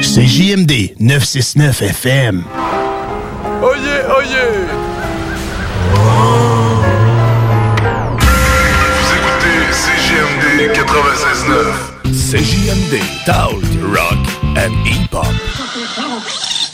C'est JMD 969 FM. Oyez, oyez Vous écoutez CJMD 96.9. CJMD, Talk, Rock and Hip-Hop.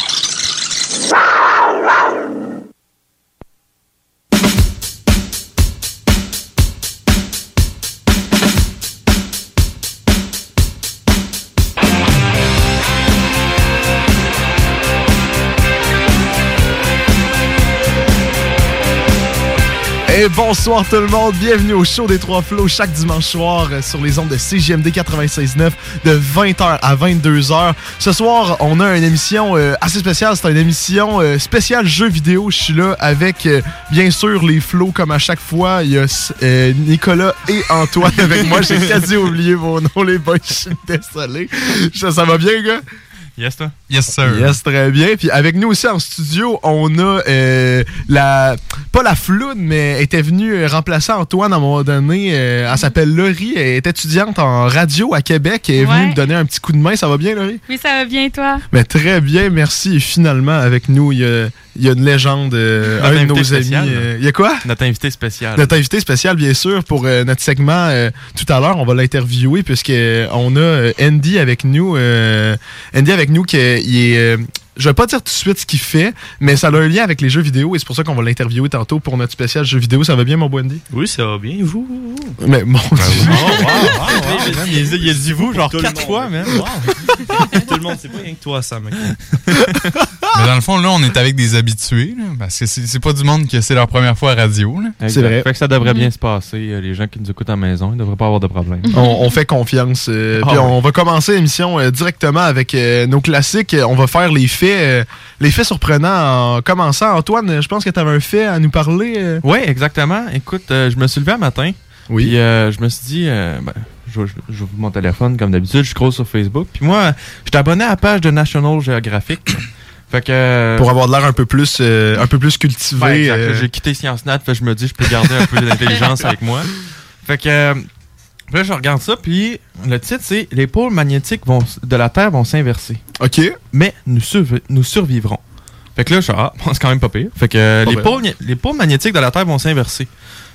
Et bonsoir tout le monde, bienvenue au show des Trois Flots chaque dimanche soir euh, sur les ondes de CGMD 96.9 de 20h à 22h. Ce soir, on a une émission euh, assez spéciale, c'est une émission euh, spéciale jeux vidéo. Je suis là avec bien sûr les flots comme à chaque fois. Il y a Nicolas et Antoine avec moi. J'ai quasi oublié vos noms, les boys. Je suis désolé. Ça, ça va bien, gars? Yes, toi? Yes, sir. Yes, très bien. Puis avec nous aussi en studio, on a euh, la. Pas la floune, mais elle était venue euh, remplacer Antoine à un moment donné. Euh, elle s'appelle Laurie. Elle est étudiante en radio à Québec. Elle est venue Ouais. me donner un petit coup de main. Ça va bien, Laurie? Oui, ça va bien, toi? Mais très bien, merci. Et finalement, avec nous, il y a, il y a une légende, euh, un de nos invité amis. spécial. euh, Il y a quoi? Notre invité spécial. Notre invité spécial, bien sûr, pour euh, notre segment euh, tout à l'heure, on va l'interviewer puisqu'on a Andy avec nous. euh, Andy avec nous qui est, il est, euh, je vais pas dire tout de suite ce qu'il fait, mais ça a un lien avec les jeux vidéo et c'est pour ça qu'on va l'interviewer tantôt pour notre spécial jeux vidéo. Ça va bien, mon beau Andy? Oui, ça va bien, vous? Mais mon Ben Dieu. il, a- dit vous genre quatre fois, même. Tout le monde, c'est pas rien que toi, Sam. ok? Mais dans le fond, là, on est avec des habitués, là, parce que c'est c'est pas du monde que c'est leur première fois à radio. Exact. Fait que ça devrait bien se passer. Euh, Les gens qui nous écoutent à la maison, ils devraient pas avoir de problème. On, on fait confiance. euh, Ah puis ouais. on va commencer l'émission euh, directement avec euh, nos classiques. On va faire les faits, euh, les faits surprenants en commençant. Antoine, je pense que tu avais un fait à nous parler. euh. Oui, exactement. Écoute, euh, je me suis levé un matin. Oui. Puis euh, je me suis dit, euh, ben, j'ouvre mon téléphone comme d'habitude, je scroll sur Facebook. Puis moi, j'étais abonné à la page de National Geographic. fait que. euh, Pour avoir de l'air un peu plus, euh, un peu plus cultivé. Euh, J'ai quitté Science Nat, fait je me dis je peux garder un peu d'intelligence avec moi. Fait que puis là je regarde ça puis le titre c'est les pôles magnétiques vont de la Terre vont s'inverser. OK. Mais nous survi- nous survivrons. Fait que là je suis ah, c'est quand même pas pire. Fait que euh, les pôles les pôles magnétiques de la Terre vont s'inverser.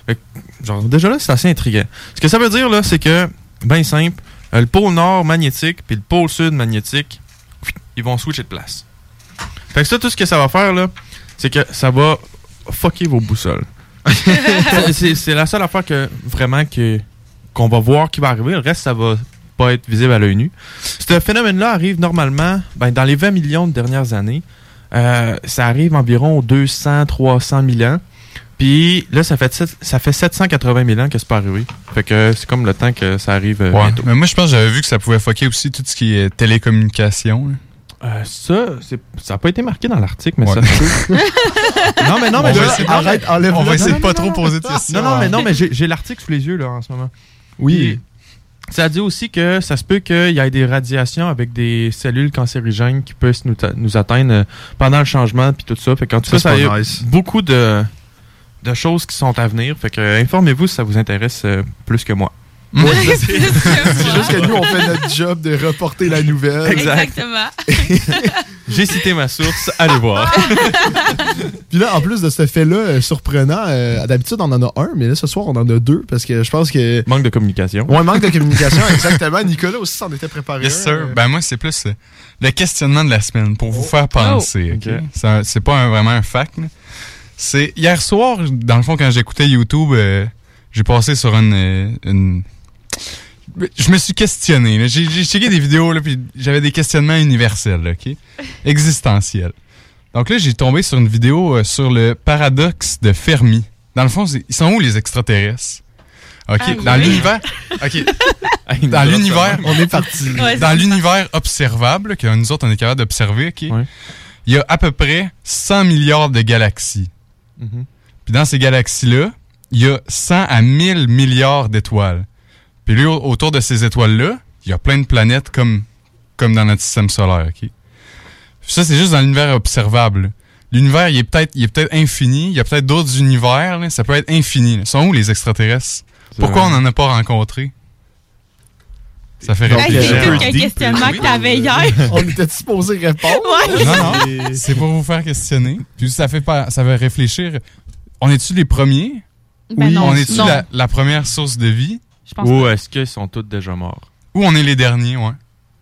Fait que, genre déjà là c'est assez intriguant. Ce que ça veut dire là c'est que ben simple, euh, le pôle nord magnétique puis le pôle sud magnétique ils vont switcher de place. Fait que ça, tout ce que ça va faire, là, c'est que ça va fucker vos boussoles. C'est- la seule affaire que vraiment que qu'on va voir qui va arriver. Le reste, ça va pas être visible à l'œil nu. Ce phénomène-là arrive normalement ben, dans les 20 millions de dernières années. Euh, ça arrive environ aux 200, 300 000 ans. Puis là, ça fait, ça fait 780 000 ans que c'est pas arrivé. Fait que c'est comme le temps que ça arrive euh, Ouais. bientôt. Mais moi, je pense que j'avais vu que ça pouvait fucker aussi tout ce qui est télécommunication. Euh, ça, ça n'a pas été marqué dans l'article, mais Ouais. ça se peut. non, mais non, mais On va là, essayer- non, arrête, mais- enlève-le. On va essayer non, de pas non, trop non, poser de questions. Non, non, mais non, mais j'ai l'article sous les yeux là en ce moment. Oui. Ça dit aussi que ça se peut qu'il y ait des radiations avec des cellules cancérigènes qui peuvent nous, nous atteindre euh, pendant le changement puis tout ça. Fait qu'en tout Ça, cas, ça a nice. beaucoup de, de choses qui sont à venir. Fait que euh, informez-vous si ça vous intéresse euh, plus que moi. Ouais, c'est c'est juste que nous, on fait notre job de reporter la nouvelle. Exactement. J'ai cité ma source, allez voir. Puis là, en plus de ce fait-là euh, surprenant, euh, d'habitude, on en a un, mais là, ce soir, on en a deux parce que je pense que. Manque de communication. Ouais, manque de communication, exactement. Nicolas aussi s'en était préparé. Yes, un, sir. euh, Ben, moi, c'est plus le questionnement de la semaine pour vous faire penser. Oh. ok? Ok. C'est pas un- vraiment un fact. là. C'est hier soir, dans le fond, quand j'écoutais YouTube, euh, j'ai passé sur une, euh, une- Je me suis questionné. J'ai checké des vidéos, là, puis j'avais des questionnements universels, là, ok? Existentiels. Donc là, j'ai tombé sur une vidéo euh, sur le paradoxe de Fermi. Dans le fond, ils sont où les extraterrestres? OK, Aïe, dans l'univers... OK, dans l'univers... On est parti. Ouais, Dans l'univers observable, que nous autres, on est capable d'observer, OK? Ouais. Il y a à peu près 100 milliards de galaxies. Mhm. Puis dans ces galaxies-là, il y a 100 à 1000 milliards d'étoiles. Puis au- autour de ces étoiles-là, il y a plein de planètes comme, comme dans notre système solaire, OK? Ça, c'est juste dans l'univers observable. L'univers, il est peut-être il est peut-être infini. Il y a peut-être d'autres univers. là. Ça peut être infini. là. Sont où les extraterrestres? Pourquoi on n'en a pas rencontré? Ça fait réfléchir. c'est qu'un questionnement que t'avais hier. On était supposé répondre? Ouais. Non, non. C'est pour vous faire questionner. Puis ça fait pas, ça fait réfléchir. On est-tu les premiers? Ben non, on est-tu la, la première source de vie? Je pense Ou est-ce qu'ils sont tous déjà morts? Ou on est les derniers, ouais?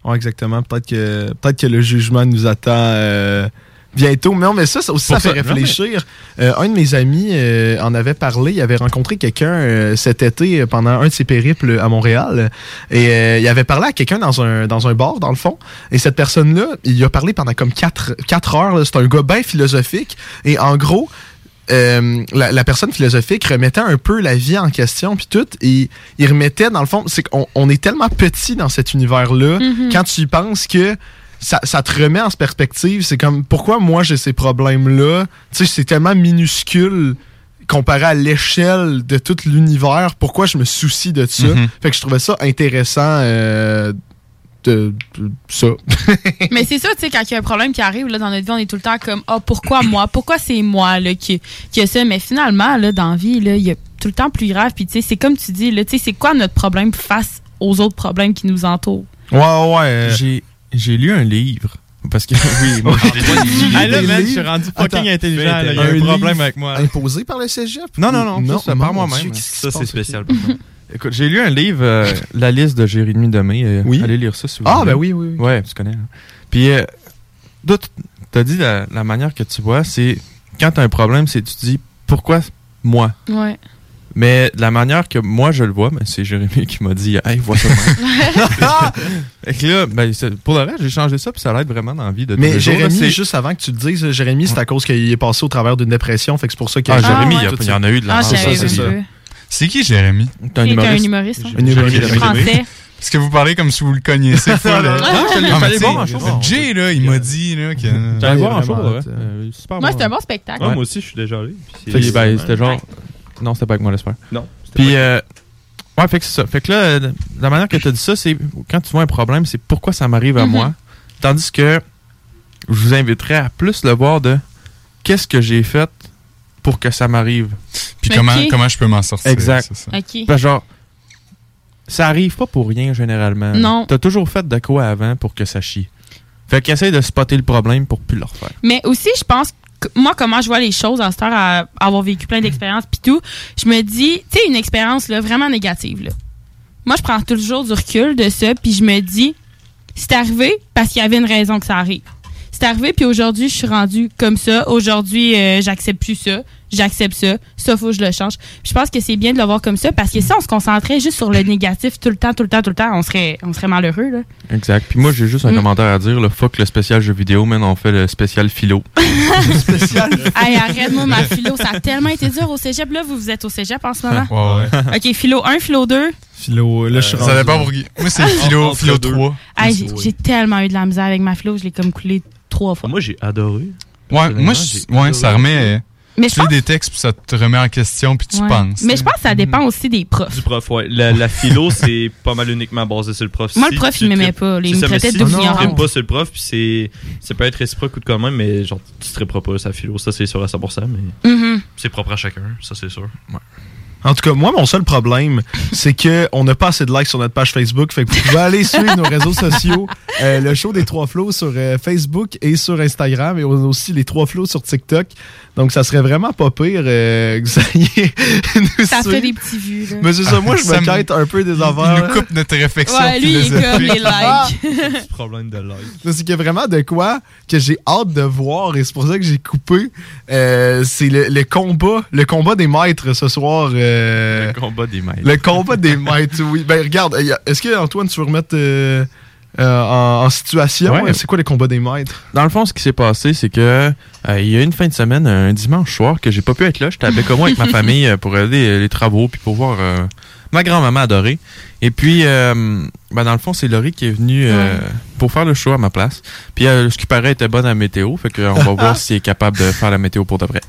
Ouais, exactement. Peut-être que, peut-être que le jugement nous attend euh, bientôt. Mais non, mais ça, ça aussi, ça fait ça, non, réfléchir. Euh, un de mes amis euh, en avait parlé. Il avait rencontré quelqu'un euh, cet été pendant un de ses périples à Montréal. Et euh, il avait parlé à quelqu'un dans un, dans un bar, dans le fond. Et cette personne-là, il a parlé pendant comme 4, quatre heures. C'est un gars bien philosophique. Et en gros, euh, la, la personne philosophique remettait un peu la vie en question puis tout et il remettait dans le fond c'est qu'on on est tellement petit dans cet univers là Mhm. quand tu y penses que ça, ça te remet en perspective. C'est comme pourquoi moi j'ai ces problèmes là tu sais c'est tellement minuscule comparé à l'échelle de tout l'univers. Pourquoi je me soucie de ça? Mhm. fait que je trouvais ça intéressant euh, de, de ça. Mais c'est ça, tu sais, quand il y a un problème qui arrive là, dans notre vie, on est tout le temps comme Ah, pourquoi moi? Pourquoi c'est moi là, qui, qui a ça? Mais finalement, là, dans la vie, là, il y a tout le temps plus grave. Puis, tu sais, c'est comme tu dis, là, tu sais, c'est quoi notre problème face aux autres problèmes qui nous entourent? Ouais ouais. J'ai, j'ai lu un livre. Parce que, oui, moi, j'ai lu Ah là, man, je suis rendu Attends. fucking intelligent. là. Il y a Un un problème avec moi. imposé par le cégep? Non, non, non, ça, c'est par moi-même. Ça, c'est spécial. Écoute, j'ai lu un livre, euh, La liste de Jérémy Demé. euh, Oui. Allez lire ça si vous ah voulez. ben oui oui, oui. Ouais, tu connais. hein. Puis, euh, toi, t- t'as dit la, la manière que tu vois, c'est quand t'as un problème, c'est tu te dis pourquoi moi? Ouais. Mais la manière que moi je le vois, ben, c'est Jérémy qui m'a dit Hey, vois ça. de même. Fait que là, ben, c'est- pour le reste, j'ai changé ça, puis ça l'aide vraiment dans la vie de tous Mais les jours, là, Jérémy, c'est- juste avant que tu le dises, Jérémy, c'est à cause qu'il est passé au travers d'une dépression, fait que c'est pour ça qu'il Ah, a Jérémy, Ah, il y a- tout il y, ça. en a eu de la Ah, merde. c'est j'avais ça, vu c'est un. C'est qui, Jérémy? T'es un C'est un humoriste. humoriste. hein? Un humoriste. Français. Parce que vous parlez comme si vous le connaissiez. full, euh. Ah, je l'ai- Ah, je mais l'ai tu voir sais, en show. Jay, là, il m'a dit là, que. J'allais Ouais, voir en vraiment, show, ouais. Euh, super Moi, bon. c'était un bon spectacle. Ouais, Moi aussi, je suis déjà allé. puis Fait c'est- que, ben, c'était genre. Non, c'était pas avec moi, j'espère. Non. Puis, euh, ouais, fait que c'est ça. Fait que là, euh, la manière que tu as dit ça, c'est quand tu vois un problème, c'est pourquoi ça m'arrive à Mhm. moi. Tandis que je vous inviterais à plus le voir de qu'est-ce que j'ai fait pour que ça m'arrive. Puis comment, je peux m'en sortir? Exact. ça. OK. Ben, genre, ça arrive pas pour rien généralement. Non. T'as toujours fait de quoi avant pour que ça chie? Fait qu'essaye de spotter le problème pour plus le refaire. Mais aussi, je pense que moi, comment je vois les choses à cette heure, à avoir vécu plein d'expériences puis tout, je me dis, tu sais, une expérience là, vraiment négative. Moi, je prends toujours du recul de ça, puis je me dis, c'est arrivé parce qu'il y avait une raison que ça arrive. C'est arrivé, puis aujourd'hui, je suis rendue comme ça. Aujourd'hui, euh, j'accepte plus ça. J'accepte ça. Ça, faut que je le change. Puis je pense que c'est bien de le voir comme ça, parce que si on se concentrait juste sur le négatif tout le temps, tout le temps, tout le temps, on serait, on serait malheureux. Là. Exact. Puis moi, j'ai juste un Mm. commentaire à dire. Là, fuck le spécial jeu vidéo, man. On fait le spécial philo. spécial. Hey, arrête-moi ma philo. Ça a tellement été dur au cégep. Là, vous, vous êtes au cégep en ce moment? Ouais, ouais. OK, philo 1, philo 2. Philo, là, je suis Ça dépend pour qui. Moi, c'est philo, philo deux. 3. Hey, j'ai- tellement eu de la misère avec ma philo. Je l'ai comme coulé trois fois. Moi, j'ai adoré. Ouais, moi, ouais, ça remet. Mais Tu lis pense, des textes, puis ça te remet en question, puis tu ouais. penses. Mais je pense que ça dépend aussi des profs. Du prof, ouais. La, la philo, c'est pas mal uniquement basé sur le prof. Moi, Si le prof, il m'aimait pas. Il me traitait si de tu ignorante. tripes pas sur le prof, puis c'est, ça peut être réciproque ou de quand même, mais genre, tu tripperas pas sa philo. Ça, c'est sûr à 100%, mais Mhm. c'est propre à chacun, ça, c'est sûr. En tout cas, moi, mon seul problème, c'est que on n'a pas assez de likes sur notre page Facebook. Fait que vous pouvez aller suivre nos réseaux sociaux. Euh, le show des Trois Flots sur euh, Facebook et sur Instagram. Et on a aussi les Trois Flots sur TikTok. Donc, ça serait vraiment pas pire euh, que vous ayez nous Ça fait des petits vues. Là. Mais c'est ça, moi, je Ça me quête un peu des Il affaires. nous coupe notre réflexion Ouais, lui, il est comme les likes. Petit problème de like. C'est qu'il y a vraiment de quoi que j'ai hâte de voir et c'est pour ça que j'ai coupé. Euh, c'est le, le combat, le combat des maîtres ce soir. euh, Le combat des maîtres. le combat des maîtres, oui. Ben regarde, y a- est-ce que Antoine, tu veux remettre euh, euh, en, en situation Ouais. C'est quoi le combat des maîtres? Dans le fond, ce qui s'est passé, c'est que euh, il y a une fin de semaine, un dimanche soir, que j'ai pas pu être là. J'étais à Bécomo avec ma famille euh, pour aider euh, les travaux puis pour voir euh, ma grand-maman adorée. Et puis, euh, ben, dans le fond, c'est Laurie qui est venue euh, pour faire le show à ma place. Puis, euh, ce qui paraît était bonne à la météo. Fait qu'on va voir s'il est capable de faire la météo pour de vrai.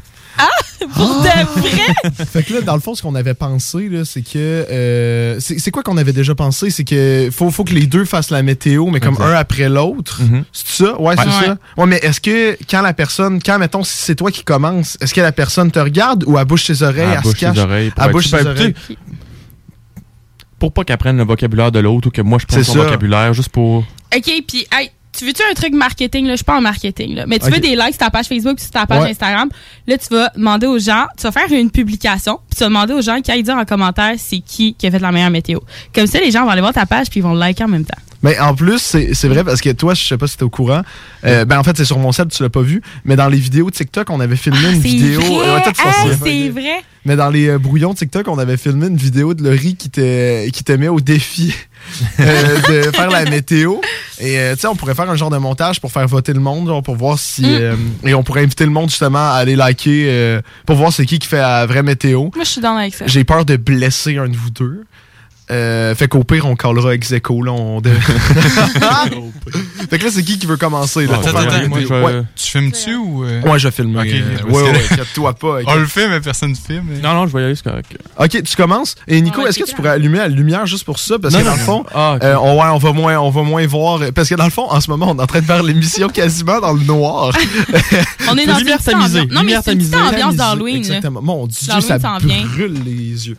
Pour de vrai? Fait que là, dans le fond, ce qu'on avait pensé, là, c'est que. euh, c'est c'est quoi qu'on avait déjà pensé? C'est que faut, faut que les deux fassent la météo, mais comme un après l'autre. Mhm. C'est ça? Ouais, c'est Ouais. ça. Ouais, mais est-ce que quand la personne, quand, mettons, si c'est toi qui commence, est-ce que la personne te regarde ou elle bouche ses oreilles, Elle elle, bouche se cache? ses oreilles. Elle bouche ses oreilles. Pour pas qu'elle prenne le vocabulaire de l'autre ou que moi je prenne son ça. vocabulaire, juste pour. OK, puis hey, tu veux-tu un truc marketing? Là? Je suis pas en marketing, là. mais tu veux des likes sur ta page Facebook sur ta page Ouais. Instagram. Là, tu vas demander aux gens, tu vas faire une publication, puis tu vas demander aux gens qui aillent dire en commentaire c'est qui qui a fait la meilleure météo. Comme ça, les gens vont aller voir ta page puis ils vont le liker en même temps. Mais en plus, c'est vrai parce que toi, je sais pas si t'es au courant. Euh, ben en fait, c'est sur mon site, tu l'as pas vu. Mais dans les vidéos TikTok, on avait filmé une Ah, c'est vidéo. vrai! Ouais, souviens pas. c'est vrai! Mais dans les euh, brouillons TikTok, on avait filmé une vidéo de Laurie qui te, qui te met au défi euh, de faire la météo. Et euh, tu sais, on pourrait faire un genre de montage pour faire voter le monde, genre, pour voir si. Mm. euh, et on pourrait inviter le monde justement à aller liker euh, pour voir c'est qui qui fait la vraie météo. Moi, je suis dans avec ça. J'ai peur de blesser un de vous deux. Euh, fait qu'au pire, on callera ex aequo, là. On fait que là, c'est qui qui veut commencer, là? Ah, attends, attends, moi, Ouais. Tu filmes-tu ou. euh? Ouais, je filme. Ok, euh, ouais, ouais, inquiète-toi pas. On le fait, mais personne ne filme. Non, non, je vais y aller, c'est correct. Ok, tu commences? Et Nico, est-ce que tu pourrais allumer la lumière juste pour ça? Parce Non, que dans non, le fond, Ah, euh, on, ouais, on, va moins, on va moins voir. Parce que dans le fond, en ce moment, on est en train de faire l'émission quasiment dans le noir. On est dans une Lumière tamisée. Non, mais c'est une ambiance d'Halloween. Exactement. Mon Dieu, ça brûle les yeux.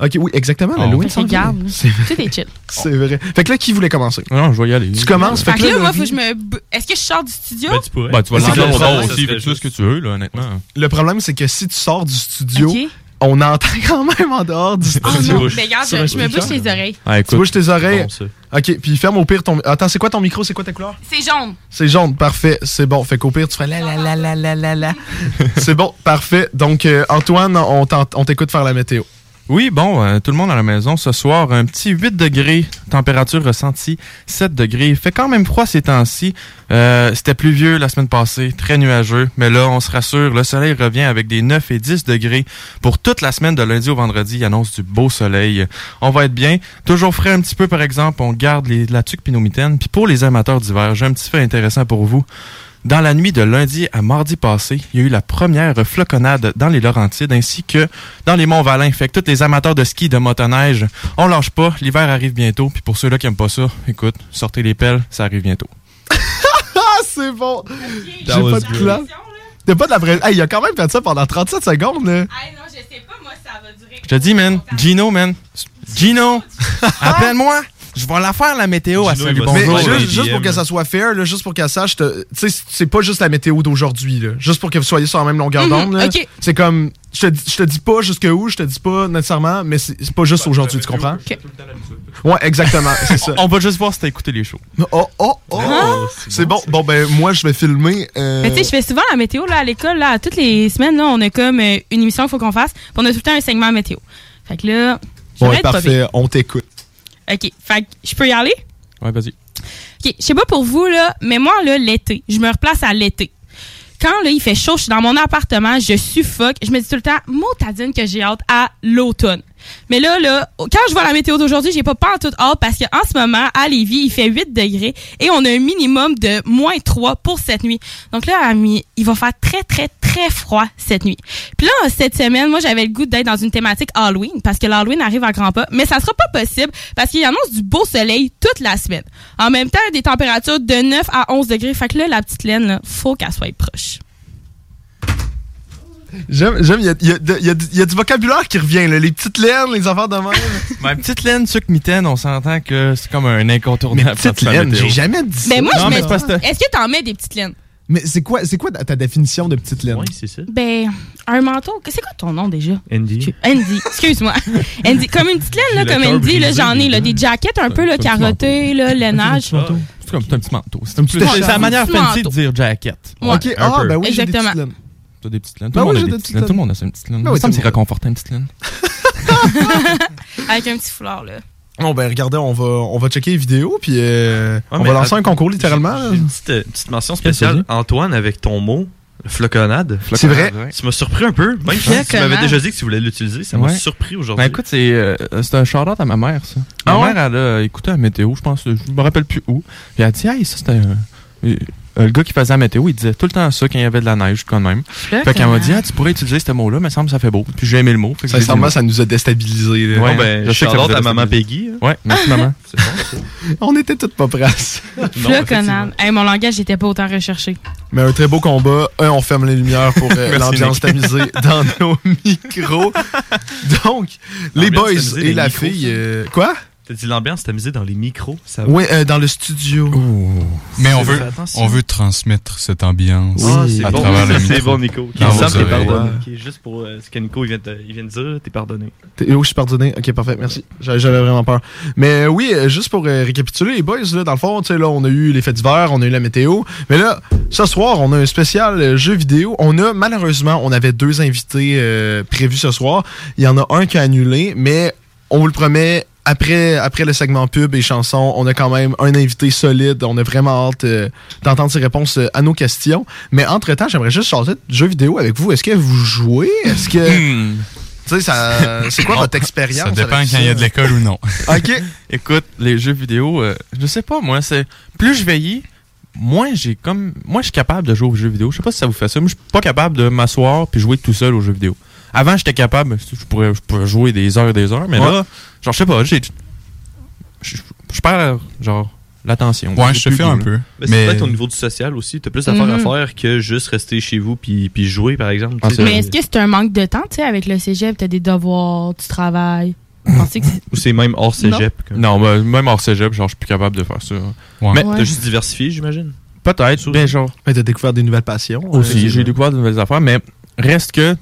Ok, oui, exactement. Oh. L'Halloween Fait vient. regarde. C'est Tout est chill. c'est vrai. Fait que là, qui voulait commencer? Non, je vais y aller. Tu commences. Fait que là, moi, Laurie, faut que je me. Est-ce que je sors du studio? Ben, tu pourrais. Ben, tu vas C'est lancer ton nom aussi, fais tout ce que tu veux, là, honnêtement. Le problème, c'est que si tu sors du studio, on entend quand même en dehors du Oh studio. non, bouche. mais regarde, je, je me bouche les oreilles. Ah, Tu écoute. bouges tes oreilles. Bon. Ok, puis ferme au pire ton. Attends, c'est quoi ton micro? C'est quoi ta couleur? C'est jaune. C'est jaune, parfait, c'est bon. Fait qu'au pire, tu fais la la la la la la la. c'est bon, parfait. Donc, euh, Antoine, on t'écoute faire la météo. Oui, bon, euh, tout le monde à la maison, ce soir, un petit 8 degrés, température ressentie 7 degrés. Il fait quand même froid ces temps-ci. Euh, C'était pluvieux la semaine passée, très nuageux. Mais là, on se rassure, le soleil revient avec des 9 et 10 degrés. Pour toute la semaine de lundi au vendredi, il annonce du beau soleil. On va être bien. Toujours frais un petit peu, par exemple, on garde les, la tuque pinomitaine. Puis pour les amateurs d'hiver, j'ai un petit fait intéressant pour vous. Dans la nuit de lundi à mardi passé, il y a eu la première floconnade dans les Laurentides ainsi que dans les Monts-Valin. Fait que tous les amateurs de ski, de motoneige, on lâche pas. L'hiver arrive bientôt. Puis pour ceux-là qui aiment pas ça, écoute, sortez les pelles, ça arrive bientôt. Ah, c'est bon! J'ai pas de plan. T'as pas de la vraie. Hey, il a quand même fait ça pendant 37 secondes, là. Ah non, je sais pas, moi, ça va durer. Je te dis, man, Gino, man. Gino, appelle-moi. Je vais la faire, la météo, à salut, Mais Bonjour, bonjour. juste, pour que ça soit fair, là, juste pour qu'elle sache, te- tu sais, c'est pas juste la météo d'aujourd'hui, là. Juste pour que vous soyez sur la même longueur Mhm, d'onde. C'est comme, je te, dis- je te dis pas jusqu'où, je te dis pas nécessairement, mais c'est pas juste aujourd'hui, tu comprends? Ouais, exactement, c'est ça. On va juste voir si t'as écouté les shows. Oh, oh, oh! C'est bon. Bon, ben, moi, je vais filmer. euh, Mais tu sais, je fais souvent la météo là, à l'école. Là, toutes les semaines, là, on a comme euh, une émission qu'il faut qu'on fasse. Puis on a tout le temps un segment météo. Fait que là, Ouais, parfait, on t'écoute. OK. Fait que je peux y aller? Ouais, vas-y. OK. Je sais pas pour vous, là, mais moi, là, l'été, je me replace à l'été. Quand là, il fait chaud, je suis dans mon appartement, je suffoque. Je me dis tout le temps, motadine que j'ai hâte à l'automne. Mais là, là, quand je vois la météo d'aujourd'hui, j'ai pas pas en toute hâte parce qu'en ce moment, à Lévis, il fait 8 degrés et on a un minimum de moins 3 pour cette nuit. Donc là, à mi- il va faire très, très, très froid cette nuit. Puis là, cette semaine, moi, j'avais le goût d'être dans une thématique Halloween parce que l'Halloween arrive à grands pas. Mais ça sera pas possible parce qu'il annonce du beau soleil toute la semaine. En même temps, des températures de 9 à 11 degrés. Fait que là, la petite laine, là, faut qu'elle soit proche. J'aime, j'aime, il y a, il y a de- il y a du- il y a du vocabulaire qui revient, là, les petites laines, les affaires de même. Ma petite laine, sucre mitaine, on s'entend que c'est comme un incontournable. Mais petite laine, j'ai jamais dit ça. Ben moi, Non, je mais mets. Est-ce que t'en mets des petites laines? Mais c'est quoi, c'est quoi ta définition de petite laine? Oui, c'est ça. Ben, un manteau. C'est quoi ton nom déjà? Andy. Andy, excuse-moi. Andy, comme une petite laine, là, comme Andy, là, j'en ai, là, deux. des jackets un peu, là, carottées, là, lainage. C'est comme un petit manteau. C'est Un petit plus- écharpe. c'est la manière fancy de dire jacket. Ouais. Ok, ah, peu. ben oui, Exactement. T'as des petites laines. Tout Ben le monde oui, a des petites laines. Tout le monde a ses petites laines. Ben Il oui, me c'est réconfortant, une petite laine. Avec un petit foulard, là. Bon, ben regardez, on va, on va checker les vidéos, puis euh, on va lancer un concours littéralement. J'ai une petite, euh, petite mention spéciale. Antoine, avec ton mot, floconnade. C'est vrai. Ouais. Tu m'as surpris un peu. Même si tu m'avais déjà dit que tu voulais l'utiliser, ça m'a surpris aujourd'hui. Ben écoute, c'est euh, c'est un shout-out à ma mère, ça. Ma Ah ouais? mère, elle a écouté la météo, je pense, je me rappelle plus où. Puis elle a dit, hey, ça c'était un. euh, le gars qui faisait la météo, il disait tout le temps ça quand il y avait de la neige, quand même. Fait qu'elle m'a dit, ah, tu pourrais utiliser ce mot-là, mais ça me semble que ça fait beau. Puis j'ai aimé le mot. Sincèrement, ça nous a déstabilisés. Bon, ben, je sais que ça shout-out vous a à maman déstabilisé. Peggy. hein. Ouais, merci maman. C'est bon, ça. On était toutes pas prêtes. Non, Floconnade. Hey, mon langage n'était pas autant recherché. Mais un très beau combat. Un, on ferme les lumières pour euh, l'ambiance tamisée dans nos micros. Donc, les boys et la fille. euh, quoi? T'as dit l'ambiance tamisée dans les micros. Ça Oui, euh, dans le studio. Mais on veut, on veut transmettre cette ambiance c'est à bon, travers le c'est micro. bon, Nico. Dans Sam, vos t'es oreilles. pardonné. Ok, juste pour euh, ce que Nico il vient, de, il vient de dire, t'es pardonné. T'es- Oh, je suis pardonné. Ok, parfait, merci. J'avais vraiment peur. Mais euh, oui, juste pour euh, récapituler, les boys, là, dans le fond, tu sais, là, on a eu les faits d'hiver, on a eu la météo. Mais là, ce soir, on a un spécial euh, jeu vidéo. On a, malheureusement, on avait deux invités euh, prévus ce soir. Il y en a un qui a annulé, mais on vous le promet. Après, après le segment pub et chansons, on a quand même un invité solide. On a vraiment hâte euh, d'entendre ses réponses euh, à nos questions. Mais entre-temps, j'aimerais juste changer de jeu vidéo avec vous. Est-ce que vous jouez? Est-ce que... Hmm. Tu sais, ça, c'est quoi votre expérience? Ça dépend quand il y a de l'école ou non. OK. Écoute, les jeux vidéo, euh, je sais pas, moi, c'est. Plus je vieillis, moins j'ai comme. Moi, je suis capable de jouer aux jeux vidéo. Je sais pas si ça vous fait ça. Moi, je suis pas capable de m'asseoir puis jouer tout seul aux jeux vidéo. Avant, j'étais capable, je pourrais, je pourrais jouer des heures et des heures, mais Ouais. là, genre, je sais pas, j'ai. Je perds, genre, l'attention. Ouais, je te fais un là. peu. Mais c'est peut-être au niveau du social aussi. T'as plus d'affaires à Mhm. faire que juste rester chez vous puis, puis jouer, par exemple. Ah, Mais est-ce que c'est un manque de temps, tu sais, avec le cégep, t'as des devoirs, tu travailles? Ou c'est même hors cégep. Non, ben, même hors cégep, genre, je suis plus capable de faire ça. Ouais. Mais Ouais. T'as juste diversifié, j'imagine? peut-être, ben, genre, Mais t'as découvert des nouvelles passions. aussi, Euh, j'ai découvert de nouvelles affaires, mais reste que,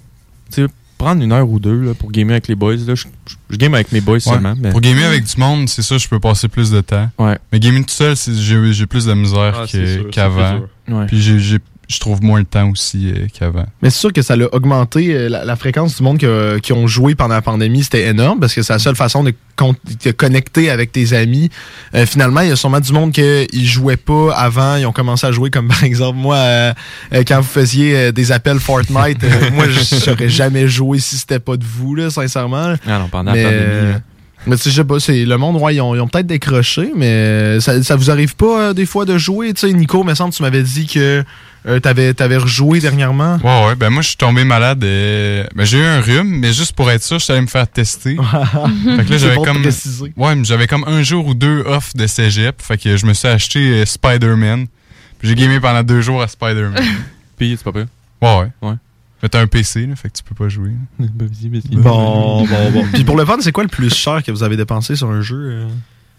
tu sais, prendre une heure ou deux là, pour gamer avec les boys, là, je, je- je game avec mes boys Ouais. seulement. Mais... Pour gamer avec du monde, c'est ça, je peux passer plus de temps. Ouais. Mais gamer tout seul, j'ai plus de misère Ah, qu'avant. c'est sûr. Ouais. Puis j'ai- je trouve moins le temps aussi euh, qu'avant. Mais c'est sûr que ça a augmenté euh, la, la fréquence du monde que- qui ont joué pendant la pandémie. C'était énorme parce que c'est la seule façon de, con- de connecter avec tes amis. Euh, finalement, il y a sûrement du monde qui ne jouait pas avant. Ils ont commencé à jouer comme par exemple moi, euh, euh, quand vous faisiez euh, des appels Fortnite. euh, moi, je n'aurais jamais joué si c'était pas de vous, là, sincèrement. Ah non, pendant mais, la pandémie. là. Mais tu sais, je sais pas, c'est le monde, ouais, ils ont, peut-être décroché, mais ça, ça vous arrive pas euh, des fois de jouer? Tu sais, Nico, me semble, tu m'avais dit que euh, t'avais avais rejoué dernièrement. Ouais, ouais, ben moi, je suis tombé malade. et- Ben, j'ai eu un rhume, mais juste pour être sûr, je suis allé me faire tester. fait que là, j'avais bon comme. Ouais, mais j'avais comme un jour ou deux off de cégep. Fait que je me suis acheté euh, Spider-Man. Puis j'ai gamé pendant deux jours à Spider-Man. Puis, c'est pas pire. ouais, ouais. Ouais. Mais t'as un PC, là, fait que tu peux pas jouer. Bon, bon, bon. Puis pour le fun, c'est quoi le plus cher que vous avez dépensé sur un jeu? euh?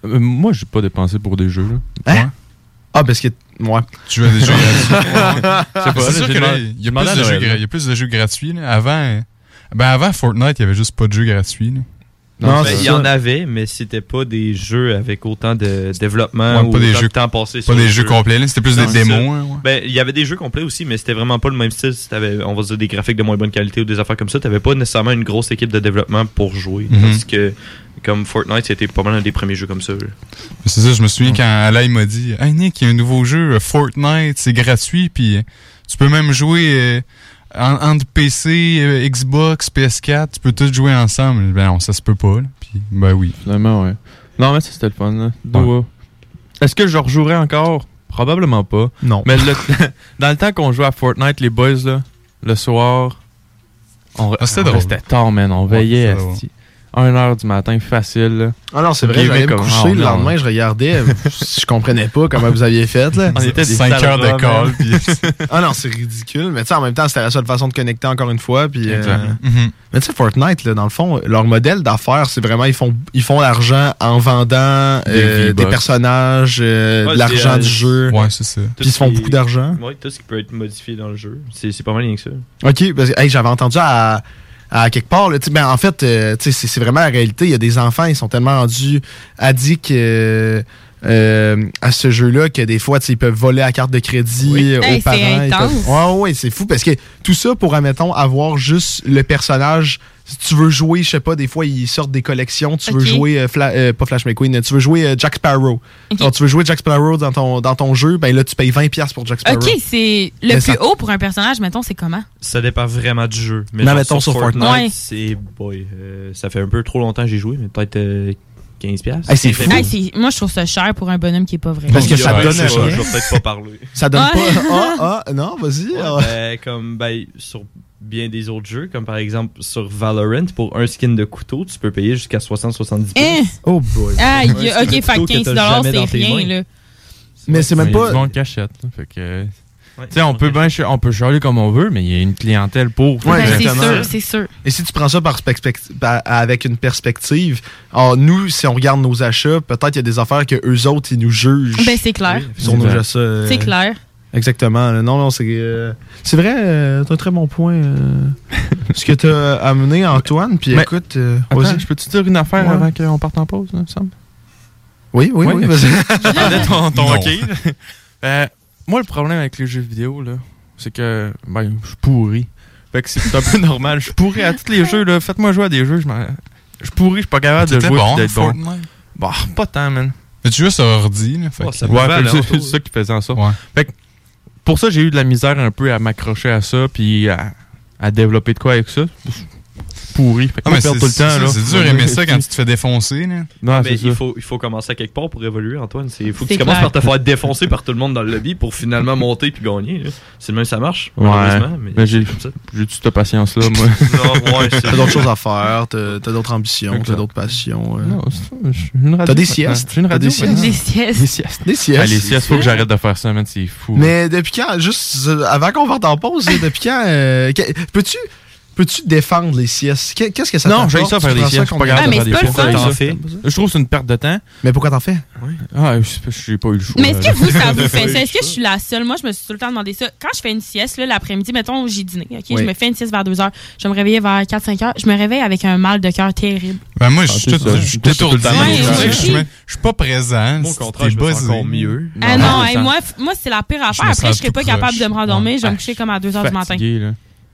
Euh, moi, j'ai pas dépensé pour des jeux. Là. Hein? Ah, parce que. Ouais. Tu veux des jeux gratuits? C'est sûr j'ai que là, demandé- il y, y a plus de jeux gratuits. Là. Avant, euh, ben avant Fortnite, il y avait juste pas de jeux gratuits. là. Non, il y en avait, mais c'était pas des jeux avec autant de développement Ouais, ou pas des jeux- de temps passé Pas sur des le jeux jeu. complets, c'était plus Non, des démos. hein, ouais. Ben, il y avait des jeux complets aussi, mais c'était vraiment pas le même style. Si on va dire, des graphiques de moins bonne qualité ou des affaires comme ça, t'avais pas nécessairement une grosse équipe de développement pour jouer. Mhm. Parce que, comme Fortnite, c'était pas mal un des premiers jeux comme ça. C'est ça, je me souviens quand Alain m'a dit Hey Nick, il y a un nouveau jeu, Fortnite, c'est gratuit, puis tu peux même jouer euh, entre PC, euh, Xbox, PS4, tu peux tous jouer ensemble. Ben non, ça se peut pas. là. Puis, ben oui. Finalement, ouais. Non, mais ça, c'était le fun. Là. Est-ce que je rejouerais encore? Probablement pas. Non. Mais le- dans le temps qu'on jouait à Fortnite, les boys, là, le soir, on, Ah, on restait tard, man. On Ouais, veillait. asti. 1h du matin, facile. là. Ah non, c'est vrai, j'allais me coucher le non. lendemain, je regardais, je comprenais pas comment vous aviez fait. Là. On était des Cinq sales heures de call, puis- Ah non, c'est ridicule. Mais tu sais, en même temps, c'était la seule façon de connecter encore une fois. Puis, euh. Mhm. Mais tu sais, Fortnite, là, dans le fond, leur modèle d'affaires, c'est vraiment, ils font ils font l'argent en vendant Des euh, des, personnages, euh, Ouais, de l'argent du jeu. Ouais, c'est ça. Puis ils se font beaucoup d'argent. Oui, tout ce qui peut être modifié dans le jeu. C'est c'est pas mal rien que ça. OK, parce que hey, j'avais entendu à, à quelque part, là, ben, en fait, euh, c'est vraiment la réalité. Il y a des enfants, ils sont tellement rendus addicts euh, euh, à ce jeu-là que des fois, ils peuvent voler la carte de crédit Oui. aux Hey, parents. Peuvent- Ouais, ouais, c'est fou parce que tout ça pour, admettons, avoir juste le personnage. Si tu veux jouer, je sais pas, des fois, ils sortent des collections. Tu veux jouer, euh, Fla- euh, pas Flash McQueen, tu veux jouer euh, Jack Sparrow. Ok. Alors, tu veux jouer Jack Sparrow dans ton, dans ton jeu, ben là, tu payes 20$ pour Jack Sparrow. Ok, c'est le Mais plus ça- haut pour un personnage, mettons, c'est comment? Ça dépend vraiment du jeu. Mais genre mettons sur Fortnite. Ouais. c'est. Boy, euh, ça fait un peu trop longtemps que j'ai joué, mais peut-être euh, 15$. piastres. Hey, c'est fou. Hey, c'est- moi, je trouve ça cher pour un bonhomme qui est pas vrai. Parce que ça ouais, donne je, vais- je vais peut-être pas parler. Ça donne Ouais. pas. Ah, ah, non, vas-y. Ouais, ah. ben, comme ben, sur bien des autres jeux, comme par exemple sur Valorant, pour un skin de couteau, tu peux payer jusqu'à 60-70$. Hein? Oh boy. Aïe, Ouais, ok, c'est fait un couteau que que 15 t'as jamais c'est dans tes rien, mains. là. Mais c'est même Il y a pas. du. Fait que, tu Ouais, sais, on peut bien on peut comme on veut, mais il y a une clientèle pour. Ouais, Ben, c'est sûr, c'est sûr. Et si tu prends ça par avec une perspective, alors nous, si on regarde nos achats, peut-être il y a des affaires que eux autres, ils nous jugent Ben, c'est clair. sur nos achats. euh, C'est clair. Exactement. Non, non, c'est euh, c'est vrai, euh, t'as un très bon point. euh, ce que t'as amené, Antoine. Puis Mais- écoute, euh, Attends, vas-y. je peux te dire une affaire Ouais. avant qu'on parte en pause, là, Sam? Oui, oui, oui, Ouais, vas-y. J'attendais ton, ton Non. OK. Euh, moi, le problème avec les jeux vidéo, là, c'est que ben, je suis pourri. Fait que c'est un peu normal. Je suis pourri à tous les jeux. là. Faites-moi jouer à des jeux. Je m'en- je suis pourri, je suis pas capable de jouer bon, pis d'être bon. Fortnite. Bah, pas tant, man. Mais tu joues sur ordi, là? Fait Oh, que- ça Ouais, fait que c'est c'est ça qui faisait en sorte. Ouais. Fait que pour ça, j'ai eu de la misère un peu à m'accrocher à ça, puis à, développer de quoi avec ça. Pourri. Fait que Ah, mais c'est tout le temps. c'est là. ça, c'est dur d'aimer ça quand tu te fais défoncer, là. Non, mais c'est il ça. faut, il faut commencer à quelque part pour évoluer, Antoine. Il faut que tu commences clair. par te faire défoncer par tout le monde dans le lobby pour finalement monter puis gagner. C'est le même que ça marche. Ouais. mais Mais j'ai c'est comme ça. j'ai toute cette patience-là, moi. Non, ouais, T'as d'autres choses à faire, t'as d'autres ambitions, t'as d'autres passions. euh. Non, c'est- j'ai une radio T'as des siestes? J'ai une T'as radio des siestes? Des siestes. Des siestes. Ah, les siestes, faut que j'arrête de faire ça, man. C'est fou. Mais depuis quand, juste euh, avant qu'on parte en pause, depuis quand, euh, peux-tu peux-tu défendre les siestes? Qu'est- Qu'est-ce que ça Non, j'ai ça faire des prends siestes. Je suis pas capable Ah, de mais faire c'est des siestes. Je trouve que c'est une perte de temps. Mais pourquoi t'en fais? Ah, je sais pas, j'ai pas eu le choix. Mais est-ce que vous, ça vous fait ça? Est-ce que je suis la seule? Moi, je me suis tout le temps demandé ça. Quand je fais une sieste, là, l'après-midi, mettons, j'ai dîné, OK? Oui. Je me fais une sieste vers 2 heures. Je me réveiller vers 4-5 heures. Je me réveille avec un mal de cœur terrible. Ben, moi, Ah, je suis je suis Toi, c'est tout étourdi. le temps Ouais, Je suis- pas présent. Si contraire, je me sens buzzé. encore mieux. Ah Non, moi, c'est la pire affaire. Après, je serais pas capable de me rendormir. Je vais me coucher comme à 2 heures du matin.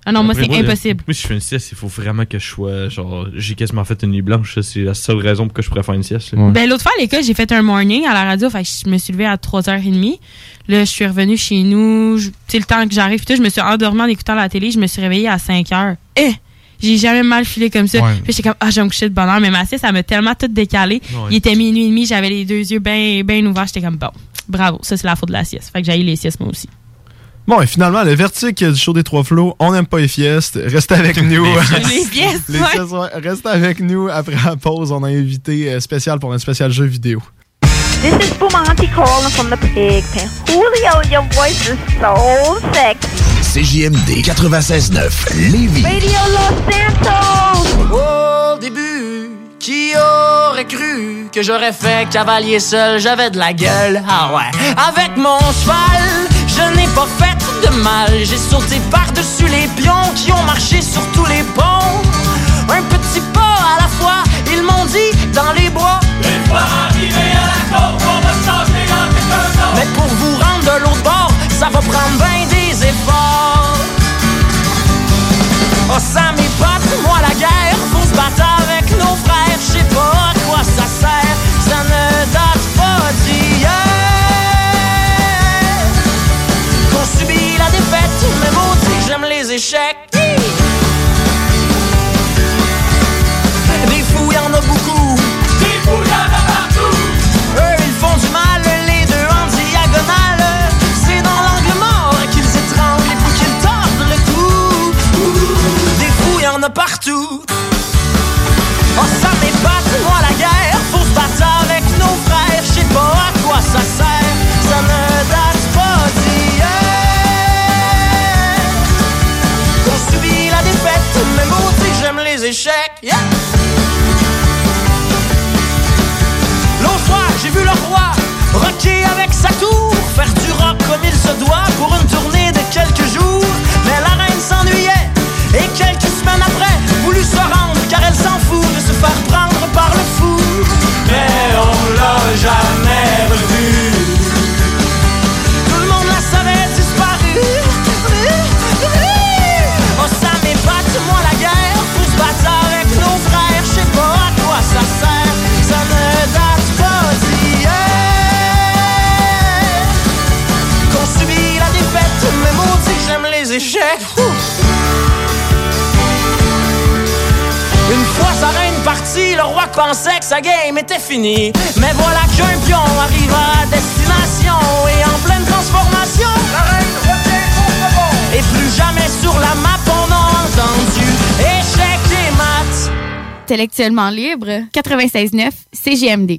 Ah non, moi, c'est impossible. Moi, si je fais une sieste, il faut vraiment que je sois. Genre, j'ai quasiment fait une nuit blanche. ça, C'est la seule raison pour que je pourrais faire une sieste. Ouais. Ben, l'autre fois, à l'école, j'ai fait un morning à la radio. Fait que je me suis levée à 3h30. Là, je suis revenue chez nous. Tu sais, le temps que j'arrive, puis tout, je me suis endormie en écoutant la télé. Je me suis réveillée à 5h. Eh! J'ai jamais mal filé comme ça. Ouais. Puis j'étais comme, ah, je vais me coucher de bonne heure. Mais ma sieste, ça m'a tellement tout décalé. Ouais. Il était minuit et demi. J'avais les deux yeux bien ben ouverts. J'étais comme, bon, bravo. Ça, c'est la faute de la sieste. Fait que j'ai eu les siestes, moi aussi. Bon, et finalement, le vertique du show des trois flots, on n'aime pas les fiestes. Restez avec nous. les fiestes, ouais. Restez avec nous. Après la pause, on a un invité euh, spécial pour un spécial jeu vidéo. This is Bumanti calling from the pig pen. Julio, your voice is so sexy. CJMD 96.9 Lévis. Radio Los Santos! Au début, qui aurait cru que j'aurais fait cavalier seul, j'avais de la gueule, ah ouais. Avec mon cheval, je n'ai pas fait de mal, j'ai sauté par-dessus les pions qui ont marché sur tous les ponts. Un petit pas à la fois, ils m'ont dit dans les bois. Une fois arrivé à la côte, on va changer dans quelqu'un d'autre. Mais pour vous rendre de l'autre bord, ça va prendre bien des efforts. Oh Sam et Pat, moi la guerre, faut se j'aime échecs. Yeah! L'autre j'ai vu le roi rocker avec sa tour, faire du rock comme il se doit pour une tournée partie, le roi pensait que sa game était finie. Mais voilà qu'un pion arrive à destination et en pleine transformation. La reine retient son bon. Et plus jamais sur la map on a entendu échec et maths. Intellectuellement libre, 96.9 CGMD.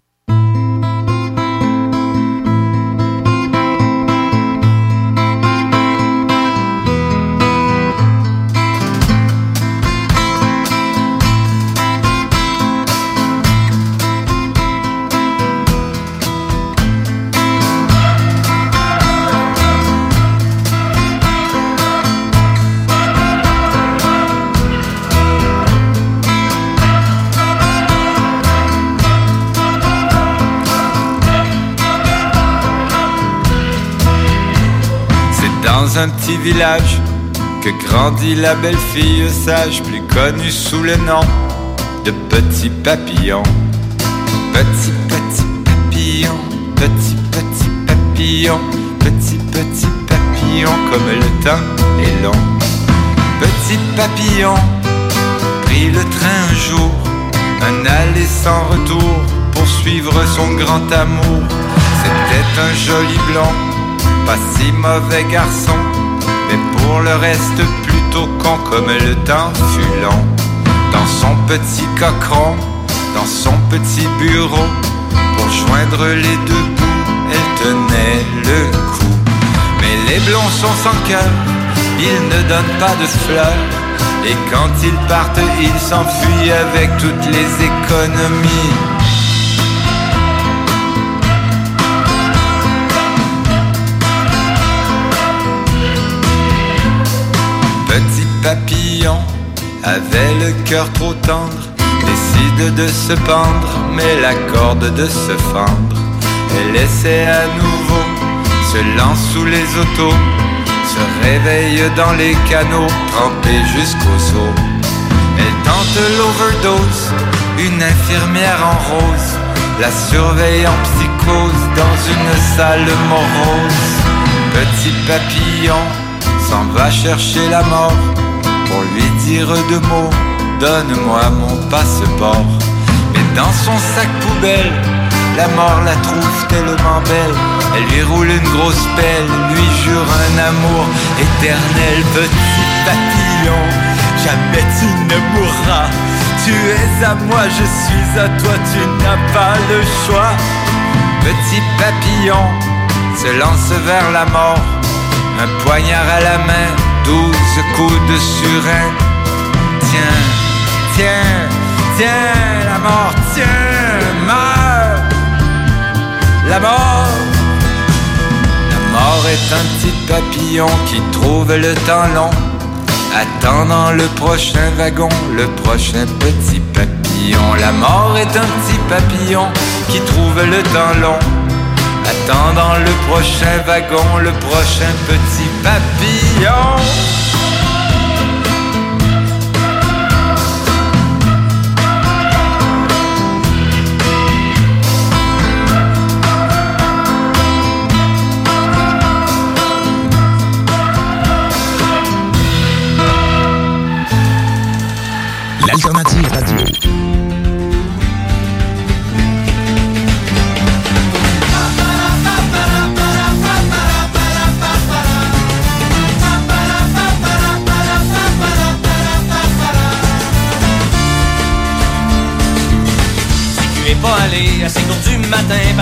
Un petit village que grandit la belle fille sage, plus connue sous le nom de Petit Papillon. Petit, petit papillon, petit, petit papillon, petit, petit papillon, comme le temps est long. Petit papillon prit le train un jour, un aller sans retour pour suivre son grand amour. C'était un joli blond, pas si mauvais garçon, mais pour le reste plutôt con comme le temps fut long. Dans son petit cochon, dans son petit bureau, pour joindre les deux bouts, elle tenait le coup. Mais les blonds sont sans cœur, ils ne donnent pas de fleurs. Et quand ils partent, ils s'enfuient avec toutes les économies. Avait le cœur trop tendre, décide de se pendre, mais la corde de se fendre. Elle essaie à nouveau, se lance sous les autos, se réveille dans les canaux, trempée jusqu'aux os. Elle tente l'overdose, une infirmière en rose, la surveille en psychose dans une salle morose. Petit papillon s'en va chercher la mort pour lui dire deux mots. Donne-moi mon passeport. Mais dans son sac poubelle, la mort la trouve tellement belle. Elle lui roule une grosse pelle, lui jure un amour éternel. Petit papillon, jamais tu ne mourras. Tu es à moi, je suis à toi, tu n'as pas le choix. Petit papillon se lance vers la mort. Un poignard à la main, douze coups de surin. Tiens, tiens, tiens, la mort, tiens, meurs. La mort. La mort est un petit papillon qui trouve le temps long. Attendant le prochain wagon, le prochain petit papillon. La mort est un petit papillon qui trouve le temps long. Attendant le prochain wagon, le prochain petit papillon.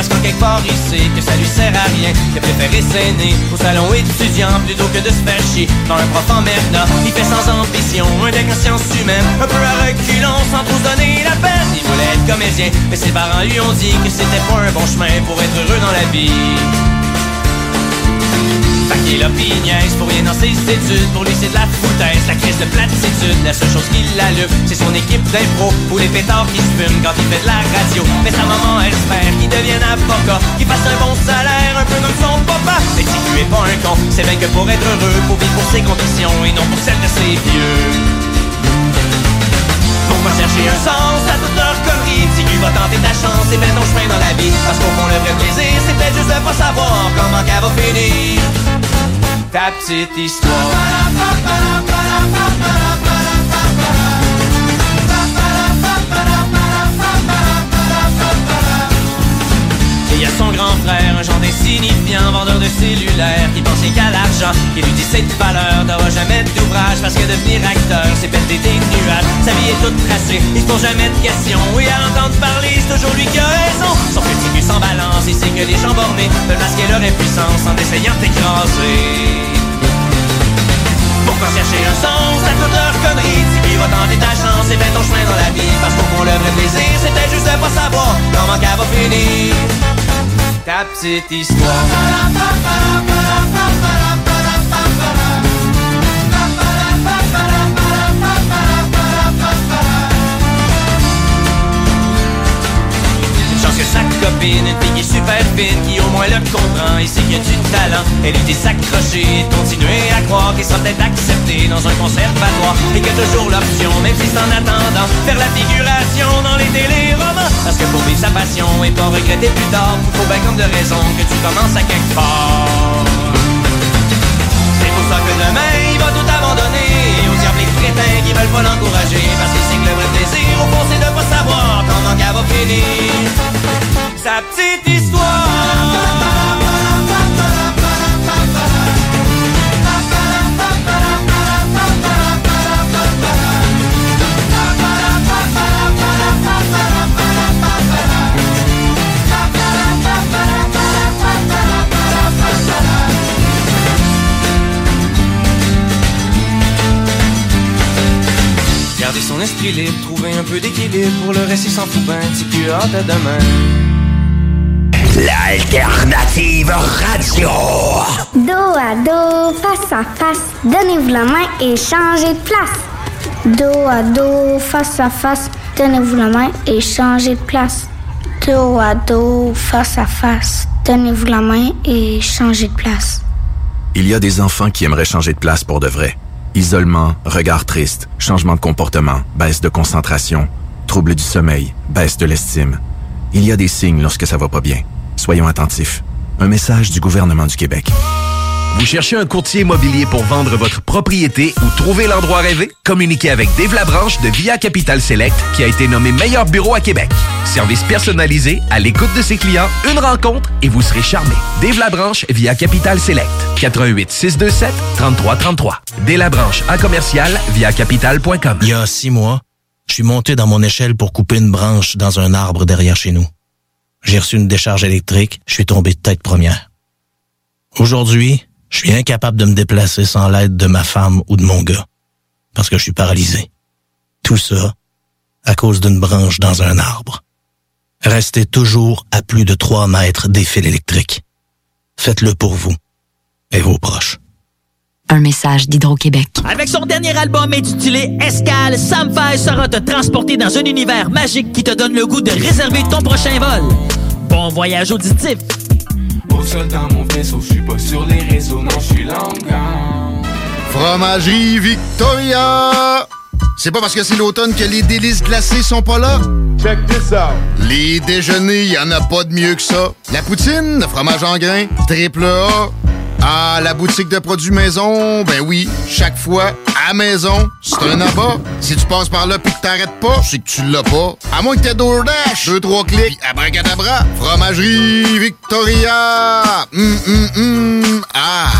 Parce qu'en quelque part il sait que ça lui sert à rien. Il a préféré s'aîner au salon étudiant plutôt que de se faire chier dans un prof emmerdant. Il fait sans ambition un deck en sciences un peu à reculons sans trop se donner la peine. Il voulait être comédien, mais ses parents lui ont dit que c'était pas un bon chemin pour être heureux dans la vie. Fait qu'il a pignaise pour rien dans ses études Pour lui c'est de la foutaise, la crise de platitude. La seule chose qui l'allume, c'est son équipe d'impro Ou les pétards qui se fument quand il fait de la radio. Mais sa maman espère qu'il devienne avocat Qu'il fasse un bon salaire, un peu comme son papa. Mais si tu es pas un con, c'est bien que pour être heureux Faut vivre pour ses conditions et non pour celles de ses vieux. Pourquoi chercher un sens à toute leur tu vas tenter ta chance et mets ton chemin dans la vie. Parce qu'au fond le vrai plaisir c'est peut-être juste de pas savoir comment qu'elle va finir. Ta petite histoire son grand frère, un genre d'insignifiant vendeur de cellulaire Qui pense rien qu'à l'argent, qui lui dit c'est valeur T'auras jamais d'ouvrage parce que devenir acteur c'est péter des nuages. Sa vie est toute tracée, il se pose jamais de questions. Oui à entendre parler, c'est toujours lui qui a raison. Son petit cul sans balance, il sait que les gens bornés Peuvent masquer leur impuissance en essayant de t'écraser pourquoi chercher un sens à toute leur connerie? Si qui va tenter ta chance et fais ton chemin dans la vie Parce qu'au fond le vrai plaisir c'était juste de pas savoir Comment qu'elle va finir Ta petite copine, une fille qui est super fine, qui au moins le comprend et sait qu'il y a du talent. Elle lui dit s'accrocher continuer à croire qu'il sera peut-être accepté dans un conservatoire. Et que toujours l'option, même si c'est en attendant, faire la figuration dans les téléromans. Parce que pour vivre sa passion et pas regretter plus tard, faut bien comme de raison que tu commences à quelque part. C'est pour ça que demain il va tout abandonner Aux diables les crétins qui veulent pas l'encourager Parce qu'il sait que le vrai plaisir au fond c'est de pas savoir comment qu'elle va finir Sa petite histoire. Garder son esprit libre, trouver un peu d'équilibre Pour le reste il s'en si tu as à demain L'alternative radio. Dos à dos, face à face, donnez-vous la main et changez de place. Dos à dos, face à face, donnez-vous la main et changez de place. Dos à dos, face à face, donnez-vous la main et changez de place. Il y a des enfants qui aimeraient changer de place pour de vrai. Isolement, regard triste, changement de comportement, baisse de concentration, trouble du sommeil, baisse de l'estime. Il y a des signes lorsque ça va pas bien. Soyons attentifs. Un message du gouvernement du Québec. Vous cherchez un courtier immobilier pour vendre votre propriété ou trouver l'endroit rêvé? Communiquez avec Dave Labranche de Via Capital Select qui a été nommé meilleur bureau à Québec. Service personnalisé, à l'écoute de ses clients, une rencontre et vous serez charmé. Dave Labranche via Capital Select. 88 627 3333. Dave Labranche à commercial via capital.com. Il y a six mois, je suis monté dans mon échelle pour couper une branche dans un arbre derrière chez nous. J'ai reçu une décharge électrique, je suis tombé de tête première. Aujourd'hui, je suis incapable de me déplacer sans l'aide de ma femme ou de mon gars, parce que je suis paralysé. Tout ça à cause d'une branche dans un arbre. Restez toujours à plus de 3 mètres des fils électriques. Faites-le pour vous et vos proches. Un message d'Hydro-Québec. Avec son dernier album intitulé Escale, Sam Fay sera te transporter dans un univers magique qui te donne le goût de réserver ton prochain vol. Bon voyage auditif. Au sol dans mon vaisseau, je suis pas sur les réseaux, non, je suis. Fromagerie Victoria! C'est pas parce que c'est l'automne que les délices glacées sont pas là? Check this out! Les déjeuners, y en a pas de mieux que ça. La poutine, le fromage en grains, triple A. Ah, la boutique de produits maison, ben oui, chaque fois, à maison, c'est un abat. Si tu passes par là pis que t'arrêtes pas, c'est que tu l'as pas. À moins que t'aies DoorDash, deux, trois clics, abracadabra, fromagerie Victoria! Hum, hum, hum, ah!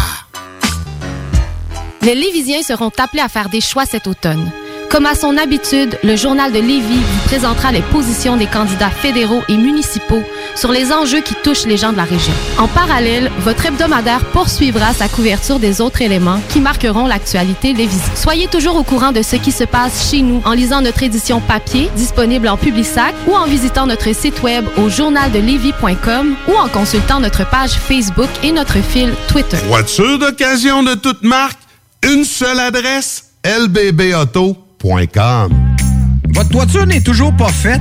Les Lévisiens seront appelés à faire des choix cet automne. Comme à son habitude, le journal de Lévis vous présentera les positions des candidats fédéraux et municipaux sur les enjeux qui touchent les gens de la région. En parallèle, votre hebdomadaire poursuivra sa couverture des autres éléments qui marqueront l'actualité Lévis. Soyez toujours au courant de ce qui se passe chez nous en lisant notre édition papier disponible en Publisac ou en visitant notre site web au journaldelevy.com ou en consultant notre page Facebook et notre fil Twitter. Voiture d'occasion de toute marque, une seule adresse, lbbauto.com. Votre toiture n'est toujours pas faite?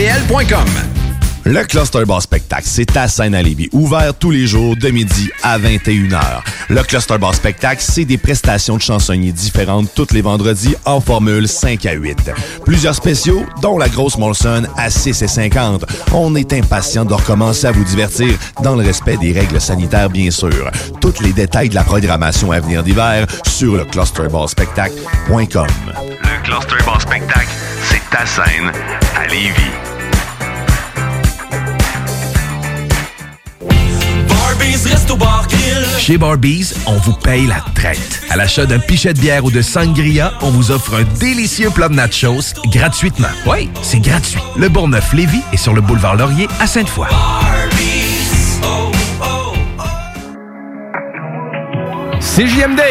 Le Cluster Bar Spectacle, c'est à scène à Lévis, ouvert tous les jours de midi à 21h. Le Cluster Bar Spectacle, c'est des prestations de chansonniers différentes tous les vendredis en formule 5 à 8. Plusieurs spéciaux, dont la grosse Molson à 6 et 50. On est impatient de recommencer à vous divertir dans le respect des règles sanitaires, bien sûr. Tous les détails de la programmation à venir d'hiver sur le clusterbarspectacle.com. Le Cluster Bar Spectacle, c'est ta scène à Lévis. Chez Barbies, on vous paye la traite. À l'achat d'un pichet de bière ou de sangria, on vous offre un délicieux plat de nachos gratuitement. Oui, c'est gratuit. Le Bourgneuf-Lévis est sur le boulevard Laurier à Sainte-Foy. CJMD!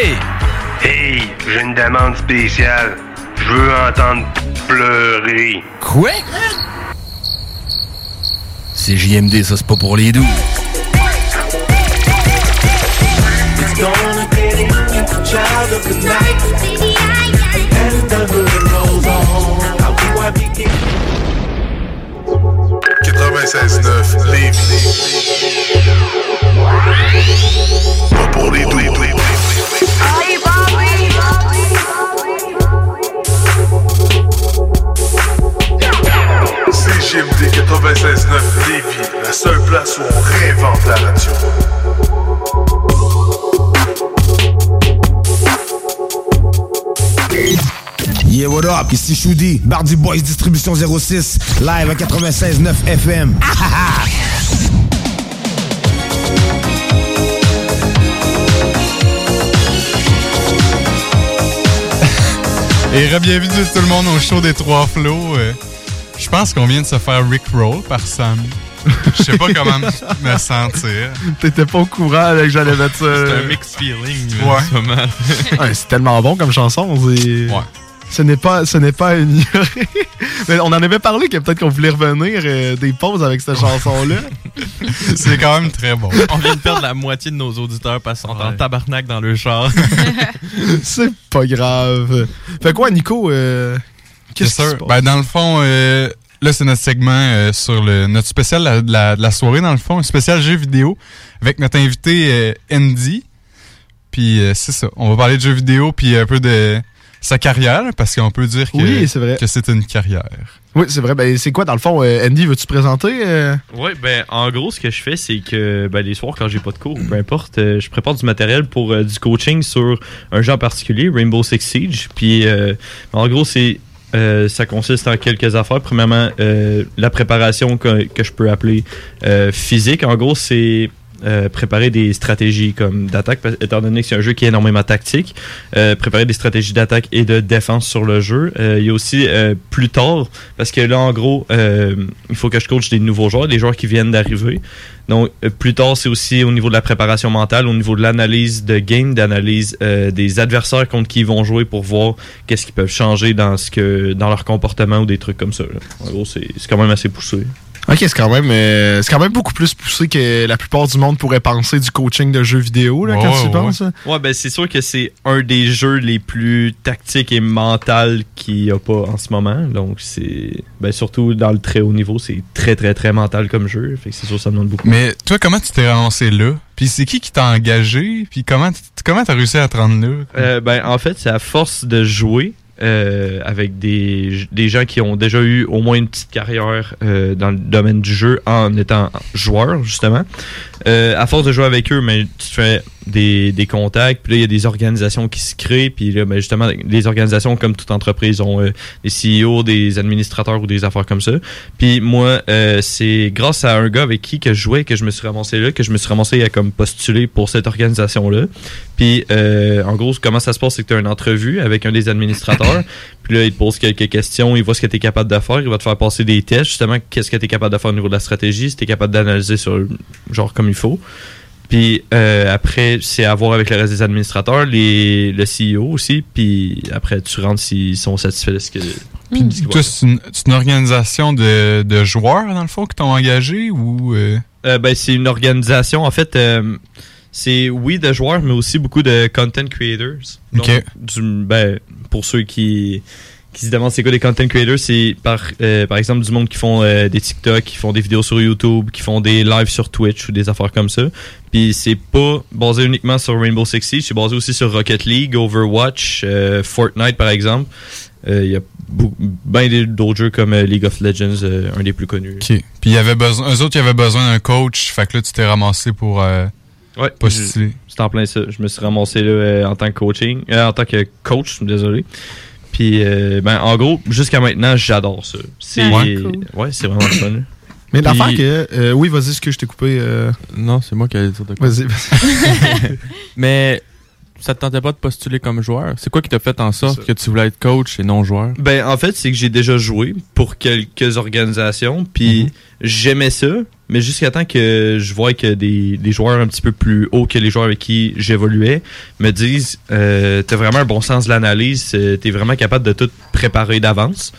Hey, j'ai une demande spéciale. Je veux entendre pleurer. Quoi? CJMD, ça c'est pas pour les doux. Child of the night. And the hood rolls on. How do I begin? 96.9 Lévis. Pas pour les doux. CGMD 96.9 Lévis, la seule place où on réinvente la radio. Yeah, what up? Ici Choudi, Bardi Boys Distribution 06, live à 96.9 FM. Et re-bienvenue tout le monde au show des trois flots. Euh, Je pense qu'on vient de se faire Rick Roll par Sam. Je sais pas comment me sentir. T'étais pas au courant là, que j'allais mettre ça. C'est un mixed feeling, Ouais. c'est. Ouais, tellement bon comme chanson. c'est- Ce n'est pas, ce n'est pas à ignorer. Mais on en avait parlé que peut-être qu'on voulait revenir euh, des pauses avec cette chanson-là. C'est quand même très bon. On vient de perdre la moitié de nos auditeurs parce qu'ils sont en tabarnak dans le char. c'est pas grave. Fait quoi, Nico? euh, Qu'est-ce passe? Ben, dans le fond, euh, là, c'est notre segment euh, sur le, notre spécial de la, soirée, dans le fond, un spécial jeu vidéo avec notre invité euh, Andy. Puis euh, c'est ça. On va parler de jeux vidéo puis un peu de sa carrière, parce qu'on peut dire que, Oui, c'est vrai. que c'est une carrière. Oui, c'est vrai. Ben, c'est quoi, dans le fond, euh, Andy, veux-tu te présenter? euh? Ouais, ben en gros, ce que je fais, c'est que ben, les soirs, quand j'ai pas de cours, peu importe, euh, je prépare du matériel pour euh, du coaching sur un jeu en particulier, Rainbow Six Siege. Puis euh, en gros, c'est euh, ça consiste en quelques affaires. Premièrement, euh, la préparation que, que je peux appeler euh, physique. En gros, c'est euh, préparer des stratégies comme d'attaque, étant donné que c'est un jeu qui est énormément tactique, euh, préparer des stratégies d'attaque et de défense sur le jeu. Euh, il y a aussi plus tard, parce que là, en gros, il faut que je coach des nouveaux joueurs, des joueurs qui viennent d'arriver. Donc, plus tard, c'est aussi au niveau de la préparation mentale, au niveau de l'analyse de game, d'analyse des adversaires contre qui ils vont jouer pour voir qu'est-ce qu'ils peuvent changer dans ce que dans leur comportement ou des trucs comme ça. En gros, c'est quand même assez poussé. Ok, c'est quand même euh, c'est quand même beaucoup plus poussé que la plupart du monde pourrait penser du coaching de jeux vidéo là, quand tu y penses. hein? Ouais, ben c'est sûr que c'est un des jeux les plus tactiques et mental qu'il n'y a pas en ce moment. Donc c'est ben surtout dans le très haut niveau, c'est très très très mental comme jeu. Fait que c'est sûr que ça demande beaucoup. Mais toi, comment tu t'es ramassé là? Puis c'est qui qui t'a engagé? Puis comment t- comment t'as réussi à te rendre là? Euh, ben, en fait, c'est à force de jouer. Euh, avec des, des gens qui ont déjà eu au moins une petite carrière euh, dans le domaine du jeu en étant joueur, justement. Euh, à force de jouer avec eux, mais tu fais des, des contacts, puis là, il y a des organisations qui se créent, puis là, ben, justement, les organisations, comme toute entreprise, ont euh, des CEO, des administrateurs ou des affaires comme ça. Puis moi, euh, c'est grâce à un gars avec qui que je jouais que je me suis ramassé là, que je me suis ramassé à comme postuler pour cette organisation-là. Puis, euh, en gros, comment ça se passe, c'est que tu as une entrevue avec un des administrateurs, puis là, il te pose quelques questions, il voit ce que tu es capable de faire, il va te faire passer des tests, justement, qu'est-ce que tu es capable de faire au niveau de la stratégie, si tu es capable d'analyser sur, genre, comme il faut. Puis euh, après, c'est à voir avec le reste des administrateurs, les, le CEO aussi. Puis après, tu rentres s'ils sont satisfaits de ce que. Puis, qu'ils toi, c'est une, c'est une organisation de, de joueurs, dans le fond, qui t'ont engagé ou. euh? Euh, ben, c'est une organisation, en fait, euh, c'est oui de joueurs, mais aussi beaucoup de content creators. Donc, Ok. du, ben, pour ceux qui, qui se demandent c'est quoi des content creators, c'est par, euh, par exemple du monde qui font euh, des TikTok, qui font des vidéos sur YouTube, qui font des lives sur Twitch ou des affaires comme ça. Puis c'est pas basé uniquement sur Rainbow Six Siege, c'est basé aussi sur Rocket League, Overwatch, euh, Fortnite par exemple. Euh, Il y a bien d'autres jeux comme euh, League of Legends, euh, un des plus connus. OK. Puis il y avait besoin, eux autres, ils avaient besoin d'un coach, fait que là, tu t'es ramassé pour euh, Ouais, postuler. je- C'est en plein ça. Je me suis ramassé là euh, en tant que coaching, euh, en tant que coach, désolé. Puis euh, ben en gros, jusqu'à maintenant, j'adore ça. C'est Ouais. ouais, c'est vraiment fun. Mais Puis- l'affaire que. euh, oui, vas-y, ce que je t'ai coupé. euh, Non, c'est moi qui allais dire de quoi. Vas-y, vas-y. Mais ça te tentait pas de postuler comme joueur? C'est quoi qui t'a fait en sorte que tu voulais être coach et non joueur? Ben en fait, c'est que j'ai déjà joué pour quelques organisations, puis j'aimais ça, mais jusqu'à temps que je vois que des, des joueurs un petit peu plus hauts que les joueurs avec qui j'évoluais me disent euh, t'as vraiment un bon sens de l'analyse, euh, t'es vraiment capable de tout préparer d'avance.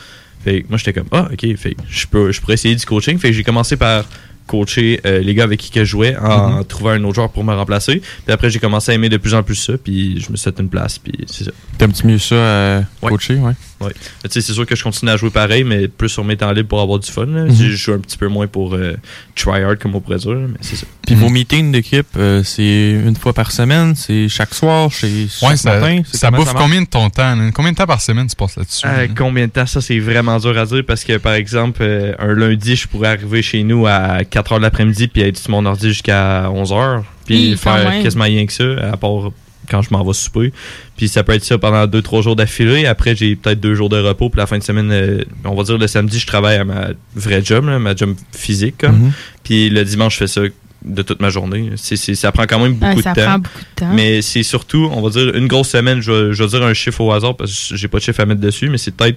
Fait moi j'étais comme ah ok, fait je peux je pourrais essayer du coaching. Fait j'ai commencé par coacher euh, les gars avec qui que je jouais en Mhm. trouvant un autre joueur pour me remplacer. Puis après j'ai commencé à aimer de plus en plus ça, puis je me suis fait une place, puis c'est ça. T'aimes-tu mieux ça euh, coacher, ouais? Ouais. C'est sûr que je continue à jouer pareil, mais plus sur mes temps libres pour avoir du fun. Mhm. Je joue un petit peu moins pour euh, try hard, comme on pourrait dire, mais c'est ça. Puis vos meetings d'équipe, euh, c'est une fois par semaine, c'est chaque soir, c'est chaque Ouais, ça, matin? ça bouffe combien de ton temps? là? Combien de temps par semaine tu passes là-dessus? Euh, combien de temps? Ça c'est vraiment dur à dire parce que par exemple euh, un lundi je pourrais arriver chez nous à 4 heures de l'après-midi puis être sur mon ordi jusqu'à 11 heures puis faire quasiment rien que ça à part quand je m'en vais souper puis ça peut être ça pendant 2-3 jours d'affilée après j'ai peut-être deux jours de repos puis la fin de semaine euh, on va dire le samedi je travaille à ma vraie job là, ma job physique comme. Mhm. puis le dimanche je fais ça de toute ma journée c'est, c'est- ça prend quand même beaucoup Ouais, ça de temps beaucoup de temps. mais c'est surtout, on va dire, une grosse semaine, je vais, je vais dire un chiffre au hasard parce que j'ai pas de chiffre à mettre dessus, mais c'est peut-être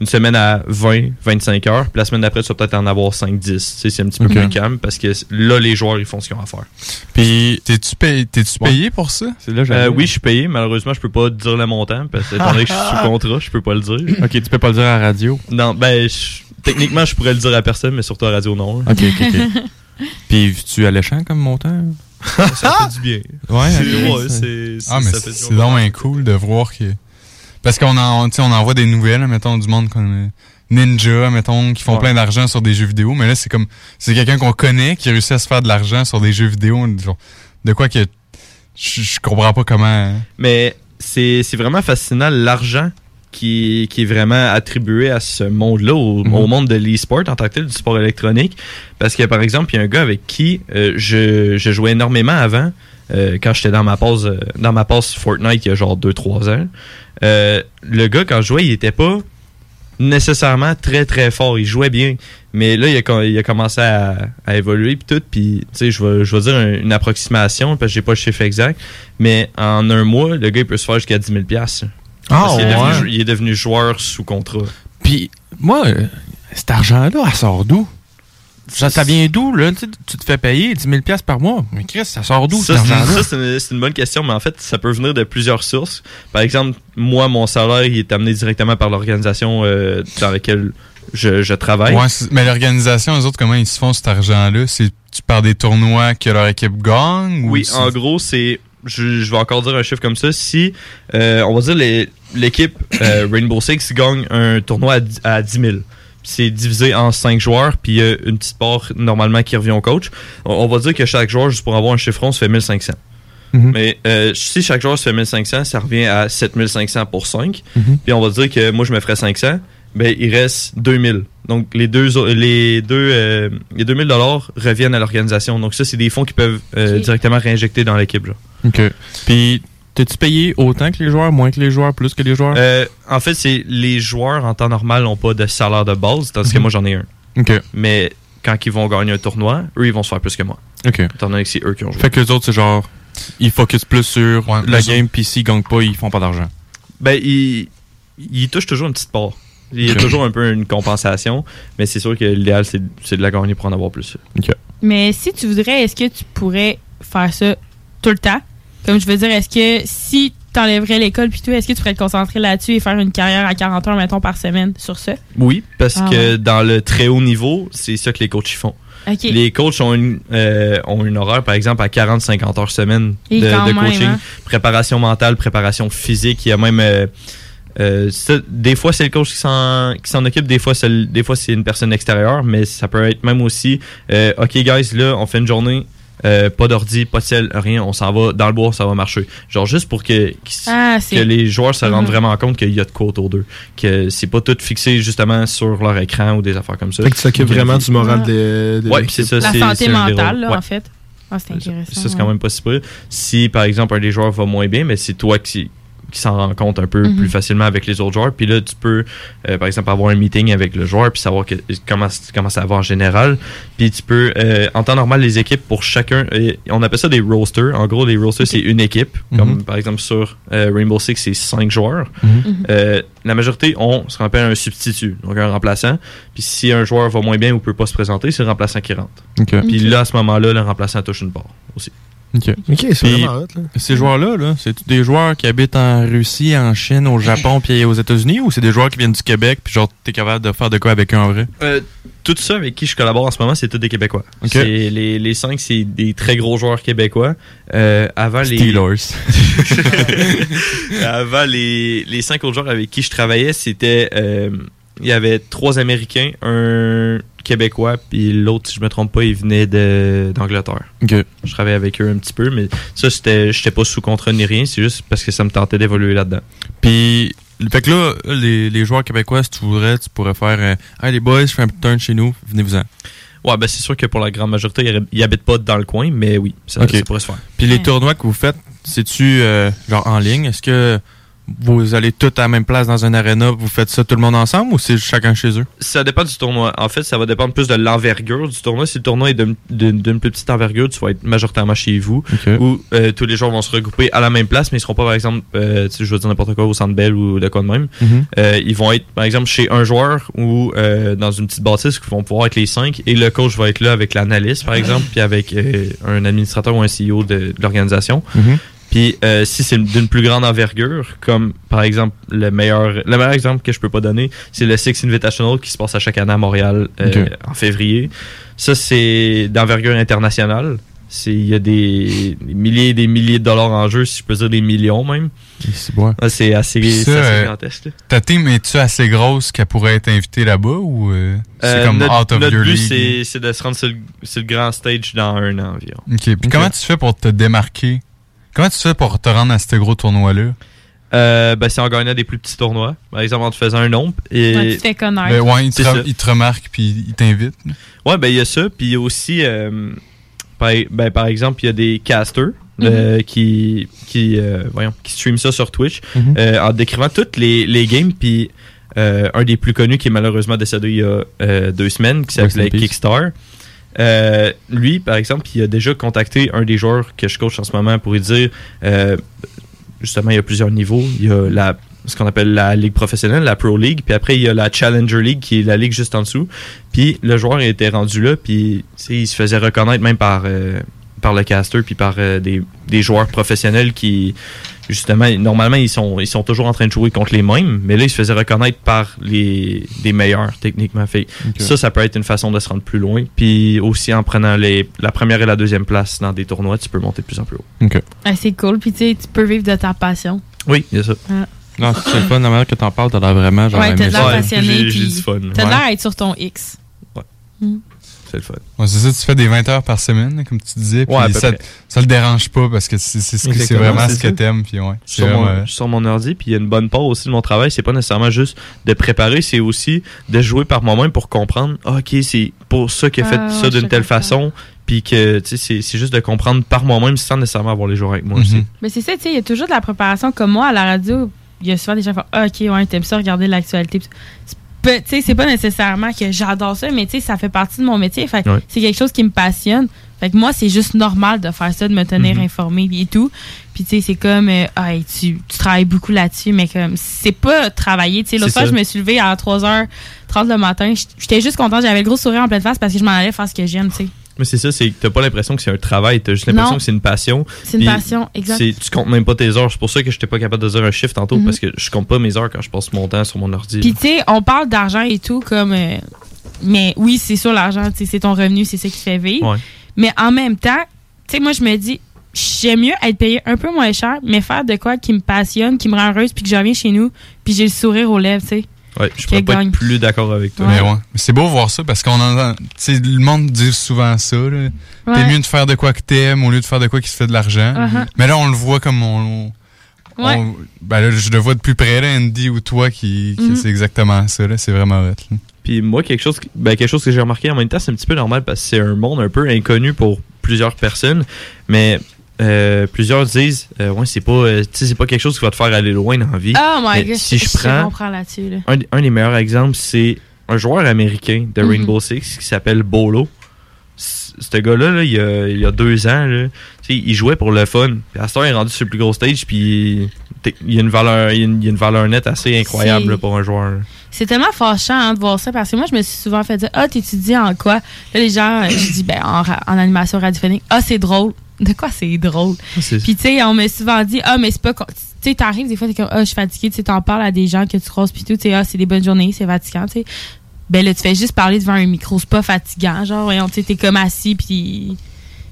une semaine à 20, 25 heures, puis la semaine d'après, tu vas peut-être en avoir 5, 10. Tu sais, c'est un petit peu plus calme parce que là, les joueurs, ils font ce qu'ils ont à faire. Puis, t'es-tu payé, t'es-tu payé pour ça? Euh, oui, je suis payé. Malheureusement, je peux pas dire le montant parce que, étant donné que je suis sous contrat, je peux pas le dire. Ok, tu peux pas le dire à la radio? Non, ben, je- techniquement, je pourrais le dire à personne, mais surtout à radio, non. là. Ok, ok, ok. Puis tu alléchant comme montant? ça fait du bien. Ouais, C'est- ouais, c'est- Ah, mais c'est cool de voir que. Parce qu'on en, on envoie des nouvelles, mettons, du monde comme euh, Ninja, mettons, qui font Ouais. plein d'argent sur des jeux vidéo. Mais là, c'est comme. C'est quelqu'un qu'on connaît qui a réussi à se faire de l'argent sur des jeux vidéo. genre, de quoi que. Je je comprends pas comment. Mais c'est c'est vraiment fascinant l'argent qui, qui est vraiment attribué à ce monde-là, au, Mhm. au monde de l'e-sport en tant que tel, du sport électronique. Parce que, par exemple, il y a un gars avec qui euh, je, je jouais énormément avant, euh, quand j'étais dans ma pause euh, dans ma pause Fortnite il y a genre 2-3 ans. Euh, le gars, quand je jouais, il était pas nécessairement très très fort. Il jouait bien. Mais là, il a, com- il a commencé à, à évoluer puis tout. Puis, tu sais, je vais, je vais dire un- une approximation parce que j'ai pas le chiffre exact. Mais en un mois, le gars, il peut se faire jusqu'à 10 000 piastres. Ah, ouais. devenu, il est devenu joueur sous contrat. Puis, moi, cet argent-là, elle sort d'où? Ça, ça vient d'où, là? Tu, te fais payer 10 000 par mois. Mais Chris, ça sort d'où, Ça, c'est argent-là? ça, c'est une, bonne question, mais en fait, ça peut venir de plusieurs sources. Par exemple, moi, mon salaire, il est amené directement par l'organisation euh, dans laquelle je, je travaille. Ouais, mais l'organisation, eux autres, comment ils se font cet argent-là? C'est tu par des tournois que leur équipe gagne? ou Oui, en gros, c'est. Je, je vais encore dire un chiffre comme ça. Si, euh, on va dire, les- l'équipe euh, Rainbow Six gagne un tournoi à, dix- à 10 000. C'est divisé en 5 joueurs, puis il y a une petite part normalement qui revient au coach. On, on va dire que chaque joueur, juste pour avoir un chiffron, se fait 1500. Mhm. Mais euh, si chaque joueur se fait 1500, ça revient à 7500 pour 5. Mhm. Puis on va dire que moi, je me ferais 500. Ben, il reste 2000. Donc, les deux, les deux, euh, les 2000 dollars reviennent à l'organisation. Donc, ça, c'est des fonds qui peuvent euh, directement réinjecter dans l'équipe. là. OK. Puis, t'es-tu payé autant que les joueurs, moins que les joueurs, plus que les joueurs? Euh, en fait, c'est les joueurs en temps normal n'ont pas de salaire de base, tandis que Mhm. moi j'en ai un. OK. Mais quand ils vont gagner un tournoi, eux ils vont se faire plus que moi. OK. Étant donné que c'est eux qui ont joué. Fait que les autres, c'est genre, ils focus plus sur la game, puis s'ils gagnent pas, ils font pas d'argent. Ben, ils, ils touchent toujours une petite part. Il y a toujours un peu une compensation, mais c'est sûr que l'idéal c'est c'est de la gagner pour en avoir plus. OK. Mais si tu voudrais, est-ce que tu pourrais faire ça tout le temps? Comme je veux dire, est-ce que si t'enlèverais l'école puis tout, est-ce que tu pourrais te concentrer là-dessus et faire une carrière à 40 heures, mettons, par semaine sur ça? Oui, parce Ah que ouais. dans le très haut niveau, c'est ça que les coachs font. Les coachs ont une, euh, ont une horaire, par exemple, à 40-50 heures semaine de, même, coaching. hein. Préparation mentale, préparation physique. Il y a même... euh, euh, ça, des fois, c'est le coach qui s'en occupe, des fois, des fois c'est une personne extérieure, mais ça peut être même aussi, euh, OK, guys, là, on fait une journée, euh, pas d'ordi, pas de sel, rien, on s'en va dans le bois, ça va marcher. Genre juste pour que, qu'ils- Ah, que les joueurs se rendent Mhm. vraiment compte qu'il y a de quoi autour d'eux. Que c'est pas tout fixé justement sur leur écran ou des affaires comme ça. Fait que tu t'occupes Ok. vraiment du moral de, de Ouais, l'équipe. puis c'est ça. La c'est- santé des mentale, là, Ouais. en fait. Ah, c'est intéressant. Ça, c'est quand même pas si pire. Si, par exemple, un des joueurs va moins bien, mais c'est toi qui, qui s'en rend compte un peu Mhm. plus facilement avec les autres joueurs. Puis là, tu peux, euh, par exemple, avoir un meeting avec le joueur puis savoir que- comment, comment ça va en général. Puis tu peux, euh, en temps normal, les équipes pour chacun, euh, on appelle ça des rosters. En gros, les rosters, c'est une équipe. Comme Mhm. par exemple sur euh, Rainbow Six, c'est cinq joueurs. Mhm. Euh, la majorité ont ce qu'on appelle un substitut, donc un remplaçant. Puis si un joueur va moins bien ou peut pas se présenter, c'est le remplaçant qui rentre. Puis là, à ce moment-là, le remplaçant touche une part aussi. OK. C'est vraiment hot, là. Ces joueurs-là, là, c'est des joueurs qui habitent en Russie, en Chine, au Japon, puis aux États-Unis, ou c'est des joueurs qui viennent du Québec, puis genre, t'es capable de faire de quoi avec eux en vrai? Euh, tout ça avec qui je collabore en ce moment, c'est tous des Québécois. Ok. C'est les, les cinq, c'est des très gros joueurs québécois. Euh, avant les Steelers. avant les, les cinq autres joueurs avec qui je travaillais, c'était euh, il y avait trois Américains, un Québécois, puis l'autre, si je me trompe pas, il venait de d'Angleterre. Je travaillais avec eux un petit peu, mais ça, c'était, j'étais pas sous contrat ni rien, c'est juste parce que ça me tentait d'évoluer là-dedans. Puis, fait que là, les, les joueurs québécois, si tu voudrais, tu pourrais faire euh, Hey les boys, je fais un petit turn chez nous, venez-vous-en. Ouais, ben c'est sûr que pour la grande majorité, ils, habitent pas dans le coin, mais oui, ça, Ok. ça pourrait se faire. Puis les tournois que vous faites, c'est-tu euh, genre en ligne? Est-ce que vous allez tous à la même place dans un arena, vous faites ça tout le monde ensemble ou c'est chacun chez eux? Ça dépend du tournoi. En fait, ça va dépendre plus de l'envergure du tournoi. Si le tournoi est d'une- plus petite envergure, tu vas être majoritairement chez vous. Où euh, tous les joueurs vont se regrouper à la même place, mais ils seront pas, par exemple, euh, je veux dire n'importe quoi, au centre belle ou de quoi de même. Euh, ils vont être, par exemple, chez un joueur ou euh, dans une petite bâtisse qui vont pouvoir être les cinq. Et le coach va être là avec l'analyste, par exemple, puis avec un administrateur ou un CEO de, de l'organisation. Mhm. Puis euh, si c'est d'une plus grande envergure, comme par exemple le meilleur le meilleur exemple que je peux pas donner, c'est le Six Invitational qui se passe à chaque année à Montréal euh, en février. Ça c'est d'envergure internationale. C'est il y a des, des milliers et des milliers de dollars en jeu, si je peux dire des millions même. C'est assez, Puis c'est ça, assez euh, gigantesque. là. Ta team est-tu assez grosse qu'elle pourrait être invitée là-bas ou euh, c'est Euh, comme notre, out of notre your but, league? c'est c'est de se rendre sur le, sur le grand stage dans un an environ. Ok. Puis comment tu fais pour te démarquer? Comment tu fais pour te rendre à ce gros tournoi-là? Euh, ben, c'est en gagnant des plus petits tournois. Par exemple, en te faisant un nombre. Et... Ouais, tu te fais connaître. Ben ouais, il te, re- il te remarque puis il t'invite. Ouais, ben il y a ça. Puis il y a aussi, euh, par, ben, par exemple, il y a des casters euh, qui, qui, euh, voyons, qui streament ça sur Twitch Mhm. euh, en décrivant toutes les, les games. Puis euh, un des plus connus qui est malheureusement décédé il y a euh, deux semaines, qui s'appelait. Kickstar. Euh, lui, par exemple, il a déjà contacté un des joueurs que je coach en ce moment pour lui dire, euh, justement, il y a plusieurs niveaux. Il y a la, ce qu'on appelle la ligue professionnelle, la Pro League, puis après, il y a la Challenger League, qui est la ligue juste en dessous. Puis le joueur était rendu là, puis il se faisait reconnaître même par, euh, par le caster, puis par des, des joueurs professionnels qui, justement, normalement, ils sont, ils sont toujours en train de jouer contre les mêmes, mais là, ils se faisaient reconnaître par les, des meilleurs, techniquement. Fait ça, ça peut être une façon de se rendre plus loin. Puis aussi, en prenant les, la première et la deuxième place dans des tournois, tu peux monter de plus en plus haut. Ok. Ah, c'est cool. Puis tu sais, tu peux vivre de ta passion. Oui, il y a ça. Ah. Non, c'est le fun, la manière que t'en parles, t'as l'air vraiment genre ouais, t'as l'air passionné. j'ai- puis j'ai du fun. T'as l'air à être sur ton X. Ouais. Mm. C'est le fun. Ouais, c'est ça, tu fais des 20 heures par semaine, comme tu disais, puis Ouais, ça, ça le dérange pas parce que c'est vraiment ce que ça. t'aimes, puis ouais. Je c'est suis sur, vraiment- mon, je suis sur mon ordi, puis il y a une bonne part aussi de mon travail. C'est pas nécessairement juste de préparer, c'est aussi de jouer par moi-même pour comprendre, ah, ok, c'est pour ça qu'il a fait Ah, ça ouais, d'une telle façon, puis que tu sais, c'est c'est juste de comprendre par moi-même sans nécessairement avoir les joueurs avec moi aussi. Mais c'est ça, tu sais, il y a toujours de la préparation. Comme moi, à la radio, il y a souvent des gens qui font Ah, OK, ouais, t'aimes ça, regarder l'actualité. C'est Tu sais, c'est pas nécessairement que j'adore ça, mais tu sais, ça fait partie de mon métier. Fait que Ouais. c'est quelque chose qui me passionne. Fait que moi, c'est juste normal de faire ça, de me tenir Mhm. informé et tout. Puis tu sais, c'est comme, euh, hey, tu, tu travailles beaucoup là-dessus, mais comme, c'est pas travailler. Tu sais, l'autre fois, ça. je me suis levée à 3h30 le matin. J'étais juste contente, j'avais le gros sourire en pleine face parce que je m'en allais faire ce que j'aime, tu sais. Mais c'est ça, c'est que t'as pas l'impression que c'est un travail, t'as juste l'impression que c'est une passion. C'est une passion, exact. Tu comptes même pas tes heures. C'est pour ça que j'étais pas capable de dire un chiffre tantôt, Mhm. parce que je compte pas mes heures quand je passe mon temps sur mon ordi. Puis tu sais, on parle d'argent et tout comme euh, mais oui, c'est sûr l'argent, tu sais, c'est ton revenu, c'est ça qui fait vivre. Ouais. Mais en même temps, tu sais moi je me dis j'aime mieux être payé un peu moins cher, mais faire de quoi qui me passionne, qui me rend heureuse, puis que je reviens chez nous, puis j'ai le sourire aux lèvres, tu sais. Ouais, je pourrais pas être plus d'accord avec toi. Mais ouais. Mais c'est beau voir ça parce qu'on entend. Tu sais, le monde dit souvent ça. là. T'es mieux de faire de quoi que t'aimes au lieu de faire de quoi qui se fait de l'argent. Uh-huh. Mais là, on le voit comme on. on- Ouais. on- ben là, je le vois de plus près, là, Andy ou toi, qui, qui- Mhm. c'est exactement ça. là. C'est vraiment hot. là. Puis moi, quelque chose, que- ben, quelque chose que j'ai remarqué en même temps, c'est un petit peu normal parce que c'est un monde un peu inconnu pour plusieurs personnes. Mais euh, plusieurs disent, euh, ouais, c'est pas, euh, c'est pas quelque chose qui va te faire aller loin dans la vie. Oh my god, si je prends comprends là-dessus là. un, un des meilleurs exemples, c'est un joueur américain de Mhm. Rainbow Six qui s'appelle Bolo. Ce gars-là, là, il, y a, il y a deux ans, là, il jouait pour le fun. Puis à ce temps, il est rendu sur le plus gros stage, puis il y a une valeur, il y a une, il y a une valeur nette assez incroyable là, pour un joueur. C'est tellement fâchant hein, de voir ça parce que moi, je me suis souvent fait dire Ah, t'étudies en quoi Là, les gens, je dis ben, en animation radiophonique. Ah, c'est drôle. De quoi c'est drôle? C'est- Puis, tu sais, on m'a souvent dit Ah, mais c'est pas. Tu sais, t'arrives des fois, t'es comme Ah, je suis fatigué. Tu sais, t'en parles à des gens que tu croises, puis tout. Tu sais, Ah, c'est des bonnes journées, c'est fatigant, tu sais. Ben là, tu fais juste parler devant un micro, c'est pas fatigant. Genre, voyons, tu sais, t'es comme assis, puis.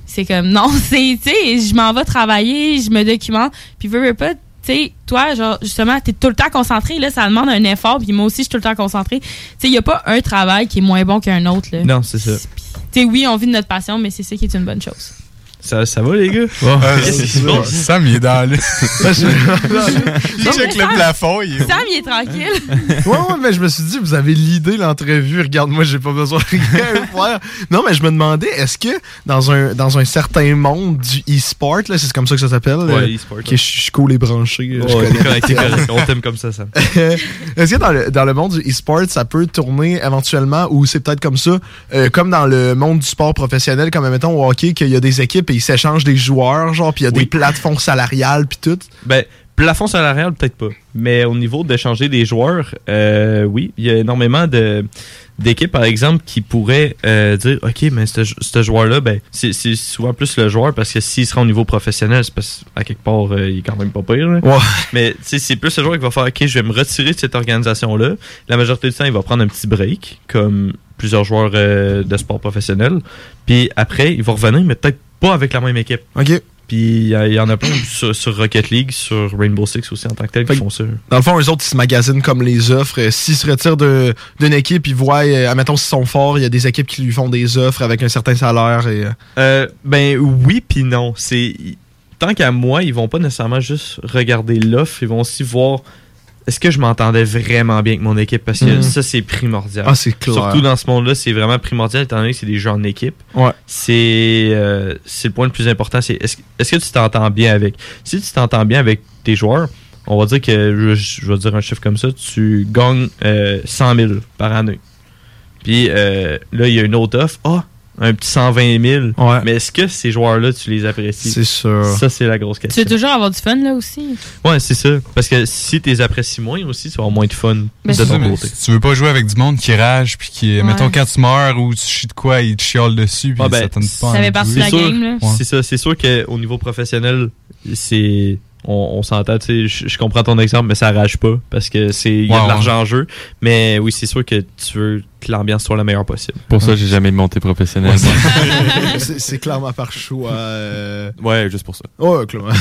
C'est comme non, c'est tu sais, je m'en vais travailler, je me documente, puis veux, veux pas, tu sais, toi genre justement, t'es tout le temps concentré là, ça demande un effort, puis moi aussi je suis tout le temps concentré. Tu sais, il y a pas un travail qui est moins bon qu'un autre là. Non, c'est ça. Tu sais, oui, on vit de notre passion, mais c'est ça qui est une bonne chose. Ça, ça va, les gars? Ah, qui bon. Sam, il est dans le. il check le plafond. Il est... Sam, il est tranquille. ouais, ouais, mais je me suis dit, vous avez l'idée, l'entrevue. Regarde, moi, j'ai pas besoin de rien faire. Non, mais je me demandais, est-ce que dans un, dans un certain monde du e-sport, là, c'est comme ça que ça s'appelle? Ouais, euh, e-sport, Que je suis cool et branché. euh, je Ouais, correct. On t'aime comme ça, Sam. Est-ce que dans le, dans le monde du e-sport, ça peut tourner éventuellement ou c'est peut-être comme ça, euh, comme dans le monde du sport professionnel, comme mettons au hockey, qu'il y a des équipes ils s'échangent des joueurs, genre, puis il y a des plateformes salariales, puis tout? Ben, plafond salarial, peut-être pas. Mais au niveau d'échanger des joueurs, euh, oui, il y a énormément de d'équipes, par exemple, qui pourraient euh, dire OK, mais ce, joueur-là, ben, c'est souvent plus le joueur parce que s'il sera au niveau professionnel, c'est parce qu'à quelque part, euh, il est quand même pas pire. là. Ouais. Mais c'est plus le joueur qui va faire OK, je vais me retirer de cette organisation-là. La majorité du temps, il va prendre un petit break, comme plusieurs joueurs euh, de sport professionnel. Puis après, il va revenir, mais peut-être pas avec la même équipe. OK. Puis il y, en a plein sur, sur Rocket League, sur Rainbow Six aussi en tant que tel qui font ça. Dans le fond, eux autres, ils se magasinent comme les offres. Euh, S'ils se retirent de- d'une équipe, ils voient, euh, admettons, s'ils sont forts, il y a des équipes qui lui font des offres avec un certain salaire. Et, euh, Euh, ben oui puis non. C'est tant qu'à moi, ils vont pas nécessairement juste regarder l'offre, ils vont aussi voir est-ce que je m'entendais vraiment bien avec mon équipe? Parce que Mhm. ça c'est primordial. Ah, c'est clair. Surtout dans ce monde-là, c'est vraiment primordial étant donné que c'est des jeux en équipe. Ouais. C'est euh, c'est le point le plus important, c'est est-ce est-ce que tu t'entends bien avec? Si tu t'entends bien avec tes joueurs, on va dire que je, je vais dire un chiffre comme ça, tu gagnes euh, 100 000 par année. Puis euh, là, il y a une autre offre. Ah, un petit 120 000. Mais est-ce que ces joueurs-là, tu les apprécies? C'est sûr. Ça, c'est la grosse Tu question. veux toujours avoir du fun là aussi? Ouais, c'est ça. Parce que si tu les apprécies moins aussi, tu vas avoir moins de fun Ben, de ton ça, mais côté. si tu veux pas jouer avec du monde qui rage puis qui Ouais. mettons quand tu meurs ou tu chies de quoi il te chiale dessus puis Ah ben, ça pas Ça fait partie de la game, là. C'est ça, c'est sûr qu'au niveau professionnel, c'est on, on s'entend, tu sais, je comprends ton exemple, mais ça arrache pas parce que c'est il y a de ouais. l'argent en jeu. Mais oui, c'est sûr que tu veux que l'ambiance soit la meilleure possible. Pour ça, j'ai jamais monté professionnel. c'est c'est clairement par choix. euh, Ouais, juste pour ça. Ouais, clairement.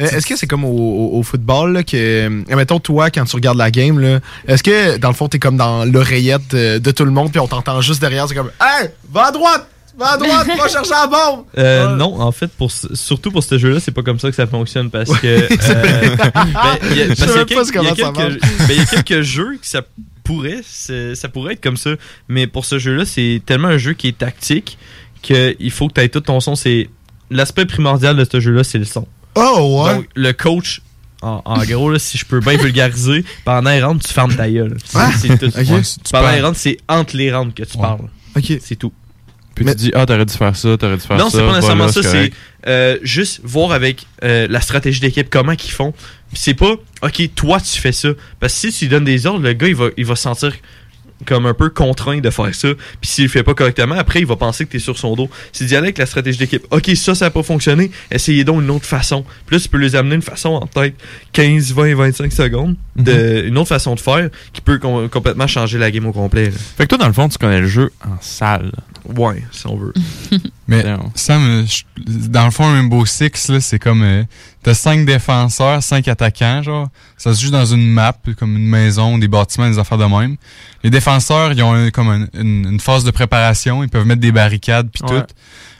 Euh, Est-ce que c'est comme au, au- au football, là, que. euh, Mettons, toi, quand tu regardes la game, là, est-ce que, dans le fond, t'es comme dans l'oreillette de tout le monde, puis on t'entend juste derrière, c'est comme Hey, va à droite! Va à droite, va chercher la bombe! Euh, non, en fait, pour surtout pour ce jeu-là, c'est pas comme ça que ça fonctionne parce que. euh, ben, il y a- Je sais même quelques- pas ce- comment il y a ça quelques- marche. il y a quelques jeux que ça pourrait, ça pourrait être comme ça, mais pour ce jeu-là, c'est tellement un jeu qui est tactique qu'il faut que tu aies tout ton son. C'est l'aspect primordial de ce jeu-là, c'est le son. Oh ouais. Donc, le coach. En, en gros, là, si je peux bien vulgariser, pendant les rounds, tu fermes ta gueule. C'est Ah, c'est tout. Ouais, tu pendant parles. les rounds, c'est entre les rounds que tu parles. C'est tout. Puis tu dis, ah, t'aurais dû faire ça, t'aurais dû faire Non, ça. c'est pas nécessairement voilà, ça. C'est euh, juste voir avec euh, la stratégie d'équipe comment qu'ils font. Puis c'est pas, ok, toi tu fais ça. Parce que si tu lui donnes des ordres, le gars il va, il va se sentir comme un peu contraint de faire ça. Puis s'il le fait pas correctement, après il va penser que t'es sur son dos. C'est d'y aller avec la stratégie d'équipe. Ok, ça, ça a pas fonctionné. Essayez donc une autre façon. Puis là, tu peux les amener une façon en peut-être 15, 20, 25 secondes. De, Une autre façon de faire qui peut com- complètement changer la game au complet. là. Fait que toi, dans le fond, tu connais le jeu en salle. Ouais, si on veut. Mais Sam, euh, dans le fond, Rainbow Six, là, c'est comme. euh, T'as cinq défenseurs, cinq attaquants, genre. Ça se joue dans une map, comme une maison, des bâtiments, des affaires de même. Les défenseurs, ils ont un- comme un- une, une phase de préparation. Ils peuvent mettre des barricades, puis Ouais. tout.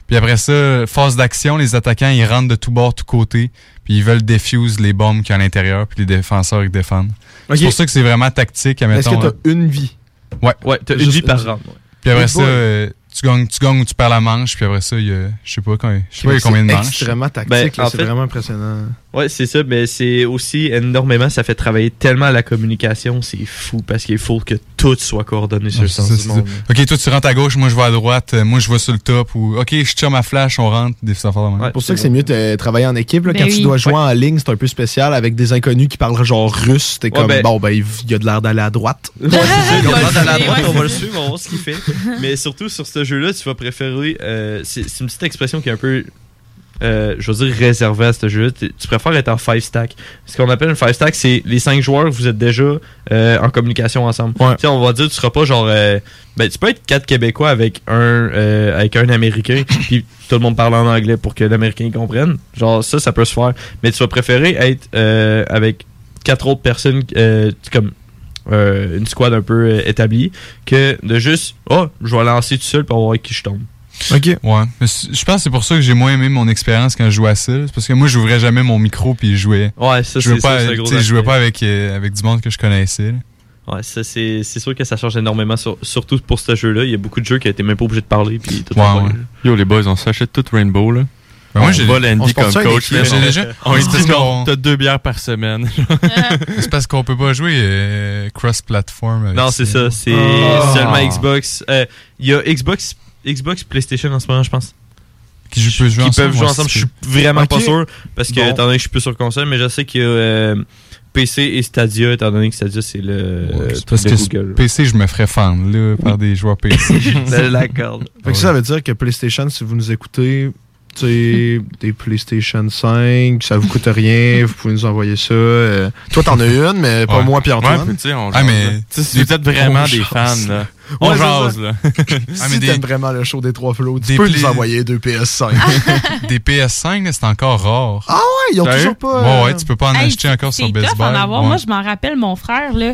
Puis après ça, phase d'action, les attaquants, ils rentrent de tous bords, tous côtés. Puis ils veulent défuse les bombes qu'il y a à l'intérieur, puis les défenseurs, ils défendent. C'est pour ça que c'est vraiment tactique. Est-ce admettons, que euh, t'as une vie? Ouais. Ouais, t'as une vie par round. ouais. Puis après ça, euh, tu gagnes, tu gagnes ou tu perds la manche. Puis après ça, il y a, je sais pas, quand, je sais pas il y a combien de C'est manches. extrêmement tactique, Ben, là, en c'est fait- vraiment impressionnant. Ouais, c'est ça, mais c'est aussi énormément, ça fait travailler tellement la communication, c'est fou parce qu'il faut que tout soit coordonné sur le sens du monde. ça. Ok, toi tu rentres à gauche, moi je vais à droite, euh, moi je vais sur le top ou ok, je tire ma flash, on rentre, des affaires de pour ça que c'est mieux de travailler en équipe. Là, Ben quand oui. tu dois jouer Ouais. en ligne, c'est un peu spécial avec des inconnus qui parlent genre russe. T'es Ouais, comme, ben- bon, ben, il y a de l'air d'aller à droite. Ouais, c'est ça, On on va rentre à la droite, suivre, on va le suivre, on va voir ce qu'il fait. Mais surtout sur ce jeu-là, tu vas préférer. euh, c'est une petite expression qui est un peu. Euh, je veux dire réservée à ce jeu-là. Tu tu préfères être en five stack. Ce qu'on appelle un five stack, c'est les cinq joueurs, vous êtes déjà euh, en communication ensemble. Tu sais, on va dire, tu seras pas genre. euh, ben, tu peux être quatre Québécois avec un avec un Américain, puis tout le monde parle en anglais pour que l'Américain comprenne. Genre, ça, ça peut se faire. Mais tu vas préférer être avec quatre autres personnes, comme une squad un peu établie, que de juste, oh, je vais lancer tout seul pour voir avec qui je tombe. Ok. Ouais. Je pense que c'est pour ça que j'ai moins aimé mon expérience quand je jouais à ça. C'est parce que moi, j'ouvrais jamais mon micro puis je jouais. Ouais, ça, je jouais c'est pas, gros je jouais pas avec, euh, avec du monde que je connaissais. là. Ouais, ça, c'est c'est sûr que ça change énormément, sur- surtout pour ce jeu-là. Il y a beaucoup de jeux qui étaient même pas obligés de parler. Puis tout Ouais, ouais. Yo, les boys, on s'achète tout Rainbow, là. Ben, moi, on j'ai- on Landy comme ça coach. on- déjà- On parce dit, qu'on- t'as deux bières par semaine. c'est parce qu'on peut pas jouer euh, cross-platform. Non, c'est ça. C'est Ah. seulement Xbox. Euh, Il y a Xbox, Xbox PlayStation en ce moment, je pense. Qui peuvent jouer Qui ensemble, peuvent jouer ouais, ensemble. c'est Je suis vraiment pas sûr. Parce que, Bon. étant donné que je suis plus sur console, mais je sais qu'il y a euh, PC et Stadia, étant donné que Stadia, c'est le. euh, C'est truc parce de que Google. PC, je me ferais fendre là, par des joueurs PC. Je l'accorde. Fait que ça veut dire que PlayStation, si vous nous écoutez, tu sais, des PlayStation 5, ça vous coûte rien, vous pouvez nous envoyer ça. euh. toi, t'en as une, mais pas Ouais. moi puis Antoine. Ouais, sais, on Ah, mais- là. Tu sais, si vous êtes vraiment des fans, là. On Ouais, jase, là. si Ah, mais des- t'aimes vraiment le show des trois flots, tu Des peux nous envoyer deux PS5. des PS5, là, c'est encore rare. ah ouais, ils ont toujours pas... Ouais, euh, ouais, tu peux pas en Hey, acheter encore sur Best Buy. en avoir. Ouais. Moi, je m'en rappelle, mon frère, là,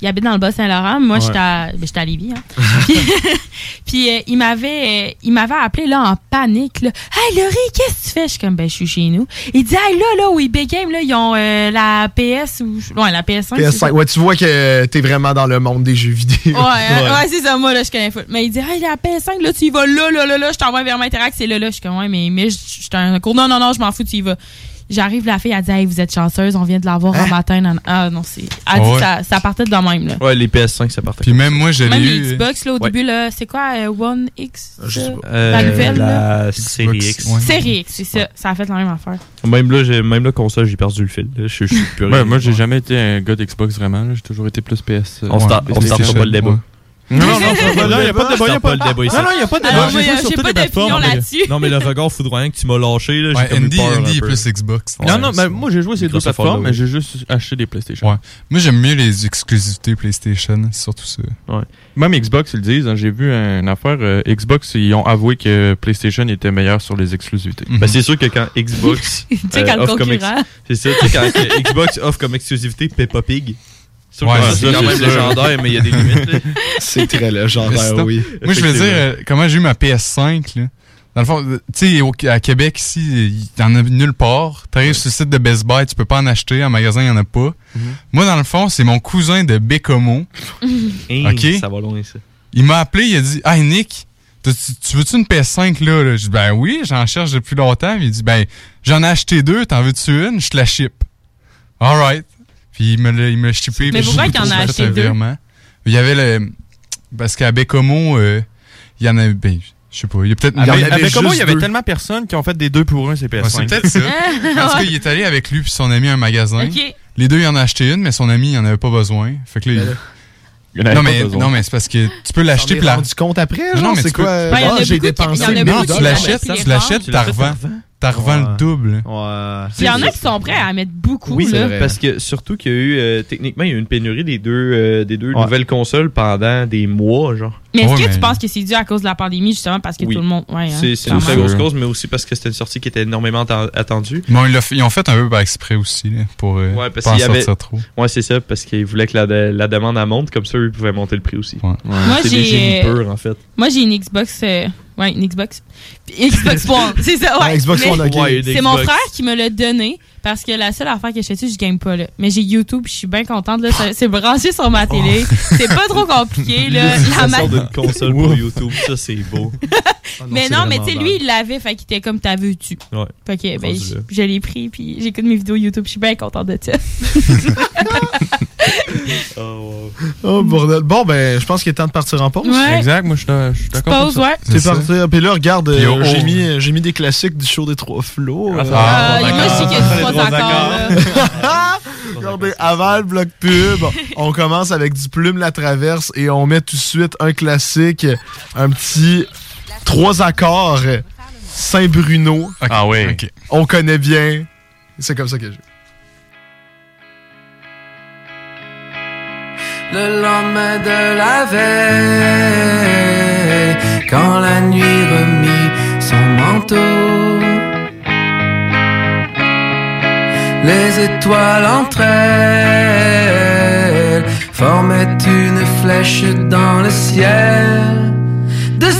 il habite dans le Bas-Saint-Laurent. Moi, Ouais. j'étais à, ben, j'étais à Lévis. Hein. puis puis, euh, il m'avait euh, il m'avait appelé là, en panique. Là. Hey, Laurie, qu'est-ce que tu fais? Je suis comme, ben, je suis chez nous. Il dit, hey, là, là, où eBay Game, là, ils ont euh, la PS ou. Ouais, la PS5. c'est ça. PS5. Ouais, tu vois que t'es vraiment dans le monde des jeux vidéo. Ouais, ouais, ouais, c'est ça, moi, là, je connais full. Mais il dit, hey, la PS5, là, tu y vas là, là, là, là, je t'envoie vers Interact, c'est là, là. Je suis comme, ouais, mais, mais j'étais un cours. Non, non, non, je m'en fous, tu y vas. J'arrive, la fille, elle dit, hey, vous êtes chanceuse, on vient de l'avoir Hein? un matin. nan- Ah, non, c'est. Elle dit ouais. ça, ça partait de même, là. Ouais, les PS5, ça partait. Puis même moi, je Même l'ai les eu. Xbox, là, au Ouais. début, là, c'est quoi, euh, One X? Je sais ça? pas. Euh, la nouvelle, là? la série X. ouais. Série X, c'est ça. Ça a fait la même affaire. Même là, j'ai- même là, console, j'ai perdu le fil. Je, je suis plus Ouais, rien. moi, j'ai jamais été un gars d'Xbox vraiment. J'ai toujours été plus PS. euh, On start- on start pas le débat. Non, non, non, il n'y a pas de débat. il y a pas le débat ici. Non, non, il n'y a pas de débat. J'ai mais, joué euh, sur j'ai toutes pas les d'opinion plateformes. là-dessus. Non, mais le regard foudroyant que tu m'as lâché, là, j'ai Ouais, comme eu Andy, Andy est plus Xbox. Non, non, mais moi j'ai joué ces deux plateformes, mais j'ai juste acheté des PlayStation. Ouais. Moi, j'aime mieux les exclusivités PlayStation, surtout ça. Ouais. Même Xbox, ils le disent. hein, j'ai vu une affaire. euh, Xbox, ils ont avoué que PlayStation était meilleur sur les exclusivités. Ben, c'est sûr que quand Xbox. Tu sais, quand le offre comme ex- concurrent. C'est ça, tu sais, quand que Xbox offre comme exclusivité Peppa Pig. C'est sûr Ouais, que ça, c'est c'est quand sûr. même légendaire, mais il y a des limites. là. C'est très légendaire, oui. Moi, je veux dire, euh, comment j'ai eu ma PS5, là. Dans le fond, euh, tu sais, à Québec, ici, il y en a nulle part. T'arrives sur le site de Best Buy, tu peux pas en acheter. En magasin, il y en a pas. Mhm. Moi, dans le fond, c'est mon cousin de Bécomo. OK. Ça va loin, ça. Il m'a appelé, il a dit Hey Nick, tu, tu veux-tu une PS5 là? là? Je dis Ben oui, j'en cherche depuis longtemps. Il dit Ben, j'en ai acheté deux, t'en veux-tu une? Je te la ship. Alright. Puis il me l'a il l'a shippé. Mais pourquoi qu'il en a acheté deux? virement. Il y avait le. Parce qu'à Bécomo, euh, il y en a. Ben, je sais pas, il y a peut-être. Avec, il y avait avec comment il y juste avait deux. tellement personnes qui ont fait des deux pour un, ces PS5. Ouais, c'est peut-être ça. en tout cas, il est allé avec lui puis son ami à un magasin. Les deux, il en a acheté une, mais son ami, il en avait pas besoin. Fait que là, il- Il en avait non, pas mais, besoin. non, mais c'est parce que tu peux l'acheter la. rendu compte après, Non, genre, non, mais c'est tu peux- quoi? Ben, Ah, j'ai dépensé il y en a 1000 beaucoup Non, tu l'achètes, tu l'achètes, Tu revends. T'en revends Ouais. le double. Ouais. Il y en a qui sont prêts à mettre beaucoup, Oui, là. vrai. parce que surtout qu'il y a eu, euh, techniquement, il y a eu une pénurie des deux, euh, des deux Ouais. nouvelles consoles pendant des mois, genre. Mais est-ce Ouais, que mais- tu penses que c'est dû à cause de la pandémie, justement, parce que Oui. tout le monde. Ouais, hein, C'est une très grosse cause, mais aussi parce que c'était une sortie qui était énormément atten- attendue. Bon, ils, l'ont fait- ils ont fait un peu par exprès aussi, là, pour euh, Ouais, parce pas en avait- sortir trop. Ouais, c'est ça, parce qu'ils voulaient que la, la demande monte, comme ça, eux, ils pouvaient monter le prix aussi. Moi, j'ai. en fait. Moi, j'ai une Xbox. Ouais, une Xbox. Puis Xbox One. C'est ça, ouais. Ouais, Xbox Mais One, ok. Ouais, une C'est mon frère qui me l'a donné parce que la seule affaire que je fais dessus, je game pas, là. Mais j'ai YouTube, je suis bien contente, là. Ça- C'est branché sur ma télé. C'est pas trop compliqué, là. La Ça ma- sort d'une console pour YouTube, ça, c'est beau. Mais non, mais tu sais, lui, il l'avait, fait qu'il était comme t'as vu tu. Ouais. Fait que, ben, Rendu je, là. je l'ai pris, puis j'écoute mes vidéos YouTube, je suis bien contente de ça. Oh, bordel. Bon, ben, je pense qu'il est temps de partir en pause. Ouais. Exact, moi je suis d'accord. Pause, ouais. C'est parti. Puis là, regarde, euh, oh, j'ai oh. mis, j'ai mis des classiques du show des trois flots. Ah, euh, Ah, qu'il y a du trois accords. Regardez, avant le bloc pub, on commence avec du plume la traverse et on met tout de suite un classique, un petit trois accords Saint-Bruno. Ah oui. ok. On connaît bien. C'est comme ça que je joue. Le lendemain de la veille, quand la nuit remit son manteau, les étoiles entre elles formaient une flèche dans le ciel de.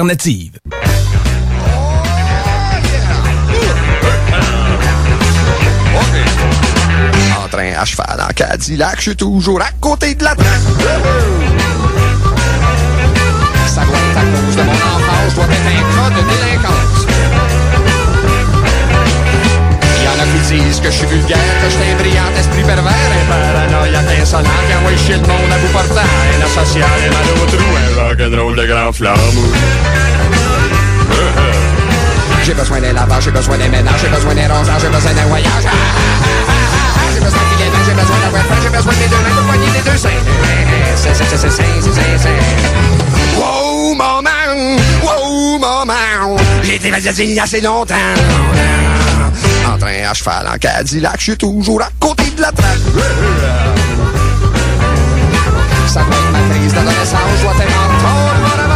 CJMD, l'alternative. En train à cheval en Cadillac, je suis toujours à côté de la traque. Ça doit être à cause de mon enfance, je dois être un cas de délinquance. Il y en a qui disent que je suis vulgaire, que je suis un brillant esprit pervers, un paranoïaque insolent qui envoie chier le monde à bout portant, un asocial et mal au trou, un rock'n'roll de grand flamme. J'ai besoin d'un lavage, j'ai besoin d'un ménage, j'ai besoin d'un rosage, j'ai besoin d'un voyage. Ah, ah, ah, J'ai besoin de clients, j'ai besoin d'un webfan, j'ai besoin des deux mains pour poigner les deux seins. C'est, c'est, c'est, c'est, c'est, c'est, c'est. Wow, maman, wow, maman, j'ai été assez longtemps. En train à cheval en Cadillac, je suis toujours à côté de la traque. Ça ma crise d'adolescence,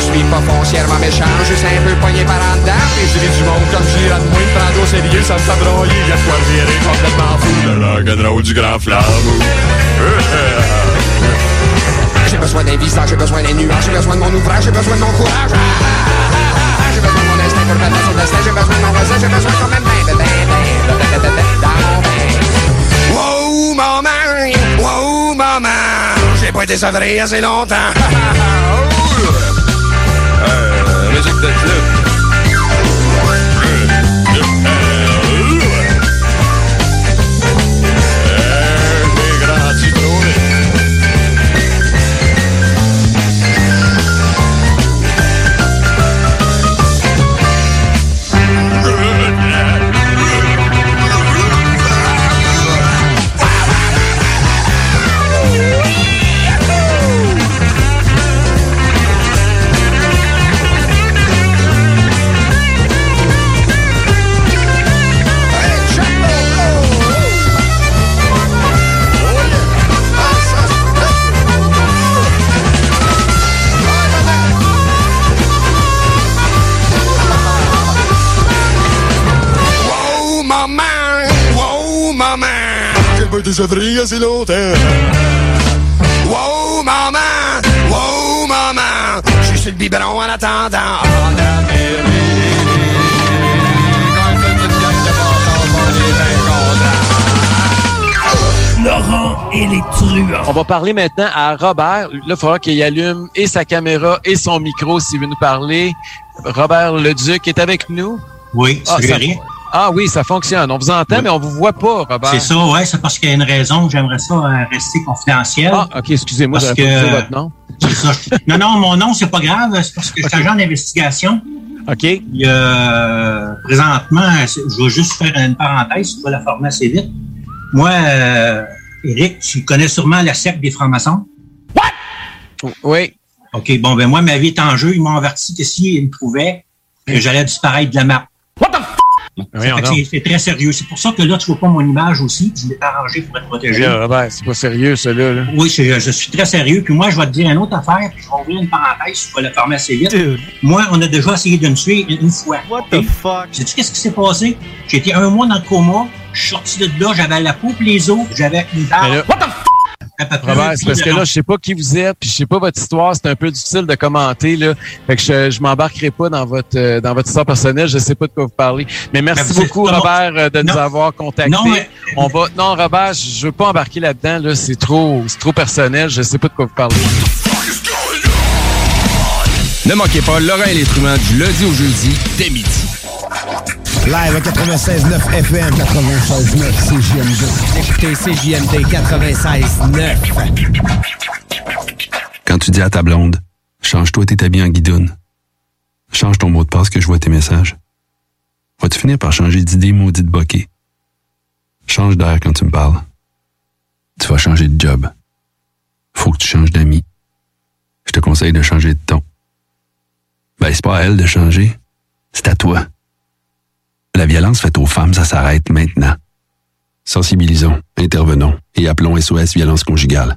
Je suis pas foncièrement méchant, juste un peu poigné par en dedans Puis je ris du monde comme je de moi, prendre au sérieux, ça me fait broyer Viens toi virer complètement fou, le rock'n'roll du grand flambeau J'ai besoin d'un visage, j'ai besoin des nuages, j'ai besoin de mon ouvrage, j'ai besoin de mon courage J'ai besoin de mon instinct pour battre sur le destin, j'ai besoin de mon voisin, j'ai besoin quand même mon bain Wow maman, wow maman, j'ai pas été sevré assez longtemps The truth. Assez longtemps. Wow, maman! Wow, maman! Je suis le biberon en attendant. En Laurent et les truands. On va parler maintenant à Robert. Là, il faudra qu'il allume et sa caméra et son micro s'il veut nous parler. Robert Leduc est avec nous. Oui, Ah, c'est ça-. Ah oui, ça fonctionne. On vous entend, mais on vous voit pas, Robert. C'est ça, ouais, c'est parce qu'il y a une raison. J'aimerais ça euh, rester confidentiel. Ah, ok, excusez-moi, Parce pas que- votre nom. C'est ça. Non, non, mon nom, c'est pas grave. C'est parce que je suis agent d'investigation. OK. Il y a, euh, présentement, je vais juste faire une parenthèse, tu vas la former assez vite. Moi, euh, Eric, tu connais sûrement la secte des francs-maçons? Oui. OK, bon, ben moi, ma vie est en jeu. Ils m'ont averti que s'ils me trouvaient, que j'allais disparaître de la map. C'est très sérieux. C'est pour ça que là, tu vois pas mon image aussi. Je l'ai arrangé pour être protégé. Robert, c'est pas sérieux, ça, là. là. Oui, je, je suis très sérieux. Puis moi, je vais te dire une autre affaire, puis je vais ouvrir une parenthèse, je vais la fermer assez vite. Moi, on a déjà essayé de me tuer une, fois. What the fuck? Sais-tu qu'est-ce qui s'est passé? J'ai été un mois dans le coma, je suis sorti de là, j'avais la peau et les os, j'avais une barbe. What the f***? Robert, c'est parce que là, je sais pas qui vous êtes, puis je sais pas votre histoire, c'est un peu difficile de commenter, là. Fait que je, je m'embarquerai pas dans votre euh, dans votre histoire personnelle, je sais pas de quoi vous parlez. Mais merci êtes beaucoup, Robert, euh, de nous avoir contactés. Non, mais- On va. Non, Robert, je je veux pas embarquer là-dedans, là. C'est trop, c'est trop personnel, je sais pas de quoi vous parlez. Ne manquez pas Laurent et les du lundi au jeudi dès midi. Live à 96.9 FM, 96.9 CJMD. Écoutez CJMD 96.9. Quand tu dis à ta blonde, change-toi tes habits en guidoune. Change ton mot de passe que je vois tes messages. Vas-tu finir par changer d'idée maudite bokeh? Change d'air quand tu me parles. Tu vas changer de job. Faut que tu changes d'amis. Je te conseille de changer de ton. Ben, c'est pas à elle de changer. C'est à toi. La violence faite aux femmes, ça s'arrête maintenant. Sensibilisons, intervenons et appelons SOS Violence Conjugale.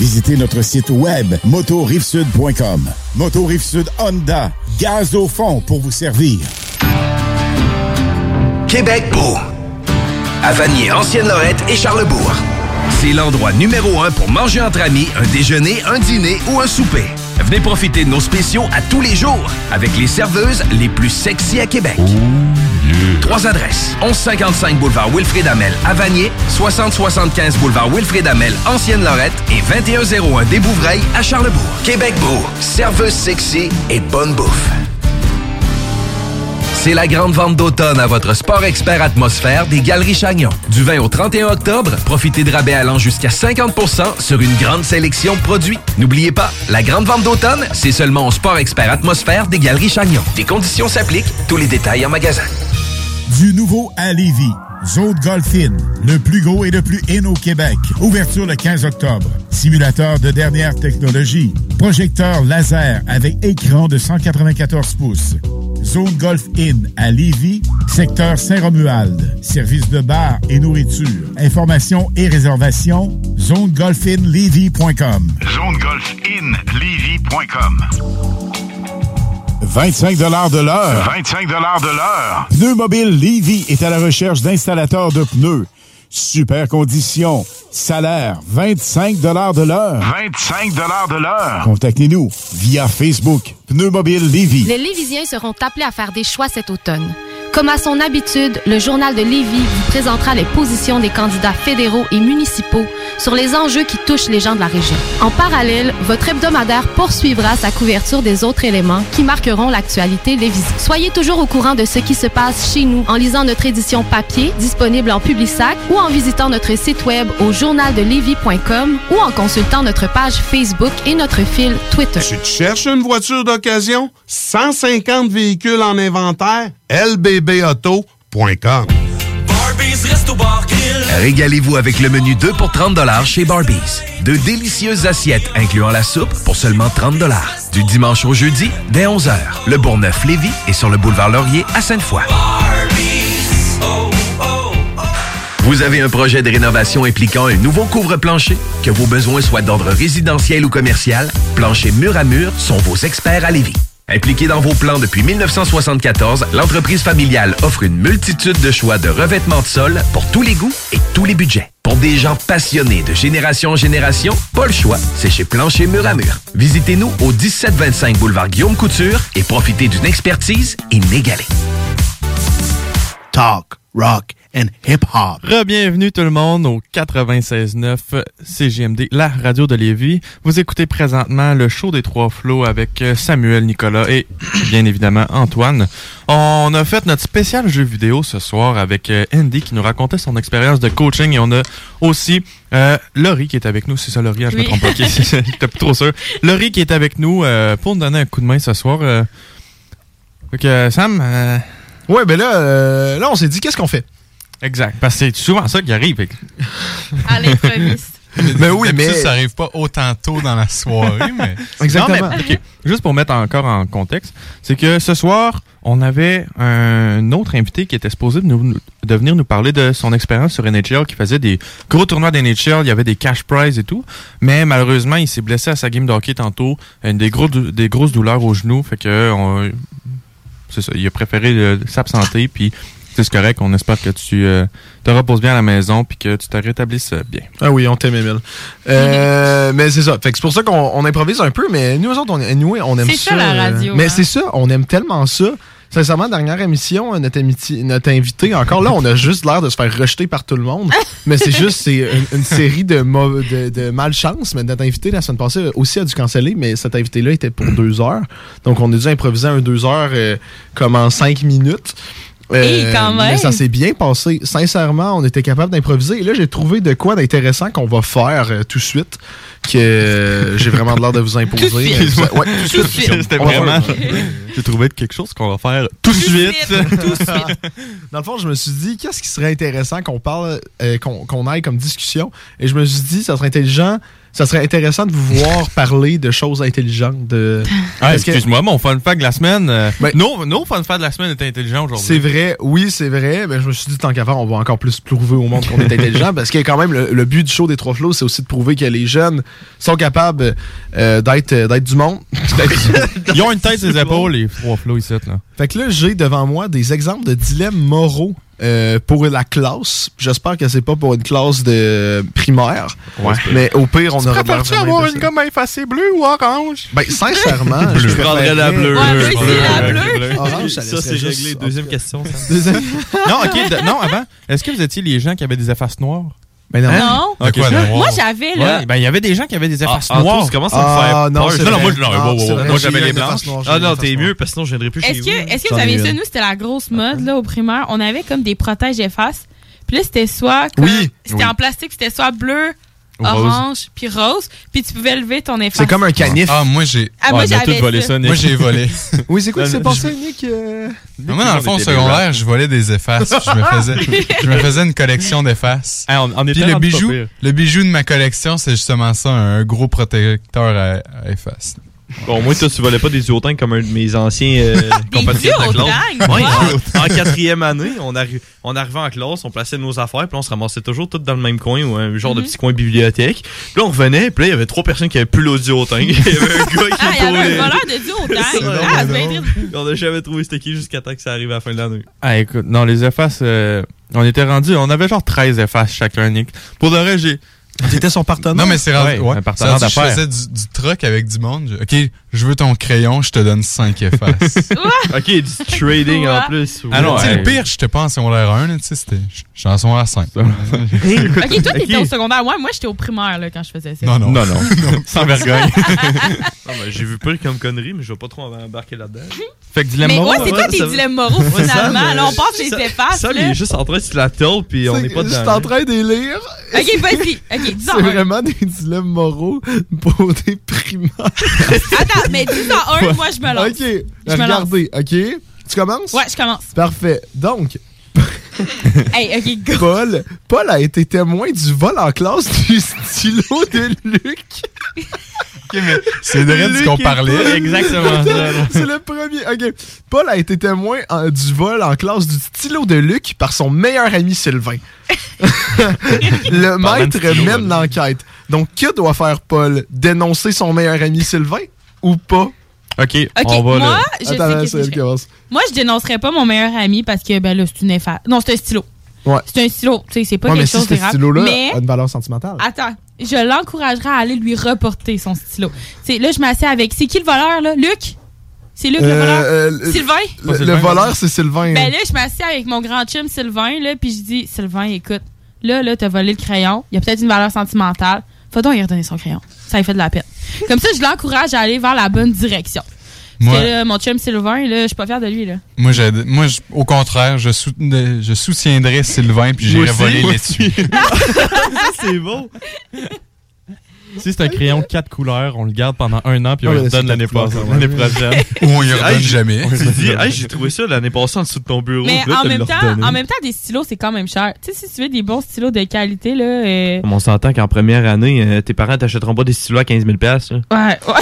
Visitez notre site web motorivesud.com. Moto Honda, gaz au fond pour vous servir. Québec beau. À Vanier, Ancienne-Lorette et Charlebourg. C'est l'endroit numéro un pour manger entre amis, un déjeuner, un dîner ou un souper. Venez profiter de nos spéciaux à tous les jours avec les serveuses les plus sexy à Québec. Trois adresses. 1155 boulevard Wilfrid Amel à Vanier, 6075 boulevard Wilfrid Amel, Ancienne-Lorette et 2101 des Bouvrailles à Charlebourg. Québec beau, serveuse sexy et bonne bouffe. C'est la grande vente d'automne à votre Sport Expert Atmosphère des Galeries Chagnon. Du 20 au 31 octobre, profitez de rabais allant jusqu'à 50% sur une grande sélection de produits. N'oubliez pas, la grande vente d'automne, c'est seulement au Sport Expert Atmosphère des Galeries Chagnon. Des conditions s'appliquent, tous les détails en magasin. Du nouveau à Lévis. Zone Golf In, le plus gros et le plus in au Québec. Ouverture le 15 octobre. Simulateur de dernière technologie. Projecteur laser avec écran de 194 pouces. Zone Golf In à Lévis, secteur Saint-Romuald. Service de bar et nourriture. Informations et réservations, zonegolfinlevy.com. ZoneGolfInLevy.com 25 de l'heure. 25 de l'heure. Pneu Mobile Levy est à la recherche d'installateurs de pneus. Super conditions. Salaire 25 de l'heure. 25 de l'heure. Contactez-nous via Facebook. Pneu Mobile Levy. Les Lévisiens seront appelés à faire des choix cet automne. Comme à son habitude, le journal de Lévis vous présentera les positions des candidats fédéraux et municipaux sur les enjeux qui touchent les gens de la région. En parallèle, votre hebdomadaire poursuivra sa couverture des autres éléments qui marqueront l'actualité lévisienne. Soyez toujours au courant de ce qui se passe chez nous en lisant notre édition papier disponible en Publisac ou en visitant notre site web au journaldelevis.com ou en consultant notre page Facebook et notre fil Twitter. Tu cherches une voiture d'occasion? 150 véhicules en inventaire? lbbauto.com Régalez-vous avec le menu 2 pour 30 chez Barbies. De délicieuses assiettes incluant la soupe pour seulement 30 Du dimanche au jeudi, dès 11h. Le Bourgneuf-Lévis est sur le boulevard Laurier à Sainte-Foy. Vous avez un projet de rénovation impliquant un nouveau couvre-plancher? Que vos besoins soient d'ordre résidentiel ou commercial, Plancher Mur à Mur sont vos experts à Lévis. Impliquée dans vos plans depuis 1974, l'entreprise familiale offre une multitude de choix de revêtements de sol pour tous les goûts et tous les budgets. Pour des gens passionnés de génération en génération, pas le choix, c'est chez Plancher Mur à Mur. Visitez-nous au 1725 boulevard Guillaume Couture et profitez d'une expertise inégalée. Talk, rock and hip-hop. Re-bienvenue tout le monde au 96.9 CGMD, la radio de Lévis. Vous écoutez présentement le show des Trois Flots avec euh, Samuel, Nicolas et bien évidemment Antoine. On a fait notre spécial jeu vidéo ce soir avec euh, Andy qui nous racontait son expérience de coaching et on a aussi euh, Laurie qui est avec nous. C'est ça Laurie, hein, je me Oui. trompe pas. J'étais plus trop sûr. Laurie qui est avec nous euh, pour nous donner un coup de main ce soir. Euh, Sam... euh, Ouais, ben là, euh, là on s'est dit, qu'est-ce qu'on fait? Exact. Parce que c'est souvent ça qui arrive. À l'improviste. Mais oui, mais- ça arrive pas autant tôt dans la soirée, mais. Non, mais, ok, Juste pour mettre encore en contexte, c'est que ce soir, on avait un autre invité qui était supposé de, nous, de venir nous parler de son expérience sur NHL, qui faisait des gros tournois d'NHL, il y avait des cash prizes et tout. Mais malheureusement, il s'est blessé à sa game de hockey tantôt, une des, gros, des grosses douleurs au genou, fait que on- c'est ça, il a préféré euh, s'absenter, puis c'est correct, on espère que tu euh, te reposes bien à la maison, puis que tu te rétablisses bien. Ah oui, on t'aime, Emile. Euh, mais c'est ça. Fait que c'est pour ça qu'on on improvise un peu, mais nous autres, on, anyway, on aime C'est ça. ça, la euh, radio, mais hein. c'est ça, on aime tellement ça. Sincèrement, dernière émission, notre, notre invité, encore là, on a juste l'air de se faire rejeter par tout le monde. mais c'est juste, c'est une, une série de, de, de malchance. Mais notre invité, la semaine passée, aussi a dû canceller, mais cet invité-là était pour deux heures. Donc, on a dû improviser un deux heures euh, comme en cinq minutes. Hey, quand même. Mais ça s'est bien passé. Sincèrement, on était capable d'improviser. Et là, j'ai trouvé de quoi d'intéressant qu'on va faire euh, tout de suite, que euh, j'ai vraiment l'air de vous imposer. Tout de suite. Euh, ouais, tout de suite. C'était vraiment. J'ai trouvé quelque chose qu'on va faire tout de suite. Dans le fond, je me suis dit, qu'est-ce qui serait intéressant qu'on parle, euh, qu'on qu'on aille comme discussion? Et je me suis dit, ça serait intelligent, ça serait intéressant de vous voir parler de choses intelligentes. De... Ah, que- excuse-moi, mon fun fact de la semaine. euh, nos, nos fun fact de la semaine étaient intelligents aujourd'hui. C'est vrai, oui, c'est vrai. Mais je me suis dit, tant qu'à faire, on va encore plus prouver au monde qu'on est intelligent. parce que quand même, le, le but du show des trois flots, c'est aussi de prouver que les jeunes sont capables euh, d'être euh, d'être du monde. Ils ont une tête sur les épaules, les trois flots ici. Là. Fait que là, j'ai devant moi des exemples de dilemmes moraux euh, pour la classe. J'espère que c'est pas pour une classe de primaire. Ouais. Mais au pire, on aura l'air Préfères-tu vraiment avoir une gomme effacée bleue ou orange? Ben, sincèrement, je Je prendrais la bleue. Ouais, Bleu, moi aussi, bleu, la bleu, bleue. bleu. Orange, ça Ça, c'est juste- réglé. Deuxième question. Deuxième- non, ok, de- non, avant, est-ce que vous étiez les gens qui avaient des effaces noires? Ben non. Non. Ok, De quoi? Moi, j'avais, là. Ouais, ben il y avait des gens qui avaient des effaces Ah, noires. Tu commences à me Ah, faire non, c'est Non, non, vrai. moi, je- non, Non, wow, wow, vrai, moi j'avais les blanches. efface noire, j'ai Ah non, t'es mieux parce que sinon je viendrai plus chez Est-ce vous. que, est-ce que vous avez ça? Nous, c'était la grosse mode, là, au primaire. On avait comme des protèges effaces. Puis là, c'était soit. comme- Oui. C'était Oui. en plastique, c'était soit bleu. Orange, puis rose. Puis tu pouvais lever ton efface. C'est comme un canif. Ah, moi, j'ai. Ah, moi, tous volé ça. Nick. Moi, j'ai volé. Oui, c'est quoi qui s'est non, passé, Nick? euh? moi, dans le fond, au secondaire, je volais des effaces. Je me faisais, je me faisais une collection d'effaces. Puis le bijou, pire. le bijou de ma collection, c'est justement ça, un gros protecteur à, à effaces. Bon, moi, toi, tu volais pas des duotangs comme un de mes anciens euh, compatriotes de classe. Ouais, Wow! en, en quatrième année, on, arri- on arrivait en classe, on plaçait nos affaires, puis on se ramassait toujours toutes dans le même coin ou un genre de Mhm. petit coin bibliothèque. Puis là, on revenait, puis là, il y avait trois personnes qui avaient plus l'audiotang. Il y avait un gars qui Ah, il y avait un voleur de duotang. C'est Ah. On n'a jamais trouvé c'était qui jusqu'à temps que ça arrive à la fin de l'année. Ah, écoute, non, les effaces, euh, on était rendus, on avait genre 13 effaces chacun, Nick. Pour de vrai, j'ai. T'étais son partenaire? Non, mais c'est Ouais, ouais, un partenaire que je d'affaires. faisais du, du truck avec du monde. Je- OK, je veux ton crayon, je te donne 5 effaces. Ok, du trading en plus. Ah non, Tu sais, ouais. le pire, j'étais pas en secondaire 1, là, tu sais, c'était, en secondaire 5. Ok, toi, t'étais au secondaire. Ouais, moi, j'étais au primaire, là, quand je faisais ça. Non, non. Non, non. Sans vergogne. Ben, J'ai vu pire comme connerie, mais je vais pas trop embarquer là-dedans. fait que dilemme Mais moral, ouais, c'est quoi tes dilemmes moraux, finalement? mais- Là, on passe les effaces, Ça, il est juste en train de se la telle, puis on n'est pas dedans. suis en train de les lire. Ok, vas-y. Ok, C'est vraiment des dilemmes moraux pour des primaires. Attends, mais dis-en un, moi, je me lance. OK, Je me regardez, OK? Tu commences? Ouais, je commence. Parfait. Donc, Hey, go. Paul, Paul a été témoin du vol en classe du stylo de Luc. C'est de ce Luc qu'on et parlait. Exactement là. C'est le premier. OK. Paul a été témoin en- du vol en classe du stylo de Luc par son meilleur ami Sylvain. le maître stylo, mène là. l'enquête. Donc, que doit faire Paul? Dénoncer son meilleur ami Sylvain ou pas? Ok, Ok, on va moi, là. je sais Attends, elle commence. Moi, je dénoncerais pas mon meilleur ami parce que, ben là, c'est une efface. Non, c'est un stylo. Ouais. C'est un stylo. Tu sais, c'est pas Ouais, mais quelque si chose de ce grave. stylo-là Mais, a une valeur sentimentale. attends, je l'encouragerais à aller lui reporter son stylo. C'est là, je m'assieds avec. C'est qui le voleur, là? Luc? C'est Luc, le Euh, voleur? euh, le- Sylvain? Le, voleur, c'est Sylvain. Ben là, je m'assieds avec mon grand chum Sylvain, là, puis je dis, Sylvain, écoute, là, là, t'as volé le crayon. Il y a peut-être une valeur sentimentale. Faut donc lui redonner son crayon. Ça lui fait de la peine. Comme ça, je l'encourage à aller vers la bonne direction. Parce Moi- que là, mon chum Sylvain, là, je suis pas fière de lui, là. Moi, moi je- au contraire, je, soutiendrais Sylvain puis aussi, voler l'étui. c'est bon. Si c'est un crayon de 4 couleurs, on le garde pendant un an puis on Ouais, le donne l'année quatre même. l'année prochaine. Ou on y redonne Hey, jamais. Tu dis, hey, j'ai trouvé ça l'année passée en dessous de ton bureau. Mais là, en même, temps, en même temps, des stylos, c'est quand même cher. Tu sais, si tu veux des bons stylos de qualité, là. euh, On s'entend qu'en première année, euh, tes parents t'achèteront pas des stylos à 15 000 piastres, là. Ouais, ouais.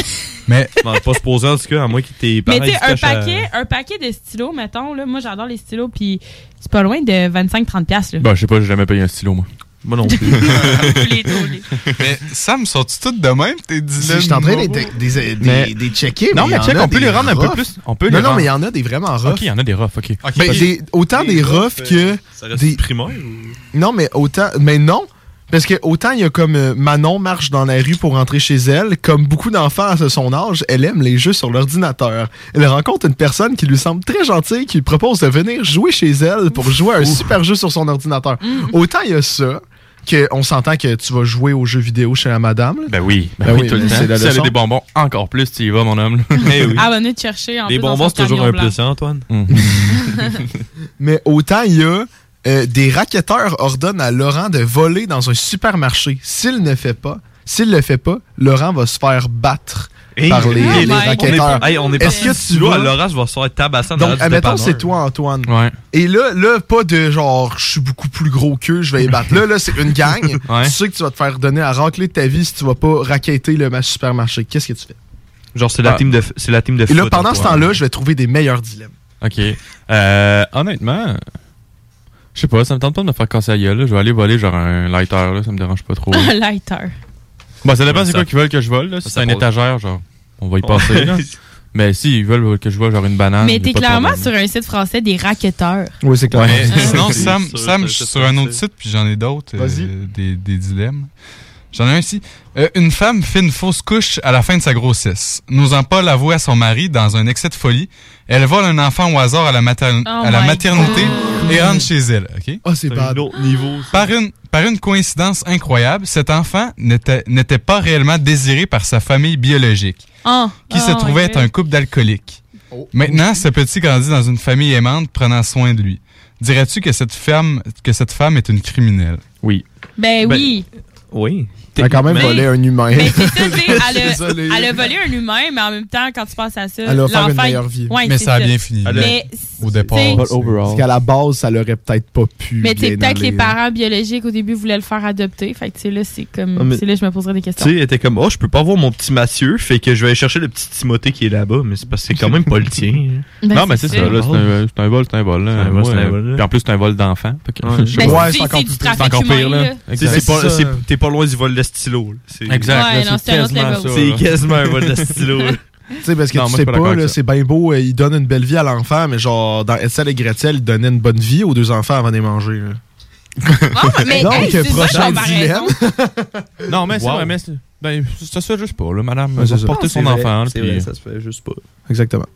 Mais Bon, pas se poser en tout cas, à moins que tes parents Mais tu un à- paquet, un paquet de stylos, mettons, là. Moi, j'adore les stylos, puis c'est pas loin de 25-30$, piastres, là. Bah, je sais pas, j'ai jamais payé un stylo, moi. Moi non plus. Mais Sam, sont-tu toutes de même, tes dilemmes? Je suis en train de des, des, Mais- des, des checker. Non, mais check, on peut les rendre un peu plus. On peut Non, les non, rendre- mais il y en a des vraiment rough. Ok, il y en a des roughs, ok. Ben, des- autant des roughs que. Ça reste des- primaire ou... Non, mais autant. Mais non. Parce que autant il y a comme euh, Manon marche dans la rue pour rentrer chez elle, comme beaucoup d'enfants à son âge, elle aime les jeux sur l'ordinateur. Elle rencontre une personne qui lui semble très gentille, qui lui propose de venir jouer chez elle pour jouer à un super jeu sur son ordinateur. Autant il y a ça qu'on s'entend que tu vas jouer aux jeux vidéo chez la madame. là. Ben oui, ben, Ben oui, oui, tout le temps. Si elle a leçon. des bonbons, encore plus, tu y vas, mon homme. Oui. Ah, va venir te chercher. En Les bonbons, c'est toujours un blanc. plus, hein, Antoine? Mais autant il y a euh, des racketteurs ordonnent à Laurent de voler dans un supermarché. S'il ne fait pas, s'il le fait pas, Laurent va se faire battre Hey, par les, hey, les on est- racketteurs. hey, on est Est-ce que tu vas... Laurent, je vais se faire tabasser dans Donc, admettons, c'est toi, Antoine. Ouais. Et là, là, pas de genre, je suis beaucoup plus gros qu'eux, je vais les battre. Là, là, c'est une gang. Ouais. Tu sais que tu vas te faire donner à racler de ta vie si tu vas pas racketter le match supermarché. Qu'est-ce que tu fais? Genre, c'est la, Ah. team de, f- c'est la team de Et là, pendant ce temps-là, je vais trouver des meilleurs dilemmes. OK. Euh, honnêtement, je sais pas, ça me tente pas de me faire casser la gueule. là. Je vais aller voler genre un lighter, là, ça me dérange pas trop. Un lighter. Bon, ça dépend c'est quoi qu'ils veulent que je vole. Là. Si c'est une pose- étagère, genre, on va y passer. là. Mais si ils veulent que je vole genre une banane. Mais t'es clairement sur un site français des racketteurs. Oui, c'est clair. Ouais. sinon, Sam, Sam je suis sur un autre site, puis j'en ai d'autres, euh, Vas-y. des, des dilemmes. J'en ai un ici. Euh, une femme fait une fausse couche à la fin de sa grossesse. N'osant pas l'avouer à son mari dans un excès de folie, elle vole un enfant au hasard à la, mater- Oh à la my maternité et rentre chez elle. ok? Oh, c'est bad. un autre niveau. ça. Par une, par une coïncidence incroyable, cet enfant n'était n'était pas réellement désiré par sa famille biologique, Oh, qui se oh, trouvait être un couple d'alcooliques. Oh. Maintenant, ce petit grandit dans une famille aimante prenant soin de lui. Dirais-tu que cette femme, que cette femme est une criminelle? Oui. Ben, Ben, oui. Oui. Elle a quand même Mais- volé un humain. Mais c'est ça, tu sais, elle, a- elle a volé un humain, mais en même temps, quand tu penses à ça, Elle a offert une meilleure vie. Ouais, Mais c'est ça a bien fini. Mais, Au départ. Parce qu'à la base, ça l'aurait peut-être pas pu. mais tu sais, bien peut-être aller, les là. parents biologiques au début voulaient le faire adopter. Fait que tu sais, là, c'est comme. Ah, mais- C'est là que je me poserais des Tu questions. sais, elle était comme, oh, je peux pas voir mon petit Mathieu, fait que je vais aller chercher le petit Timothée qui est là-bas, mais c'est parce que c'est quand même pas le tien. hein. Ben, non, mais c'est ça, là, c'est un, c'est vol, c'est un vol. Là. C'est un vol, Moi, c'est un vol, là. Puis en plus, c'est un vol d'enfant. Que- Ouais. sais Ben. Ouais, c'est c'est encore c'est. C'est pire, là. Tu sais, c'est pas- loin du vol de stylo. Exact. Ouais, là, non, c'est quasiment c'est un vol de stylo. Tu sais, parce que Non, tu moi, sais pas là, c'est bien beau, euh, il donne une belle vie à l'enfant, mais genre, dans Ethel et Gretel, il donnait une bonne vie aux deux enfants avant de les manger. là. Ah, mais Donc, hey, prochain comparaison. Non, mais c'est vrai, mais c'est- ben, ça se fait juste pas, là, madame. Elle porter son enfant. là, C'est puis- vrai, ça se fait juste pas. Exactement.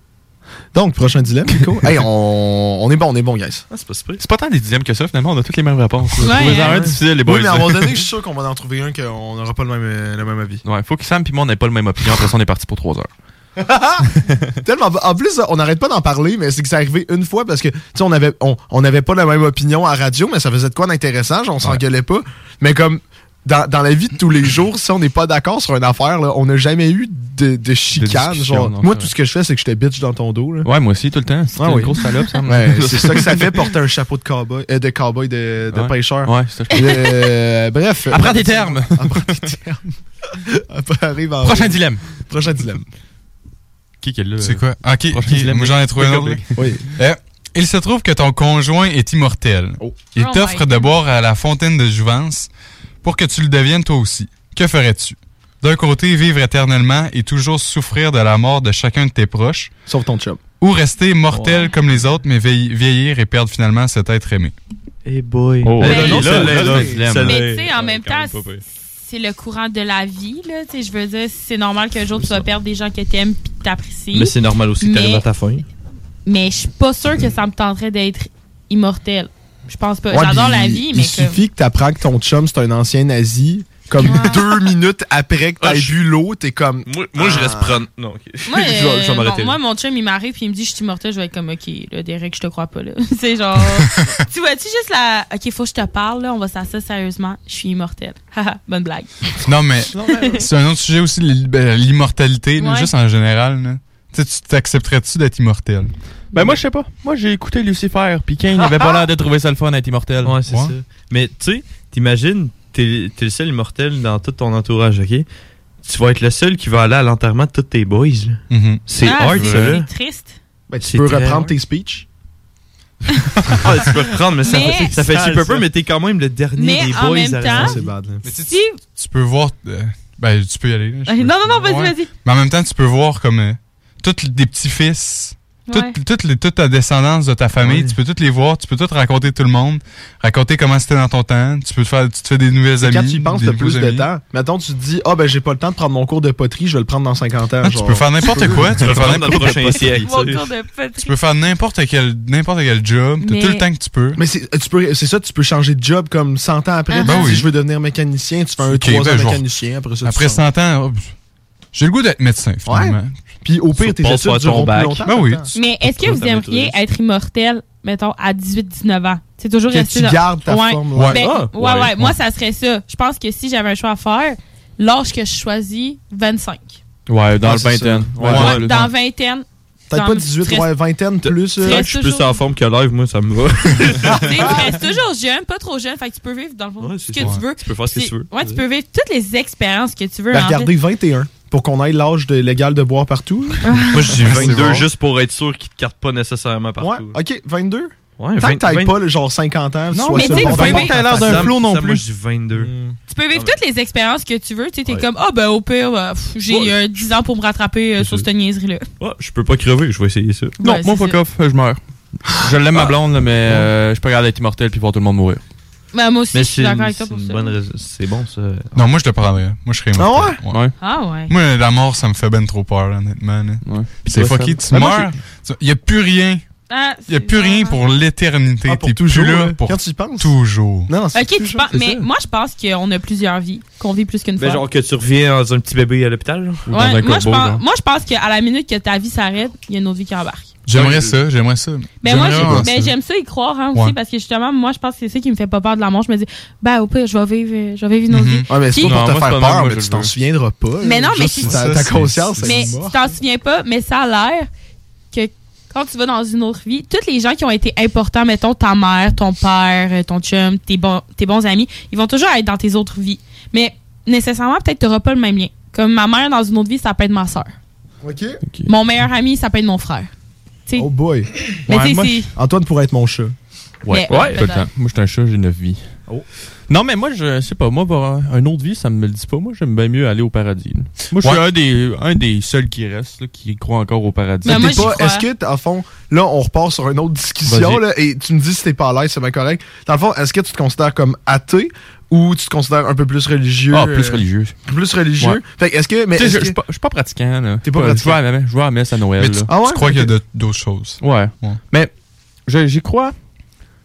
Donc, prochain dilemme, Nico. hey, on, on est bon, on est bon, guys. Ah, c'est pas super. C'est pas tant des dixièmes que ça, finalement, on a toutes les mêmes réponses. Ouais, Trouvez-en hein. un difficile, les boys. Oui, mais à un moment donné, je suis sûr qu'on va en trouver un qu'on n'aura pas le même, le même avis. Ouais, faut que Sam et moi, on n'ait pas le même opinion. Après ça, on est parti pour trois heures. Tellement, en plus, on n'arrête pas d'en parler, mais c'est que c'est arrivé une fois parce que, tu sais, on avait, on, on avait pas la même opinion à radio, mais ça faisait de quoi d'intéressant, genre, on s'engueulait pas. Mais comme, dans, dans la vie de tous les jours, si on n'est pas d'accord sur une affaire, là, on n'a jamais eu de, de chicane. genre, moi, c'est tout ce que je fais, c'est que je te bitch dans ton dos. Là. Ouais, moi aussi, tout le temps. C'est Ah une oui. grosse salope. Ouais, c'est ça que ça fait porter un chapeau de cowboy, euh, de cowboy de, de Ouais. pêcheur. Ouais, c'est ça, je. Euh, bref. Apprends tes termes. Apprends tes termes. Après, arrive en- Prochain dilemme. Prochain dilemme. Qui qui est là? C'est quoi? Ok, Prochain ok, dilemme. moi j'en ai trouvé un autre. Oui. Euh, il se trouve que ton conjoint est immortel. Il Oh t'offre de boire à la fontaine de Jouvence pour que tu le deviennes toi aussi. Que ferais-tu? D'un côté, vivre éternellement et toujours souffrir de la mort de chacun de tes proches. Sauf ton chum. Ou rester mortel comme les autres, mais vieillir et perdre finalement cet être aimé. Hey boy. Oh, Eh, Mais- tu sais, en même temps, c'est le courant de la vie, là. Tu sais, je veux dire, c'est normal qu'un jour tu vas perdre des gens que t'aimes pis que t'apprécies. Mais c'est normal aussi que t'arrives Mais- à ta fin. Mais je suis pas sûre que ça me tenterait d'être immortel. Je pense pas. Ouais, J'adore la vie, il mais suffit comme... que t'apprends que ton chum, c'est un ancien nazi. Comme deux minutes après que t'as Ah, je- bu l'eau, t'es comme. Moi, moi je Ah. reste prendre. Non, ok. Moi, je vais, je vais euh, m'arrêter moi, mon chum, il m'arrive puis il me dit je suis immortel. Je vais être comme, OK, là, Derek, je te crois pas, là. c'est genre... tu vois-tu juste la... OK, faut que je te parle, là. On va s'asseoir sérieusement. Je suis immortel. Bonne blague. Non, mais c'est un autre sujet aussi, ben, l'immortalité, Ouais. juste en général. là. Tu tu t'accepterais-tu d'être immortel? Ben, moi, je sais pas. Moi, j'ai écouté Lucifer, puis Kane avait pas l'air de trouver ça le fun d'être immortel. Ouais, c'est Ouais. ça. Mais tu sais, t'imagines, t'es t'es le seul immortel dans tout ton entourage, ok? Tu vas être le seul qui va aller à l'enterrement de tous tes boys. là. Mhm. C'est Ah, hard, ça, là. C'est triste. Ben, tu peux reprendre hard. tes speeches. Ah, tu peux reprendre, mais ça, Mais- fait, ça fait super ça. peu, mais t'es quand même le dernier Mais des en boys. même à temps- bad. Là. Mais tu, Si... tu peux voir... euh, ben, tu peux y aller. là, Non, peux- non, non, vas-y, vas-y. Mais en même temps, tu peux voir comme... Euh, tous des petits-fils Ouais. Toute, toute les- toute ta descendance de ta famille, tu peux toutes les voir, tu peux tout raconter tout le monde, raconter comment c'était dans ton temps, tu peux te faire, tu te fais des nouvelles amies. Quand tu y penses, t'as plus nouveaux de amis. temps. Mettons, tu te dis, ah ben j'ai pas le temps de prendre mon cours de poterie, je vais le prendre dans 50 ans. Ah, tu peux faire n'importe quoi, tu peux faire Dans le prochain siècle. Tu peux faire n'importe quel, n'importe quel job, t'as Mais- tout le temps que tu peux. Mais c'est tu peux- c'est ça, tu peux changer de job comme 100 ans après. Ben si oui. je veux devenir mécanicien, tu fais un Ok, 3 ben, ans mécanicien. Après ça, Après sors. 100 ans, oh, j'ai le goût d'être médecin, finalement. Ouais. Puis au pire, tes études dureront plus bac. longtemps. Ben oui. Mais est-ce que vous aimeriez être immortel, mettons, à 18-19 ans? C'est toujours Que resté tu gardes ta ouais. forme. Ouais. Ben, Ah, ouais, ouais, ouais. Moi, ça serait ça. Je pense que si j'avais un choix à faire, l'âge que je choisis, 25. Ouais, dans Ah, le vingtaine. Ouais, dans vingtaine. Peut-être pas 18, tu restes- ouais, vingtaine plus. euh, Je suis plus toujours- en forme que live, moi, ça me va. Tu restes toujours jeune, pas trop jeune, fait que tu peux vivre dans le fond Ouais, ce que ça. tu veux. Tu peux faire ce que tu veux. Ouais, tu peux vivre toutes les expériences que tu veux. Ben, en regardez 21 pour qu'on ait l'âge de- légal de boire partout? Moi, je dis C'est 22 bon. juste pour être sûr qu'ils te cartent pas nécessairement Ouais, partout. ok, 22. Ouais, Tant 20 que t'ailles 20 pas le genre 50 ans, Non, mais tu sais, t'aies l'air d'un flot non ça, Moi, plus. je dis 22. Tu peux vivre Ah, toutes les expériences que tu veux. Tu sais, t'es Ouais. comme, ah, ben, au pire, euh, j'ai Ouais. euh, 10 ans pour me rattraper euh, sur cette niaiserie-là. Ah, je peux pas crever, je vais essayer ça. Non, Ouais, moi, fuck off, je meurs. Je l'aime ma blonde, là, mais euh, je pas capable d'être immortel puis voir tout le monde mourir. Ben, moi aussi, Mais je suis d'accord avec toi pour ça. bonne. C'est bon, ça. Non, moi, je le prendrais. Moi, je serais Ah immortel. Ouais? Ah, ouais. Moi, la mort, ça me fait ben trop peur, honnêtement. là. Ouais. C'est Sam? tu moi, meurs, il y a plus rien. Ah, Il y a c'est plus rien pour l'éternité. Ah, T'es toujours, plus là pour Quand tu y penses. toujours. Non, Ok, tu toujours- penses. c'est Mais ça. moi, je pense qu'on a plusieurs vies, qu'on vit plus qu'une fois. genre que tu reviens dans un petit bébé à l'hôpital, Ouais, un moi, je pense, moi, je pense qu'à la minute que ta vie s'arrête, il y a une autre vie qui embarque. J'aimerais ça, j'aimerais ça. Ben moi, ben, ça. j'aime ça y croire hein, aussi Ouais. parce que justement, moi, je pense que c'est ça qui me fait pas peur de la mort. Je me dis, ben au pire, je vais vivre, euh, je vais vivre une autre Mhm. vie. Ouais, mais c'est pas pour Non, te faire pas peur, mais tu t'en veux. souviendras pas. Mais non, mais c'est- ta, ça, conscience, Mais tu t'en souviens pas, mais ça a l'air que quand tu vas dans une autre vie, tous les gens qui ont été importants, mettons ta mère, ton père, euh, ton chum, tes, bons tes bons amis, ils vont toujours être dans tes autres vies. Mais nécessairement, peut-être tu n'auras pas le même lien. Comme ma mère dans une autre vie, ça peut être ma soeur. Ok. Mon meilleur ami, ça peut être mon frère. Oh boy. mais Ouais, moi. Antoine pourrait être mon chat. Ouais, ouais, ouais. Moi, je suis un chat, j'ai 9 vies. Oh. Non, mais moi, je sais pas. Moi, voir un- une autre vie, ça me le dit pas. Moi, j'aime bien mieux aller au paradis. là. Moi, je suis Ouais. un des, un des seuls qui reste, là, qui croit encore au paradis. Mais T'es moi, j'y pas- crois. Est-ce que, à fond, là, on repart sur une autre discussion, là, et tu me dis si t'es pas à l'aise, c'est bien correct. Dans le fond, est-ce que tu te considères comme athée ou tu te considères un peu plus religieux? Ah, plus euh, religieux. Plus religieux? Ouais. Fait que est-ce que, mais Tu sais, est-ce je que- je suis pas, je suis pas pratiquant. là. T'es pas Je pratiquant. à Je vais à la messe à Noël. Mais tu, là. Ah ouais? tu crois qu'il y a d'autres choses. Ouais. Ouais. Mais je- j'y crois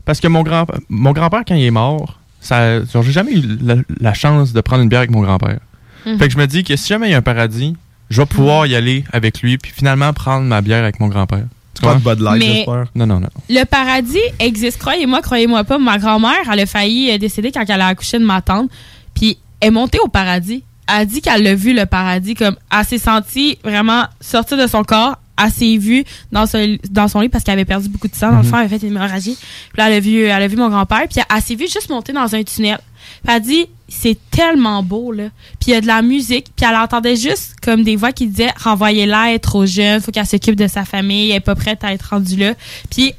parce que mon grand mon grand-père quand il est mort, ça j'ai jamais eu la, la chance de prendre une bière avec mon grand-père. Mhm. Fait que je me dis que si jamais il y a un paradis, je vais pouvoir y aller avec lui puis finalement prendre ma bière avec mon grand-père. Tu Pas de? Bud Light, j'espère. Non non non. Le paradis existe, croyez-moi, croyez-moi pas. Ma grand-mère, elle a failli euh, décéder quand elle a accouché de ma tante. Puis elle est montée au paradis. Elle a dit qu'elle a vu le paradis comme elle s'est sentie vraiment sortir de son corps. S'est vue dans, ce- dans son lit parce qu'elle avait perdu beaucoup de sang. Dans le Mhm. fond, elle avait fait une hémorragie. Puis là, elle a vu, elle a vu mon grand-père. Puis elle s'est vue juste monter dans un tunnel. Puis elle a dit, c'est tellement beau, là. Puis il y a de la musique. Puis elle entendait juste comme des voix qui disaient, renvoyez-la, est trop jeune, faut qu'elle s'occupe de sa famille, elle est pas prête à être rendue là. Puis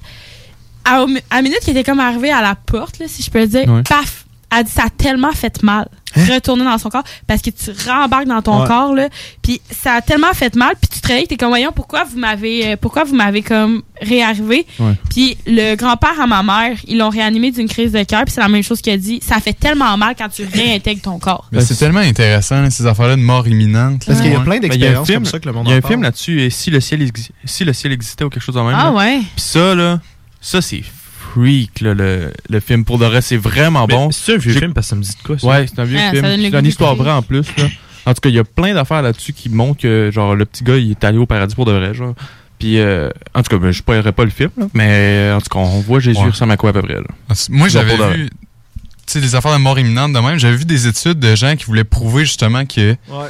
à, à la minute qui était comme arrivée à la porte, là, si je peux le dire, Ouais. paf, elle dit ça a tellement fait mal. Retourner dans son corps parce que tu rembarques dans ton Ouais. corps là, puis ça a tellement fait mal, puis tu te réveilles, t'es comme voyons pourquoi vous m'avez euh, pourquoi vous m'avez comme réarrivé? Ouais. Puis le grand-père à ma mère, ils l'ont réanimé d'une crise de cœur, puis c'est la même chose qu'il a dit, ça fait tellement mal quand tu réintègres ton corps. C'est tellement intéressant, là, ces affaires-là de mort imminente. Parce qu'il y a plein Mais il y a un d'expériences film, comme ça que le monde il y a un parle. film là-dessus et si le ciel si le ciel existait ou quelque chose de même. Ah là. ouais. Puis ça là, ça c'est là, le, le film pour de vrai, c'est vraiment Mais bon. C'est un vieux film parce que ça me dit de quoi, ça? Ouais, c'est un vieux Ah, film. C'est une histoire vraie en plus. Là. En tout cas, il y a plein d'affaires là-dessus qui montrent que genre le petit gars, il est allé au paradis pour de vrai. Genre. Puis, euh, en tout cas, ben, je spoilerai pas le film, là, mais euh, en tout cas, on voit Jésus Ouais. ressemble à quoi à peu près. Là. Moi, j'avais vu, tu sais, des affaires de mort imminente de même. J'avais vu des études de gens qui voulaient prouver justement que Ouais.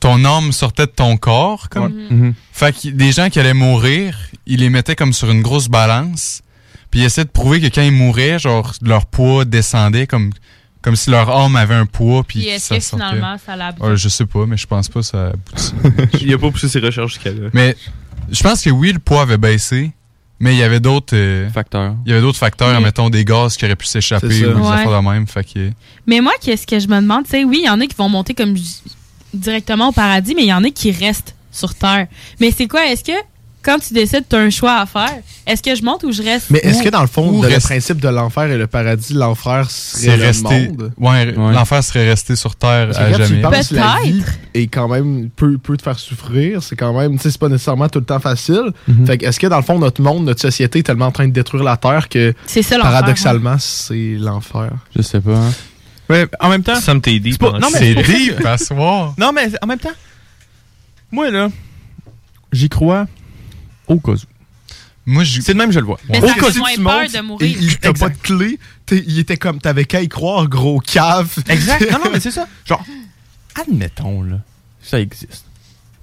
ton âme sortait de ton corps. Comme. Mhm. Fait que des gens qui allaient mourir, ils les mettaient comme sur une grosse balance. Puis ils essayaient de prouver que quand ils mouraient, genre, leur poids descendait comme, comme si leur âme avait un poids. Puis Puis est-ce ça que sortait. finalement ça l'a je sais pas, mais je pense pas que ça a abouti. Il a pas poussé ses recherches jusqu'à là. mais je pense que oui, le poids avait baissé, mais il y avait d'autres euh, Facteur. il y avait d'autres facteurs, mettons des gaz qui auraient pu s'échapper C'est ou des Ouais. affaires de même. Fait que Mais moi, qu'est-ce que je me demande, tu sais, oui, il y en a qui vont monter comme j- directement au paradis, mais il y en a qui restent sur Terre. Mais c'est quoi, est-ce que quand tu décides, tu as un choix à faire. Est-ce que je monte ou je reste? Mais est-ce que dans le fond, le principe de l'enfer et le paradis, l'enfer serait le resté. monde? Ouais, l'enfer serait resté sur Terre Parce que à jamais. vie est quand même peut, peut te faire souffrir. C'est quand même, tu sais, c'est pas nécessairement tout le temps facile. Fait que est-ce que dans le fond, notre monde, notre société est tellement en train de détruire la Terre que ça, paradoxalement, c'est l'enfer? Je sais pas. hein. Ouais, en même temps. Ça me t'est dit. c'est pas- non, mais C'est deep à soir. Non, mais en même temps, moi, là, j'y crois au cas où. Moi, je... C'est de même, je le vois. Mais Au cas où tu montes de mourir. et T'as pas de clé. t'es- il était comme, t'avais qu'à y croire, gros cave. Exact. Non, non, mais c'est ça. Genre, admettons, là, ça existe.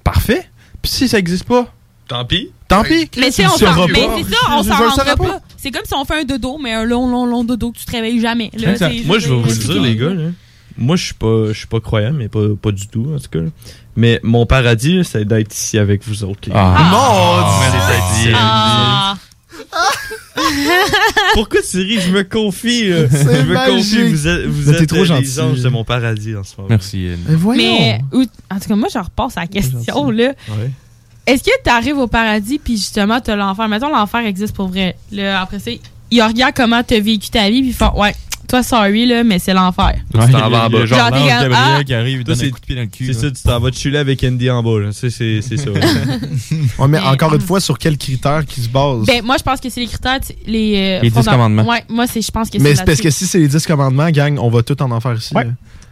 Parfait. Puis si ça existe pas, Tant pis. tant pis. Mais le on s'en mais pas. c'est ça, on s'en le rendra pas. C'est comme si on fait un dodo, mais un long, long, long dodo que tu te réveilles jamais. Là, Exact. c'est- Moi, je vais vous le dire, les gars. Là. Moi, je suis pas, je suis pas croyant, mais pas, pas du tout, en tout cas. Mais mon paradis, c'est d'être ici avec vous autres. les. Ah. C'est d'être ici avec Ah. Pourquoi ris? Je me confie. là? C'est Je me magique. confie. Vous êtes, vous trop euh, gentil. les anges de mon paradis en ce moment. Merci, Yann. Mais voyons. Mais, en tout cas, moi, je repasse à la question, là. Ouais. Est-ce que tu arrives au paradis, puis justement, tu as l'enfer? Mettons, l'enfer existe pour vrai. Là, après ça, il regarde comment tu as vécu ta vie, puis il fait, ouais, toi, sorry, là, mais c'est l'enfer. Toi, tu t'en vas en bas. Genre, Gabriel ah. qui arrive, il Toi, donne un coup de pied dans le cul. C'est là. ça, tu t'en vas te chiller avec Andy en bas. là. C'est c'est- c'est ça. Ouais, mais encore une fois, sur quels critères qui se basent? Ben, moi, je pense que c'est les critères, les. euh, Les dix fonda- commandements. Ouais, moi, c'est, je pense que c'est. Mais c'est parce que si c'est les 10 commandements, gang, on va tout en enfer ici. Ouais.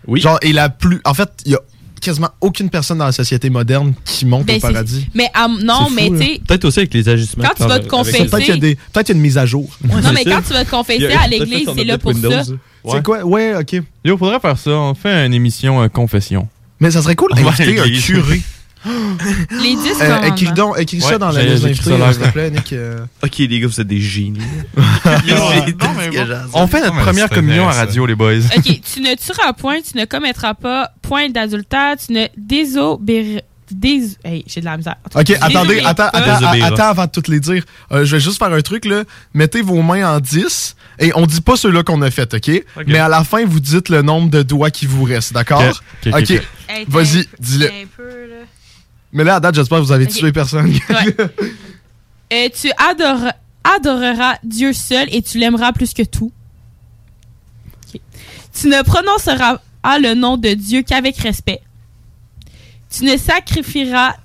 Oui. Genre, et la plus. En fait, il y a quasiment aucune personne dans la société moderne qui monte Ben, au c'est- paradis. Mais ah, non, fou, mais tu sais. Peut-être aussi avec les ajustements. Quand tu vas te confesser- Peut-être qu'il y a des- peut-être qu'il y a une mise à jour. Non, mais quand tu vas te confesser à l'église, c'est là pour ça. C'est quoi? Ouais, ok. Yo, faudrait faire ça. On fait une émission euh, confession. Mais ça serait cool d'inviter un curé. Les 10 Euh, écris donc, écris ça Ouais, dans la j'ai- liste d'invités, ça s'il te plaît, Nick. euh. Ok, les gars, vous êtes des génies. On fait notre première communion à radio, les boys. OK, tu ne tueras point, tu ne commettras pas point d'adultère, tu ne désobéiras. Dés... Hey, j'ai de la misère. Ok, attendez, attends, pas. attends, avant de toutes les dire. Euh, je vais juste faire un truc, là. Mettez vos mains en 10 et on dit pas ceux-là qu'on a fait, ok? Mais à la fin, vous dites le nombre de doigts qui vous reste, d'accord? Ok. Hey, vas-y, dis-le. t'es un peu, là. Mais là, à date, j'espère que vous avez tué personne. Ouais. Euh, tu adoreras, adoreras Dieu seul et tu l'aimeras plus que tout. Tu ne prononceras pas le nom de Dieu qu'avec respect. Tu ne sacrifieras.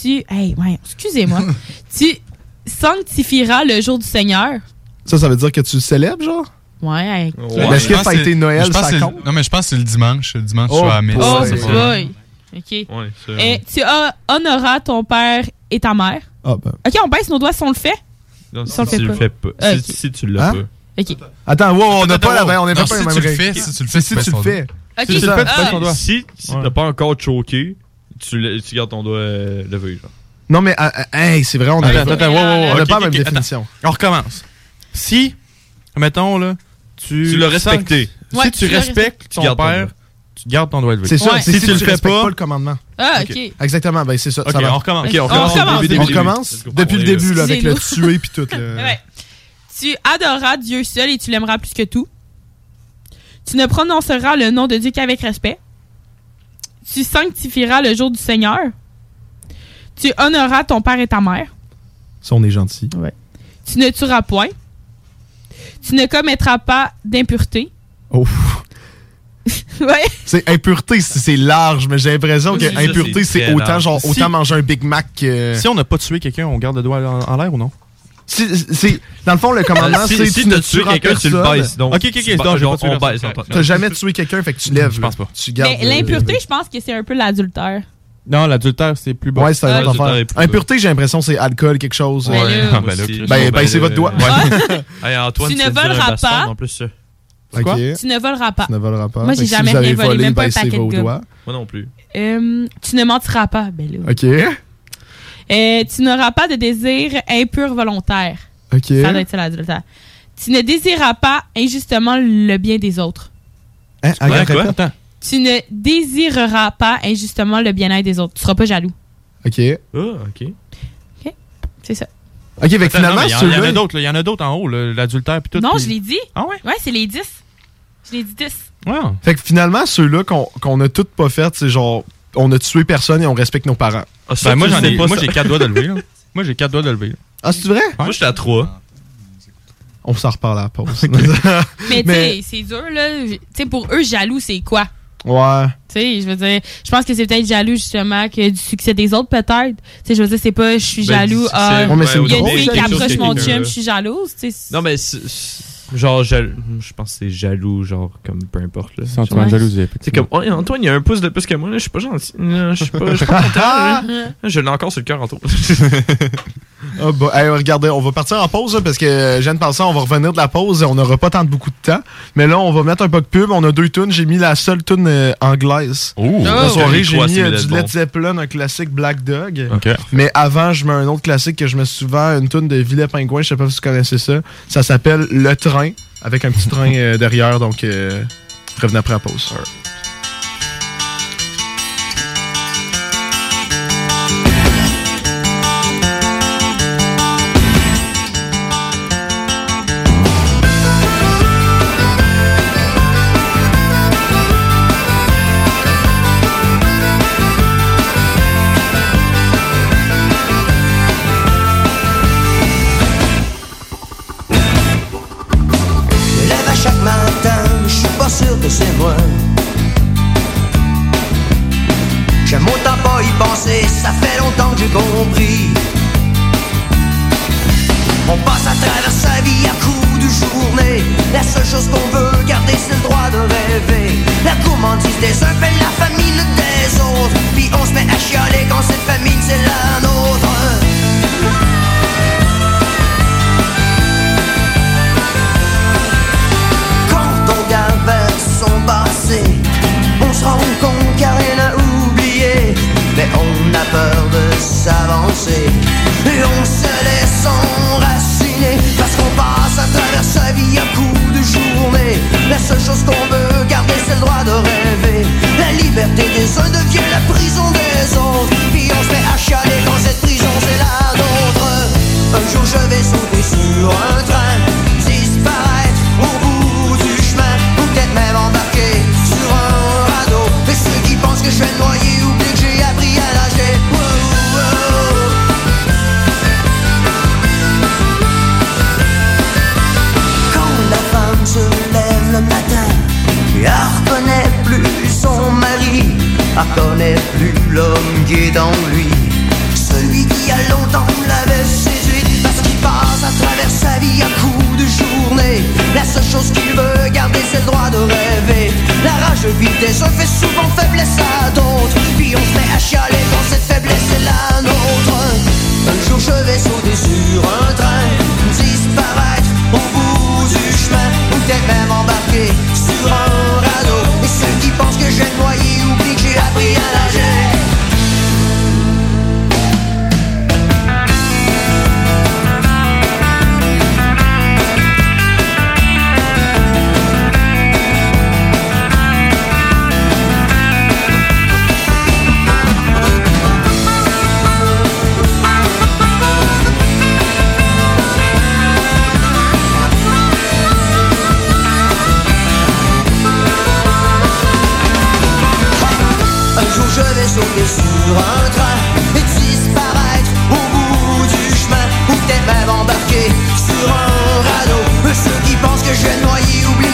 Tu. Hey, ouais, excusez-moi. tu sanctifieras le jour du Seigneur. Ça, ça veut dire que tu le célèbres, genre? Ouais. Mais Est-ce que été Noël, ça compte? Non, mais je pense que c'est le dimanche. Le dimanche, Oh, tu vas à la messe. Oh, boy. OK. Ouais. Et tu a- honoreras ton père et ta mère. Ah, ben. OK, on baisse nos doigts si on le fait. Non, Si on si le tu fait le fais pas. Si- tu l'as Hein? pas. OK. Attends, wow, on n'a Attends, pas la même, on n'est Non, pas si tu le fais, si tu le fais, Si tu tu le fais. Si tu le fais, tu baisses ton doigt. Si, si Ouais. t'as pas encore choqué, tu, tu gardes ton doigt euh, levé. Genre. Non, mais, ah, ah, hey, c'est vrai, on n'a pas, la même définition. On recommence. Si, mettons, là, tu. Tu l'as respecté. Si Ouais, tu tu respectes Tu ton père. Tu gardes ton doigt levé. C'est ça, Ouais. c'est Si si, tu le tu fais respectes pas- pas le commandement. Ah, Ok. Exactement, ben c'est ça. Ça va. on recommence. Ok, on On recommence. recommence. début, On recommence depuis le début, là, avec le tuer puis tout. le- Ouais. Tu adoreras Dieu seul et tu l'aimeras plus que tout. Tu ne prononceras le nom de Dieu qu'avec respect. Tu sanctifieras le jour du Seigneur. Tu honoreras ton père et ta mère. Ça, on est gentil. Tu ne tueras point. Tu ne commettras pas d'impureté. Oh. ouais. C'est impureté, c'est large, mais j'ai l'impression que impureté, c'est autant large. genre Si- autant manger un Big Mac que. Si on n'a pas tué quelqu'un, on garde le doigt en, en l'air ou non? Dans le fond le commandement, si- c'est si tu ne tueras quelqu'un, tu le baisses. Donc, Ok, ok, ok, donc, on baisse. T'as jamais tué quelqu'un, fait que tu lèves. Je pense pas. Tu gardes. Mais l'impureté, je pense que c'est un peu l'adultère. Non, l'adultère, c'est plus bas. Ouais, c'est un affaire. Impureté, j'ai l'impression c'est alcool, quelque chose. Ben. Ah, ben. Ben, Bon, ben, c'est votre doigt. Ouais. Hey, Antoine, Tu ne voleras pas. En plus, Ok. Tu ne voleras pas. Tu ne voleras pas. Moi, j'ai si jamais rien volé, volé, même pas un baissez paquet de doigts. Moi non plus. Euh, tu ne mentiras pas. Ben là. Ok. Euh, tu n'auras pas de désir impur volontaire. Ok. Ça doit être ça l'adultère. Tu ne désireras pas injustement le bien des autres. Hein, Quoi, regarde, quoi? répète. Attends. Tu ne désireras pas injustement le bien-être des autres. Tu seras pas jaloux. Ok. Ah, ok. C'est ça. Ok, fait finalement, il y en- il y en a d'autres, là. Il y en a d'autres en haut, l'adultère puis tout. non, je l'ai dit. Ah ouais? Ouais, c'est les 10. Je l'ai dit 10. Ouais. Fait que finalement, ceux-là qu'on qu'on a toutes pas faites, c'est genre. On a tué personne et on respecte nos parents. Ah, ça, Ben, moi, j'en ai, pas moi, j'ai quatre doigts de lever, là. Moi, j'ai 4 doigts de lever. Ah, c'est vrai? Moi, j'étais à 3. On s'en reparle à la pause. Mais, tu sais, c'est dur, là. Tu sais, pour eux, jaloux, c'est quoi? Ouais. Tu sais, je veux dire, je pense que c'est peut-être jaloux, justement, que du succès des autres, peut-être. Tu sais, je veux dire, c'est pas, je suis Ben, jaloux. Ah, Ouais, mais c'est il y a une fille qui approche mon chum, je suis jalouse, tu sais. Non, mais genre, jal- je pense que c'est jaloux, genre, comme peu importe. Là. De Genre, jalousie, C'est comme, oh, Antoine, il y a un pouce de plus que moi, là, je suis pas gentil. Je suis pas, je suis pas content. là. Je l'ai encore sur le cœur, Antoine. Ah bah, hey, regardez, on va partir en pause parce que euh, je viens de penser, on va revenir de la pause. On n'aura pas tant de beaucoup de temps. Mais là, on va mettre un peu de pub. On a deux tunes. J'ai mis la seule tune euh, anglaise. La Oh! soirée, j'ai mis euh, du Bon. Led Zeppelin, un classique Black Dog. Mais avant, je mets un autre classique que je mets souvent, une tune de Villet Pingouin. Je sais pas si vous connaissez ça. Ça s'appelle Le Train, avec un petit train euh, derrière. Donc, euh, revenez après la pause.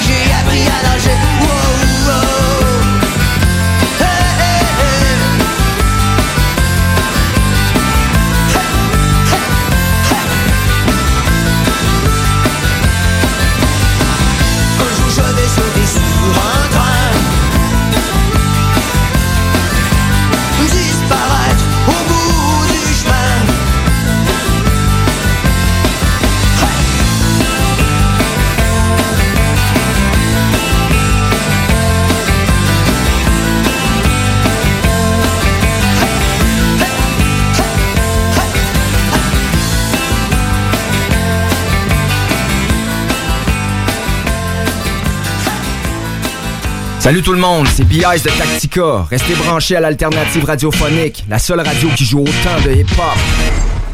J'ai appris à nager. Salut tout le monde, c'est B.I.S. de Tactica. Restez branchés à l'alternative radiophonique, la seule radio qui joue autant de hip-hop.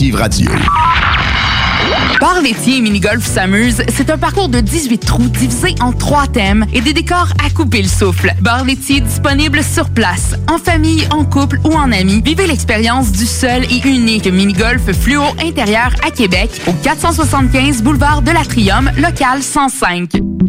Alternative Radio. Bar laitier mini-golf s'amuse, c'est un parcours de 18 trous divisé en trois thèmes et des décors à couper le souffle. Bar laitier disponible sur place, en famille, en couple ou en amis. Vivez l'expérience du seul et unique mini-golf fluo intérieur à Québec au 475 boulevard de l'Atrium, local 105.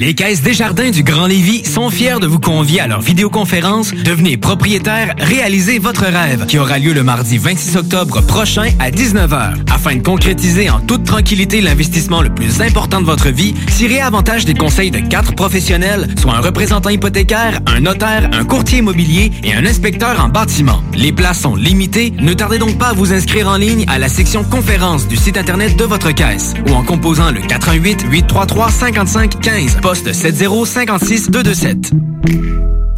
Les Caisses Desjardins du Grand Lévis sont fiers de vous convier à leur vidéoconférence Devenez propriétaire, réalisez votre rêve qui aura lieu le mardi 26 octobre prochain à 19h. Afin de concrétiser en toute tranquillité l'investissement le plus important de votre vie, tirez avantage des conseils de quatre professionnels, soit un représentant hypothécaire, un notaire, un courtier immobilier et un inspecteur en bâtiment. Les places sont limitées, ne tardez donc pas à vous inscrire en ligne à la section conférence du site internet de votre caisse ou en composant le 88 833 55 15 poste 7056 227.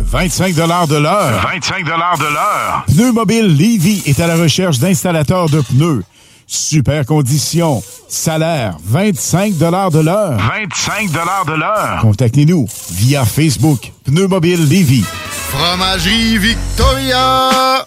25 de l'heure. 25 de l'heure. Pneu Mobile Levy est à la recherche d'installateurs de pneus. Super conditions. Salaire, 25 de l'heure. 25 de l'heure. Contactez-nous via Facebook. Pneu Mobile Levy. Fromagerie Victoria!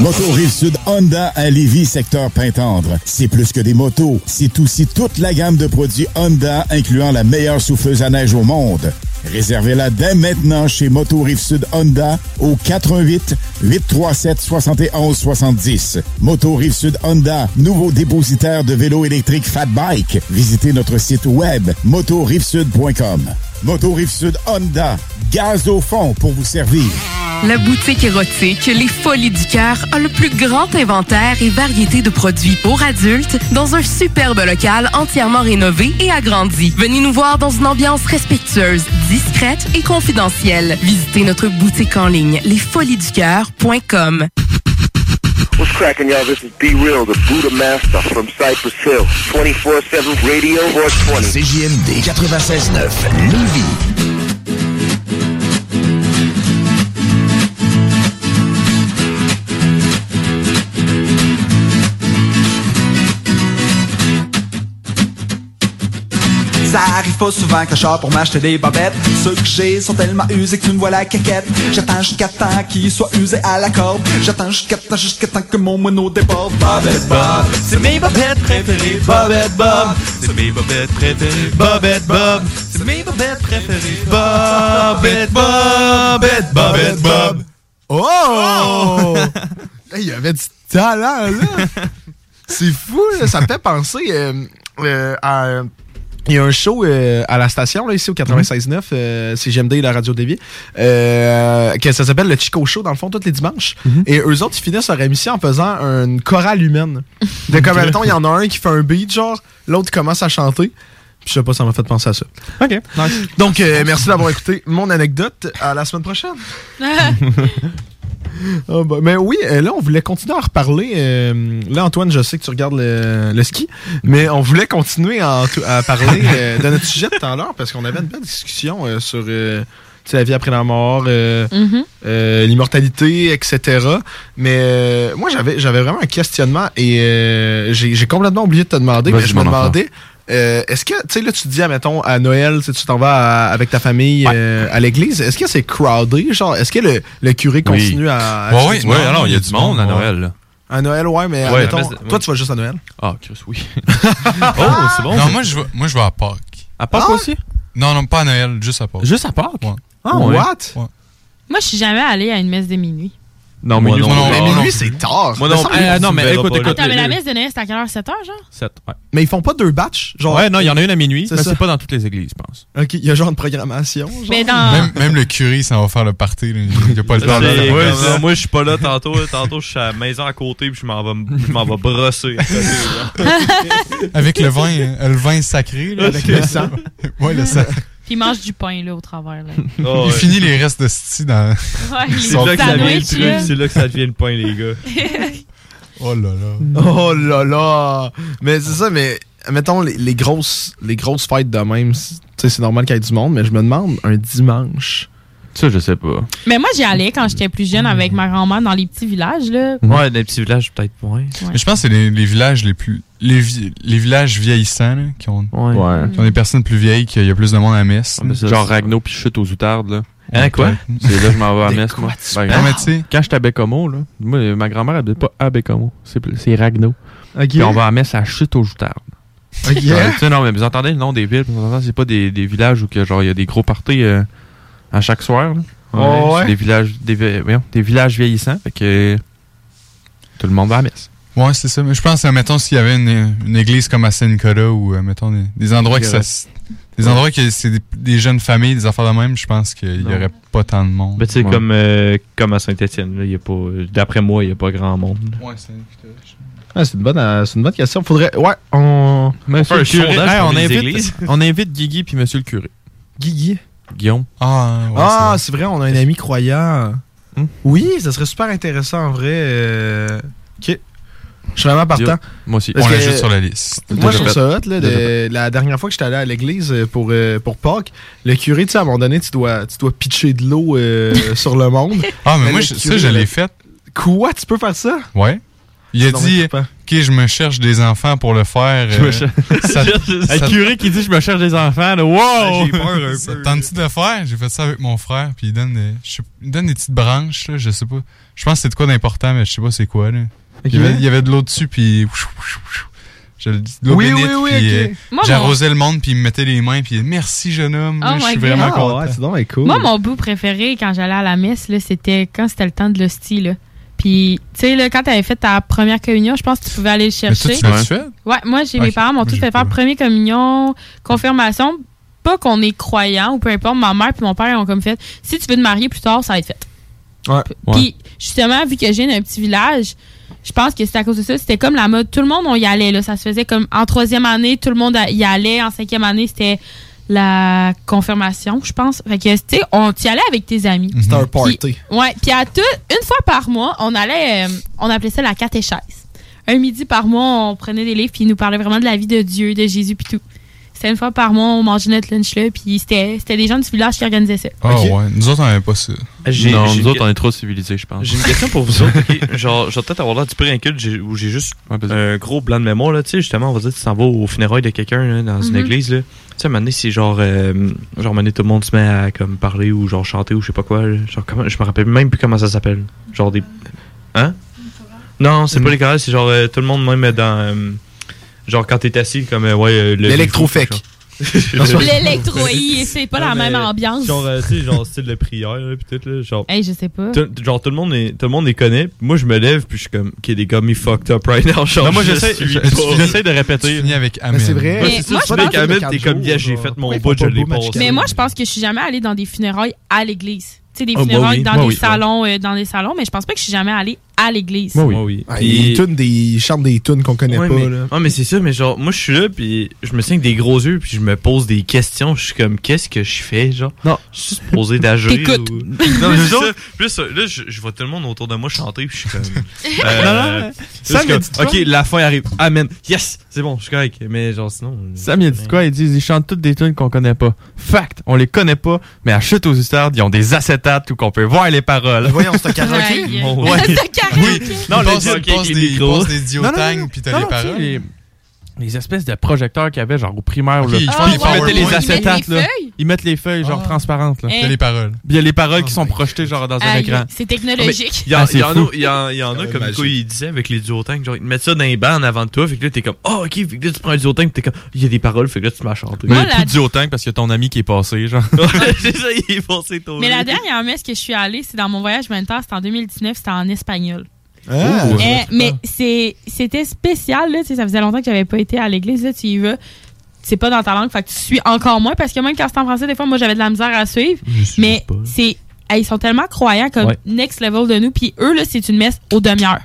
Moto Rive-Sud Honda à Lévis, secteur Pintendre. C'est plus que des motos, c'est aussi toute la gamme de produits Honda, incluant la meilleure souffleuse à neige au monde. Réservez-la dès maintenant chez Moto Rive-Sud Honda au 88 837 71 70. Moto Rive-Sud Honda, nouveau dépositaire de vélos électriques Fat Bike. Visitez notre site web motorivesud.com. Moto Rive-Sud Honda, gaz au fond pour vous servir. La boutique érotique Les Folies du Cœur a le plus grand inventaire et variété de produits pour adultes dans un superbe local entièrement rénové et agrandi. Venez nous voir dans une ambiance respectueuse, discrète et confidentielle. Visitez notre boutique en ligne lesfoliesducoeur.com. What's cracking, y'all? This is Be Real, the Buddha Master from Cypress Hill. 24-7 Radio 420. CJMD 96.9, Lévis. Pas souvent que je sors pour m'acheter des bobettes. Ceux que j'ai sont tellement usés que tu me vois la caquette. J'attends jusqu'à temps qu'ils soient usés à la corde. J'attends jusqu'à temps, jusqu'à temps que mon moineau déborde. Bobette Bob, c'est mes bobettes préférées. Bobette Bob, c'est mes bobettes préférées. Bobette Bob, c'est mes bobettes préférées. Bobette Bobette Bobette Bob. Oh! Il y avait du talent, là! C'est fou, là. Ça me fait penser euh, euh, à... Il y a un show euh, à la station, là, ici au 96.9, euh, c'est GMD, la radio déviée, euh, que ça s'appelle le Chico Show, dans le fond, tous les dimanches. Et eux autres, ils finissent leur émission en faisant une chorale humaine. De comme, il y en a un qui fait un beat, genre, l'autre commence à chanter. Puis je sais pas, ça m'a fait penser à ça. OK, Donc, euh, merci d'avoir écouté mon anecdote. À la semaine prochaine. Ah, bah, mais oui, là, on voulait continuer à reparler. euh, là, Antoine, je sais que tu regardes le, le ski, mais on voulait continuer à, à parler euh, de notre sujet de tout à l'heure parce qu'on avait une belle discussion euh, sur euh, la vie après la mort, euh, euh, l'immortalité, etc. Mais euh, moi, j'avais j'avais vraiment un questionnement et euh, j'ai complètement oublié de te demander, mais je me demandais. Euh, est-ce que, tu sais, là, tu te dis, admettons, à Noël, tu t'en vas à- avec ta famille euh, à l'église, est-ce que c'est crowded? Genre, est-ce que le, le curé continue à. oui, monde? alors, il y a du monde à Noël, là. À Noël, ouais, mais Ouais, admettons, mais c'est- toi, tu vas juste à Noël? Ah, Chris, oui. Oh, c'est bon. Non, moi, je vais, moi, je vais à Pâques. À Pâques Ah aussi? Non, non, pas à Noël, juste à Pâques. Juste à Pâques? Ouais. Ah, ouais. what? Ouais. Moi, je suis jamais allée à une messe de minuit. Non, minuit, non, non, Mais non, minuit, c'est tard. Moi non Euh, non, mais écoute, écoute, là. Attends, mais la messe de Noël, c'est à quelle heure? 7 heures, genre? 7, ouais. Mais ils font pas deux batchs, genre? Ouais, non, il y en a une à minuit, C'est mais ça. c'est pas dans toutes les églises, je pense. Ok, il y a genre une programmation. Genre? Mais dans. Même, même le curé, ça va faire le party. là. Il n'y a pas le temps ça. ça. Moi, je suis pas là tantôt. là. Tantôt, je suis à la maison à côté puis je m'en vais, je m'en vais brosser. côté, là. Avec le vin, euh, le vin sacré. Là, Avec le sang. ouais, le sang. Puis ils mangent du pain, là, au travers, là. Oh, Il ouais. finit les restes de sti dans. Ouais, C'est là, que ça devient le truc, là. c'est là que ça devient le pain, les gars. Oh là là. Oh là là! Mais c'est ça, mais mettons les, les grosses les grosses fêtes de même, c'est- tu sais, c'est normal qu'il y ait du monde, mais je me demande un dimanche. Ça, je sais pas. Mais moi, j'y allais quand j'étais plus jeune avec ma grand-mère dans les petits villages, là. Ouais, dans les petits villages, peut-être moins. Mais je pense que c'est les, les villages les plus. Les, vi- les villages vieillissants, là, qui ont, Ouais. qui ont des personnes plus vieilles, qu'il y a plus de monde à la messe. Genre Ragno puis chute aux outardes, là. Hein, quoi? C'est là que je m'en vais à De Metz, quoi moi. tu Ben, parles? quand- Mais j'étais à Bécomo, là, moi, ma grand-mère, elle habite pas à Bécomo. C'est Ragno. Puis on va à Metz à chute aux joutardes. Ok. Ouais, tu sais, non, mais vous entendez le nom des villes, c'est pas des, des villages où que, genre, il y a des gros parties euh, à chaque soir. là. Oh, C'est ouais. des villages, des, villages vieillissants. Fait que tout le monde va à Metz. Ouais, c'est ça. Mais je pense, mettons, s'il y avait une, une église comme à Saint-Nicolas ou, euh, mettons, des, des endroits que ça. Des endroits que c'est des, des jeunes familles, des affaires de même, je pense qu'il y Non. aurait pas tant de monde. Ben, tu sais, Ouais. comme, euh, comme à Saint-Etienne, il y a pas. D'après moi, il n'y a pas grand monde. Ouais, c'est. Ah, c'est une bonne, euh, c'est une bonne question. Faudrait, ouais, on. Monsieur un le curé, hey, on, invite, on invite Guigui puis Monsieur le curé. Guigui? Guillaume. Ah, ah, c'est vrai, on a un ami croyant. Oui, ça serait super intéressant en vrai. euh, Ok. Je suis vraiment partant. Moi aussi. Parce On l'ajoute sur la liste. Moi, je trouve ça hot. Là, de- la dernière fois que j'étais allé à l'église euh, pour, euh, pour Pâques, le curé, tu sais, à un moment donné, tu dois, tu dois pitcher de l'eau euh, sur le monde. Ah, mais moi, ça, je l'ai fait. Quoi? Tu peux faire ça? Ouais. Il a dit. OK, je me cherche des enfants pour le faire. Je me euh, cherche- Un curé qui dit je me cherche des enfants, là, wow! J'ai peur un Ça peu. te tente-tu de le faire? J'ai fait ça avec mon frère, puis il donne des, je sais- il donne des petites branches, là, je sais pas. Je pense que c'est de quoi d'important, mais je sais pas c'est quoi, là. Il, y avait, il y avait de l'eau dessus, puis... Je le dis, de l'eau Oui, bénite, oui, oui, puis, ok. euh, J'arrosais le monde, puis il me mettait les mains, puis merci, jeune homme. Oh je suis God. vraiment Ah, content. ouais, c'est donc bien cool. Moi, mon bout préféré quand j'allais à la messe, là, c'était quand c'était le temps de l'hostie. là. Puis, tu sais, là, quand tu avais fait ta première communion, je pense que tu pouvais aller le Mais toi, chercher. tu l'as-tu fait? Ouais, moi, j'ai Ok. mes parents m'ont tous fait faire première communion, confirmation. Pas qu'on est croyant ou peu importe, ma mère puis mon père ils ont comme fait si tu veux te marier plus tard, ça va être fait. Ouais. Puis justement, vu que j'ai un petit village, je pense que c'est à cause de ça. C'était comme la mode. Tout le monde, on y allait. Là. Ça se faisait comme en troisième année, tout le monde y allait. En cinquième année, c'était la confirmation, je pense. Fait que, tu sais, on y allait avec tes amis. C'était un Puis- party. ouais. Puis à tout, une fois par mois, on allait, euh, on appelait ça la catéchèse. Un midi par mois, on prenait des livres puis ils nous parlaient vraiment de la vie de Dieu, de Jésus puis tout. C'était une fois par mois, on mangeait notre lunch là, puis c'était c'était des gens du village qui organisaient ça. Ah ouais, nous autres, on avait pas ça. J'ai- non, j'ai nous autres, on est trop civilisés, je pense. J'ai une question pour vous autres. ok? Genre, je vais peut-être avoir l'air du préinculte j'ai- où j'ai juste un gros blanc de mémoire. Là. Tu sais, justement, on va dire que tu t'en vas au funérailles de quelqu'un là, dans une Mhm. église. Là. Tu sais, à un moment donné, c'est genre, euh, genre, à un moment donné, tout le monde se met à comme, parler ou genre chanter ou je sais pas quoi. là. Genre, comment, je me rappelle même plus comment ça s'appelle. Genre des. Hein? Non, c'est pas les chorales, c'est genre euh, tout le monde même dans. euh, genre quand t'es assis comme. euh, ouais, euh, le- L'électrofec. L'électro, hi, c'est pas la même ambiance. Genre, euh, tu sais, genre style de prière, tout, là. Genre. Hey, je sais pas. Tout- genre tout le monde est, tout le monde les connaît. Moi je me lève puis je suis comme ok les gars me fucked up right now. Genre, Non, moi, je j'essaie- de répéter. Tu finis avec Amen. Mais c'est vrai. Ouais, Mais moi, tu je finis avec pense- Amen, t'es comme yeah j'ai fait mon bout je l'ai passé. Mais moi, je pense que je suis jamais allée dans des funérailles à l'église. Tu sais, des Ah, moi, funérailles dans des salons, euh, dans des salons, mais je pense pas que je suis jamais allée à l'église. Moi oui. Ah, Puis- Ils, des, ils chantent des tunes qu'on connaît Ouais, pas. mais, là. mais c'est ça, mais genre, moi je suis là, puis je me sens avec des gros yeux, puis je me pose des questions. Je suis comme, qu'est-ce que je fais, genre? Non. Je suis supposé d'agir. T'écoutes. ou- Non, mais c'est ça. Plus, euh, là, je, je vois tout le monde autour de moi chanter, puis je suis comme. euh, Non, non, Sam, comme, dit quoi? Ok, la fin arrive. Amen. Yes, c'est bon, je suis correct. Mais genre, sinon. Sam, il a dit quoi? Ils disent, ils chantent toutes des tunes qu'on connaît pas. Fact, on les connaît pas, mais à Chute aux Ustardes, ils ont des acétates où qu'on peut voir les paroles. Voyons, c'est un karaoké. Un karaoké. Non, il les- passe, passe des, passe des diotangs, non, puis t'as les paroles. Les, espèces de projecteurs qu'il y avait, genre au primaire, Ok, là. ils Ah, ouais, mettaient les Ils mettent acétates, les là. Ils mettent les feuilles, genre Ah. transparentes, là. Eh. T'as les paroles. Puis il y a les paroles Oh qui sont projetées, genre dans un écran. C'est technologique. Il y, en- Ah, c'est il y en a, il y en, il y en a comme quoi il disait avec les duotangs, genre ils te mettent ça dans les bancs en avant de toi, fait que là t'es comme oh ok, fait que là tu prends un duotang, t'es comme il y a des paroles, fait que là tu m'as chanté. Mais il Moi, y a la- plus de duotang parce y a ton ami qui est passé, genre. C'est ça, il est foncé ton Mais la dernière messe que je suis allée, c'est dans mon voyage humanitaire, c'était en 2019, c'était en espagnol. Ah, Oh. Eh, mais c'était spécial, là, ça faisait longtemps que j'avais pas été à l'église, là, tu y vas. C'est pas dans ta langue, fait que tu suis encore moins parce que même quand c'est en français, des fois, moi, j'avais de la misère à suivre. Mais c'est. hey, ils sont tellement croyants comme Ouais. next level de nous. Puis eux, là, c'est une messe aux demi-heures.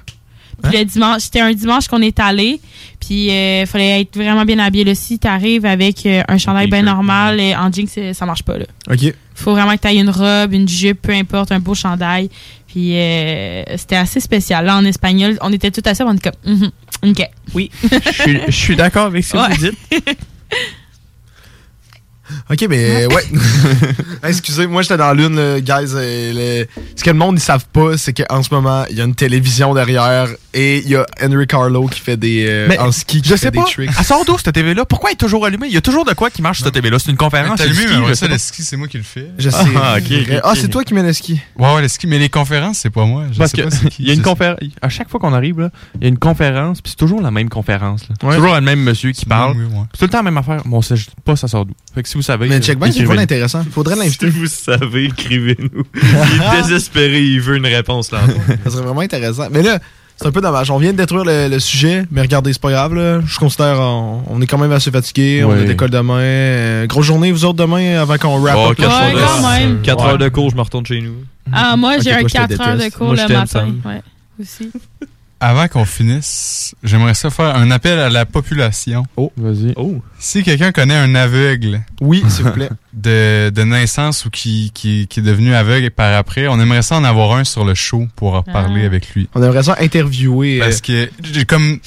Puis le dimanche, c'était un dimanche qu'on est allé. Puis il fallait être vraiment bien habillé. Là, si t'arrives avec euh, un chandail bien normal et en jeans, c'est- ça marche pas. Là. Ok. Faut vraiment que t'ailles une robe, une jupe, peu importe, un beau chandail. Puis euh, c'était assez spécial. Là, en espagnol, on était tout assis, on était comme, Mhm, ok. Oui, je suis- je suis d'accord avec ce que Ouais. vous dites. Ok, mais ouais. Excusez, moi j'étais dans l'une, là, guys. le- Ce que le monde ne savent pas, c'est qu'en ce moment, il y a une télévision derrière et il y a Henry Carlo qui fait des. euh, Mais en ski, qui je fait sais des pas. tricks. Elle sort d'où cette TV-là? Pourquoi elle est toujours allumée? Il y a toujours de quoi qui marche sur cette TV-là. C'est une conférence. T'as c'est du allumé, ski, mais ça, sais le pas. ski, c'est moi qui le fais. Je sais. Ah, Ah, c'est toi qui mets le ski. Ouais, ouais, le ski. Mais les conférences, c'est pas moi. Je Parce sais que pas c'est qui. il y a une conférence. À chaque fois qu'on arrive, là, il y a une conférence, puis c'est toujours la même conférence. là. Ouais. Toujours le même monsieur qui parle. C'est tout le temps la même affaire. Bon, on sait juste pas ça sort d'où. Fait que si vous savez. Mais euh, check bien, c'est pas intéressant. Faudrait l'inviter. Si vous savez, écrivez-nous. Il est désespéré, il veut une réponse là. Ça serait vraiment intéressant. Mais là, c'est un peu dommage. On vient de détruire le, le sujet, mais regardez, c'est pas grave. Là. Je considère on, on est quand même assez fatigué. On a d'école demain. Euh, grosse journée, vous autres, demain, avant qu'on wrap Oh, up. 4 Ouais, quand même. heures de cours, je me retourne chez nous. Ah, moi, j'ai un toi, je te 4 heures de cours Moi, le matin. Ouais, aussi. Avant qu'on finisse, j'aimerais ça faire un appel à la population. Oh, vas-y. Oh. Si quelqu'un connaît un aveugle. Oui, s'il vous plaît. De, de naissance ou qui, qui, qui est devenu aveugle par après, on aimerait ça en avoir un sur le show pour en parler Ah. avec lui. On aimerait ça interviewer. euh, Parce que, j'ai comme,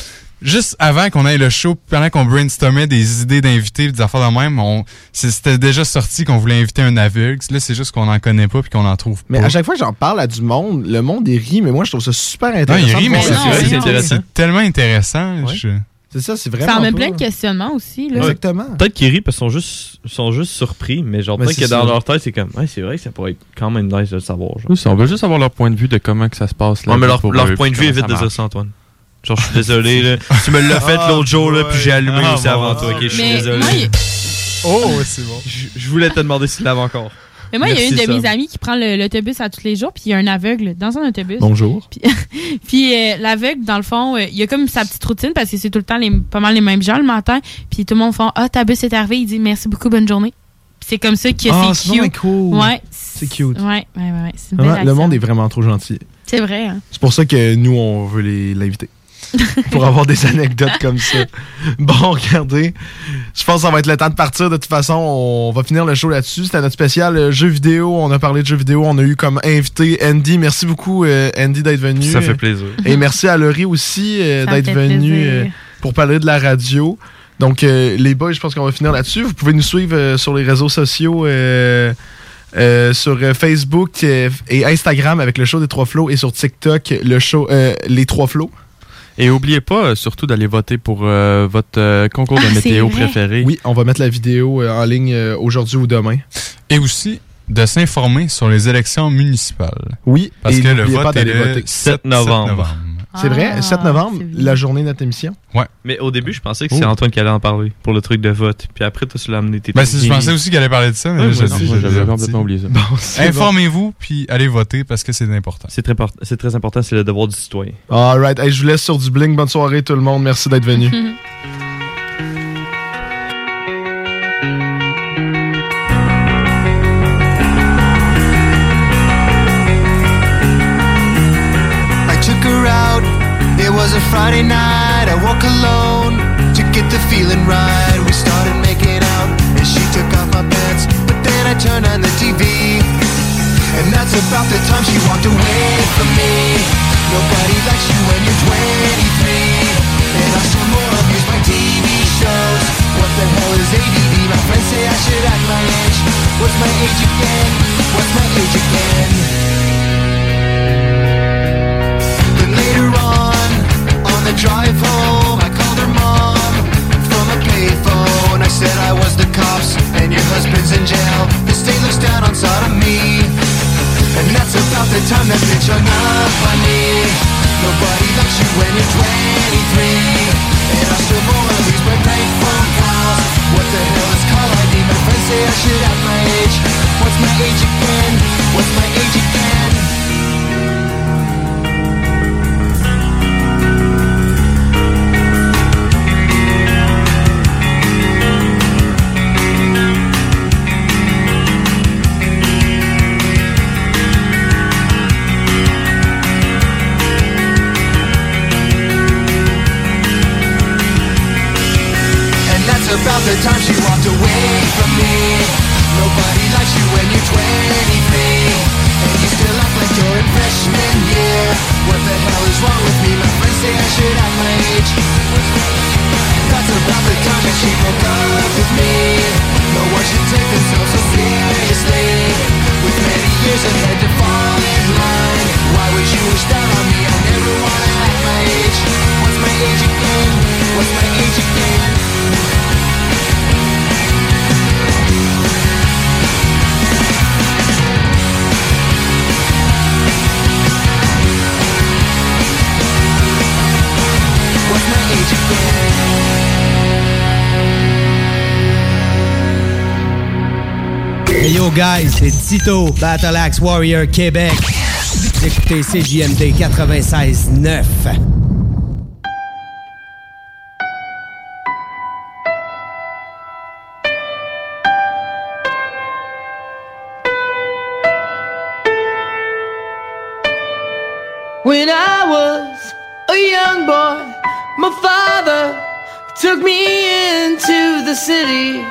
juste avant qu'on aille le show, pendant qu'on brainstormait des idées d'invités, des affaires de même, on, c'était déjà sorti qu'on voulait inviter un aveugle. Là, c'est juste qu'on en connaît pas puis qu'on en trouve Mais pas. à chaque fois que j'en parle à du monde, le monde il rit, mais moi je trouve ça super Non, intéressant. il rit, mais c'est voir non, ça. c'est c'est- intéressant. c'est tellement intéressant. Ouais. je- C'est ça, c'est Ça vraiment. amène pas- plein de questionnements aussi. Là. Exactement. Peut-être qu'ils rient parce qu'ils sont juste, sont juste surpris, mais genre, Mais peut-être c'est que dans ça. leur tête, c'est comme, ouais, c'est vrai que ça pourrait être quand même nice de le savoir. Genre. Oui, ça, on veut juste avoir leur point de vue de comment que ça se passe. là, Ouais, mais leur, leur point de vue est vite de ça dire ça, Antoine. Genre, je suis désolé, là. Tu me l'as fait Ah, l'autre jour, là, puis j'ai allumé Ah, aussi bon. avant toi, ok? Je suis désolé. moi, il- Oh, c'est bon. Je, je voulais te demander s'il l'avait encore. Mais moi, il y a une de mes amies qui prend le- l'autobus à tous les jours, puis il y a un aveugle dans un autobus. Bonjour. Puis, puis, euh, l'aveugle, dans le fond, euh, il y a comme sa petite routine parce que c'est tout le temps les, pas mal les mêmes gens le matin. Puis tout le monde fait Ah, ta bus est arrivée. Il dit merci beaucoup, bonne journée. Puis c'est comme ça que Ah, c'est cute. cool. Ouais. C'est cute. Ouais, ouais, ouais. ouais. C'est une Vraiment, belle le monde est vraiment trop gentil. C'est vrai, hein. C'est pour ça que nous, on veut les- l'inviter. Pour avoir des anecdotes comme ça. Bon, regardez. Je pense que ça va être le temps de partir. De toute façon, on va finir le show là-dessus. C'était notre spécial euh, jeux vidéo. On a parlé de jeux vidéo. On a eu comme invité Andy. Merci beaucoup, euh, Andy, d'être venu. Ça fait plaisir. Et merci à Laurie aussi euh, d'être venu euh, pour parler de la radio. Donc, euh, les boys, je pense qu'on va finir là-dessus. Vous pouvez nous suivre euh, sur les réseaux sociaux. euh, euh, sur euh, Facebook et Instagram avec le show des trois flots et sur TikTok le show euh, les trois flots. Et oubliez pas euh, surtout d'aller voter pour euh, votre euh, concours de Ah, météo préféré. Oui, on va mettre la vidéo euh, en ligne euh, aujourd'hui ou demain. Et aussi de s'informer sur les élections municipales. Oui, Parce et que le vote pas est d'aller le voter. 7 novembre. C'est vrai, Ah, 7 novembre, c'est bien. la journée de notre émission. Ouais. Mais au début, je pensais que Oh. c'est Antoine qui allait en parler pour le truc de vote. Puis après, toi, tu l'as amené tes Ben, je pensais aussi qu'elle allait parler de ça, mais Ouais, moi j'avais complètement oublié ça. Bon, c'est bon. Informez-vous, puis allez voter parce que c'est important. C'est très, c'est très important, c'est le devoir du citoyen. All right, Hey, je vous laisse sur du bling. Bonne soirée tout le monde. Merci d'être venu. Tito, Battle Axe Warrior Québec. Vous écoutez CJMD 96.9. When I was a young boy, my father took me into the city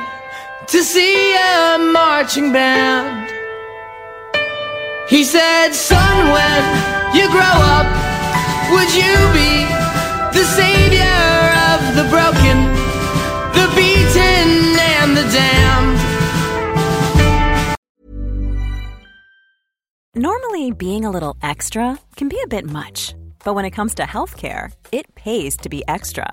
to see a marching band. He said, Son, when you grow up, would you be the savior of the broken, the beaten, and the damned? Normally, being a little extra can be a bit much, but when it comes to healthcare, it pays to be extra.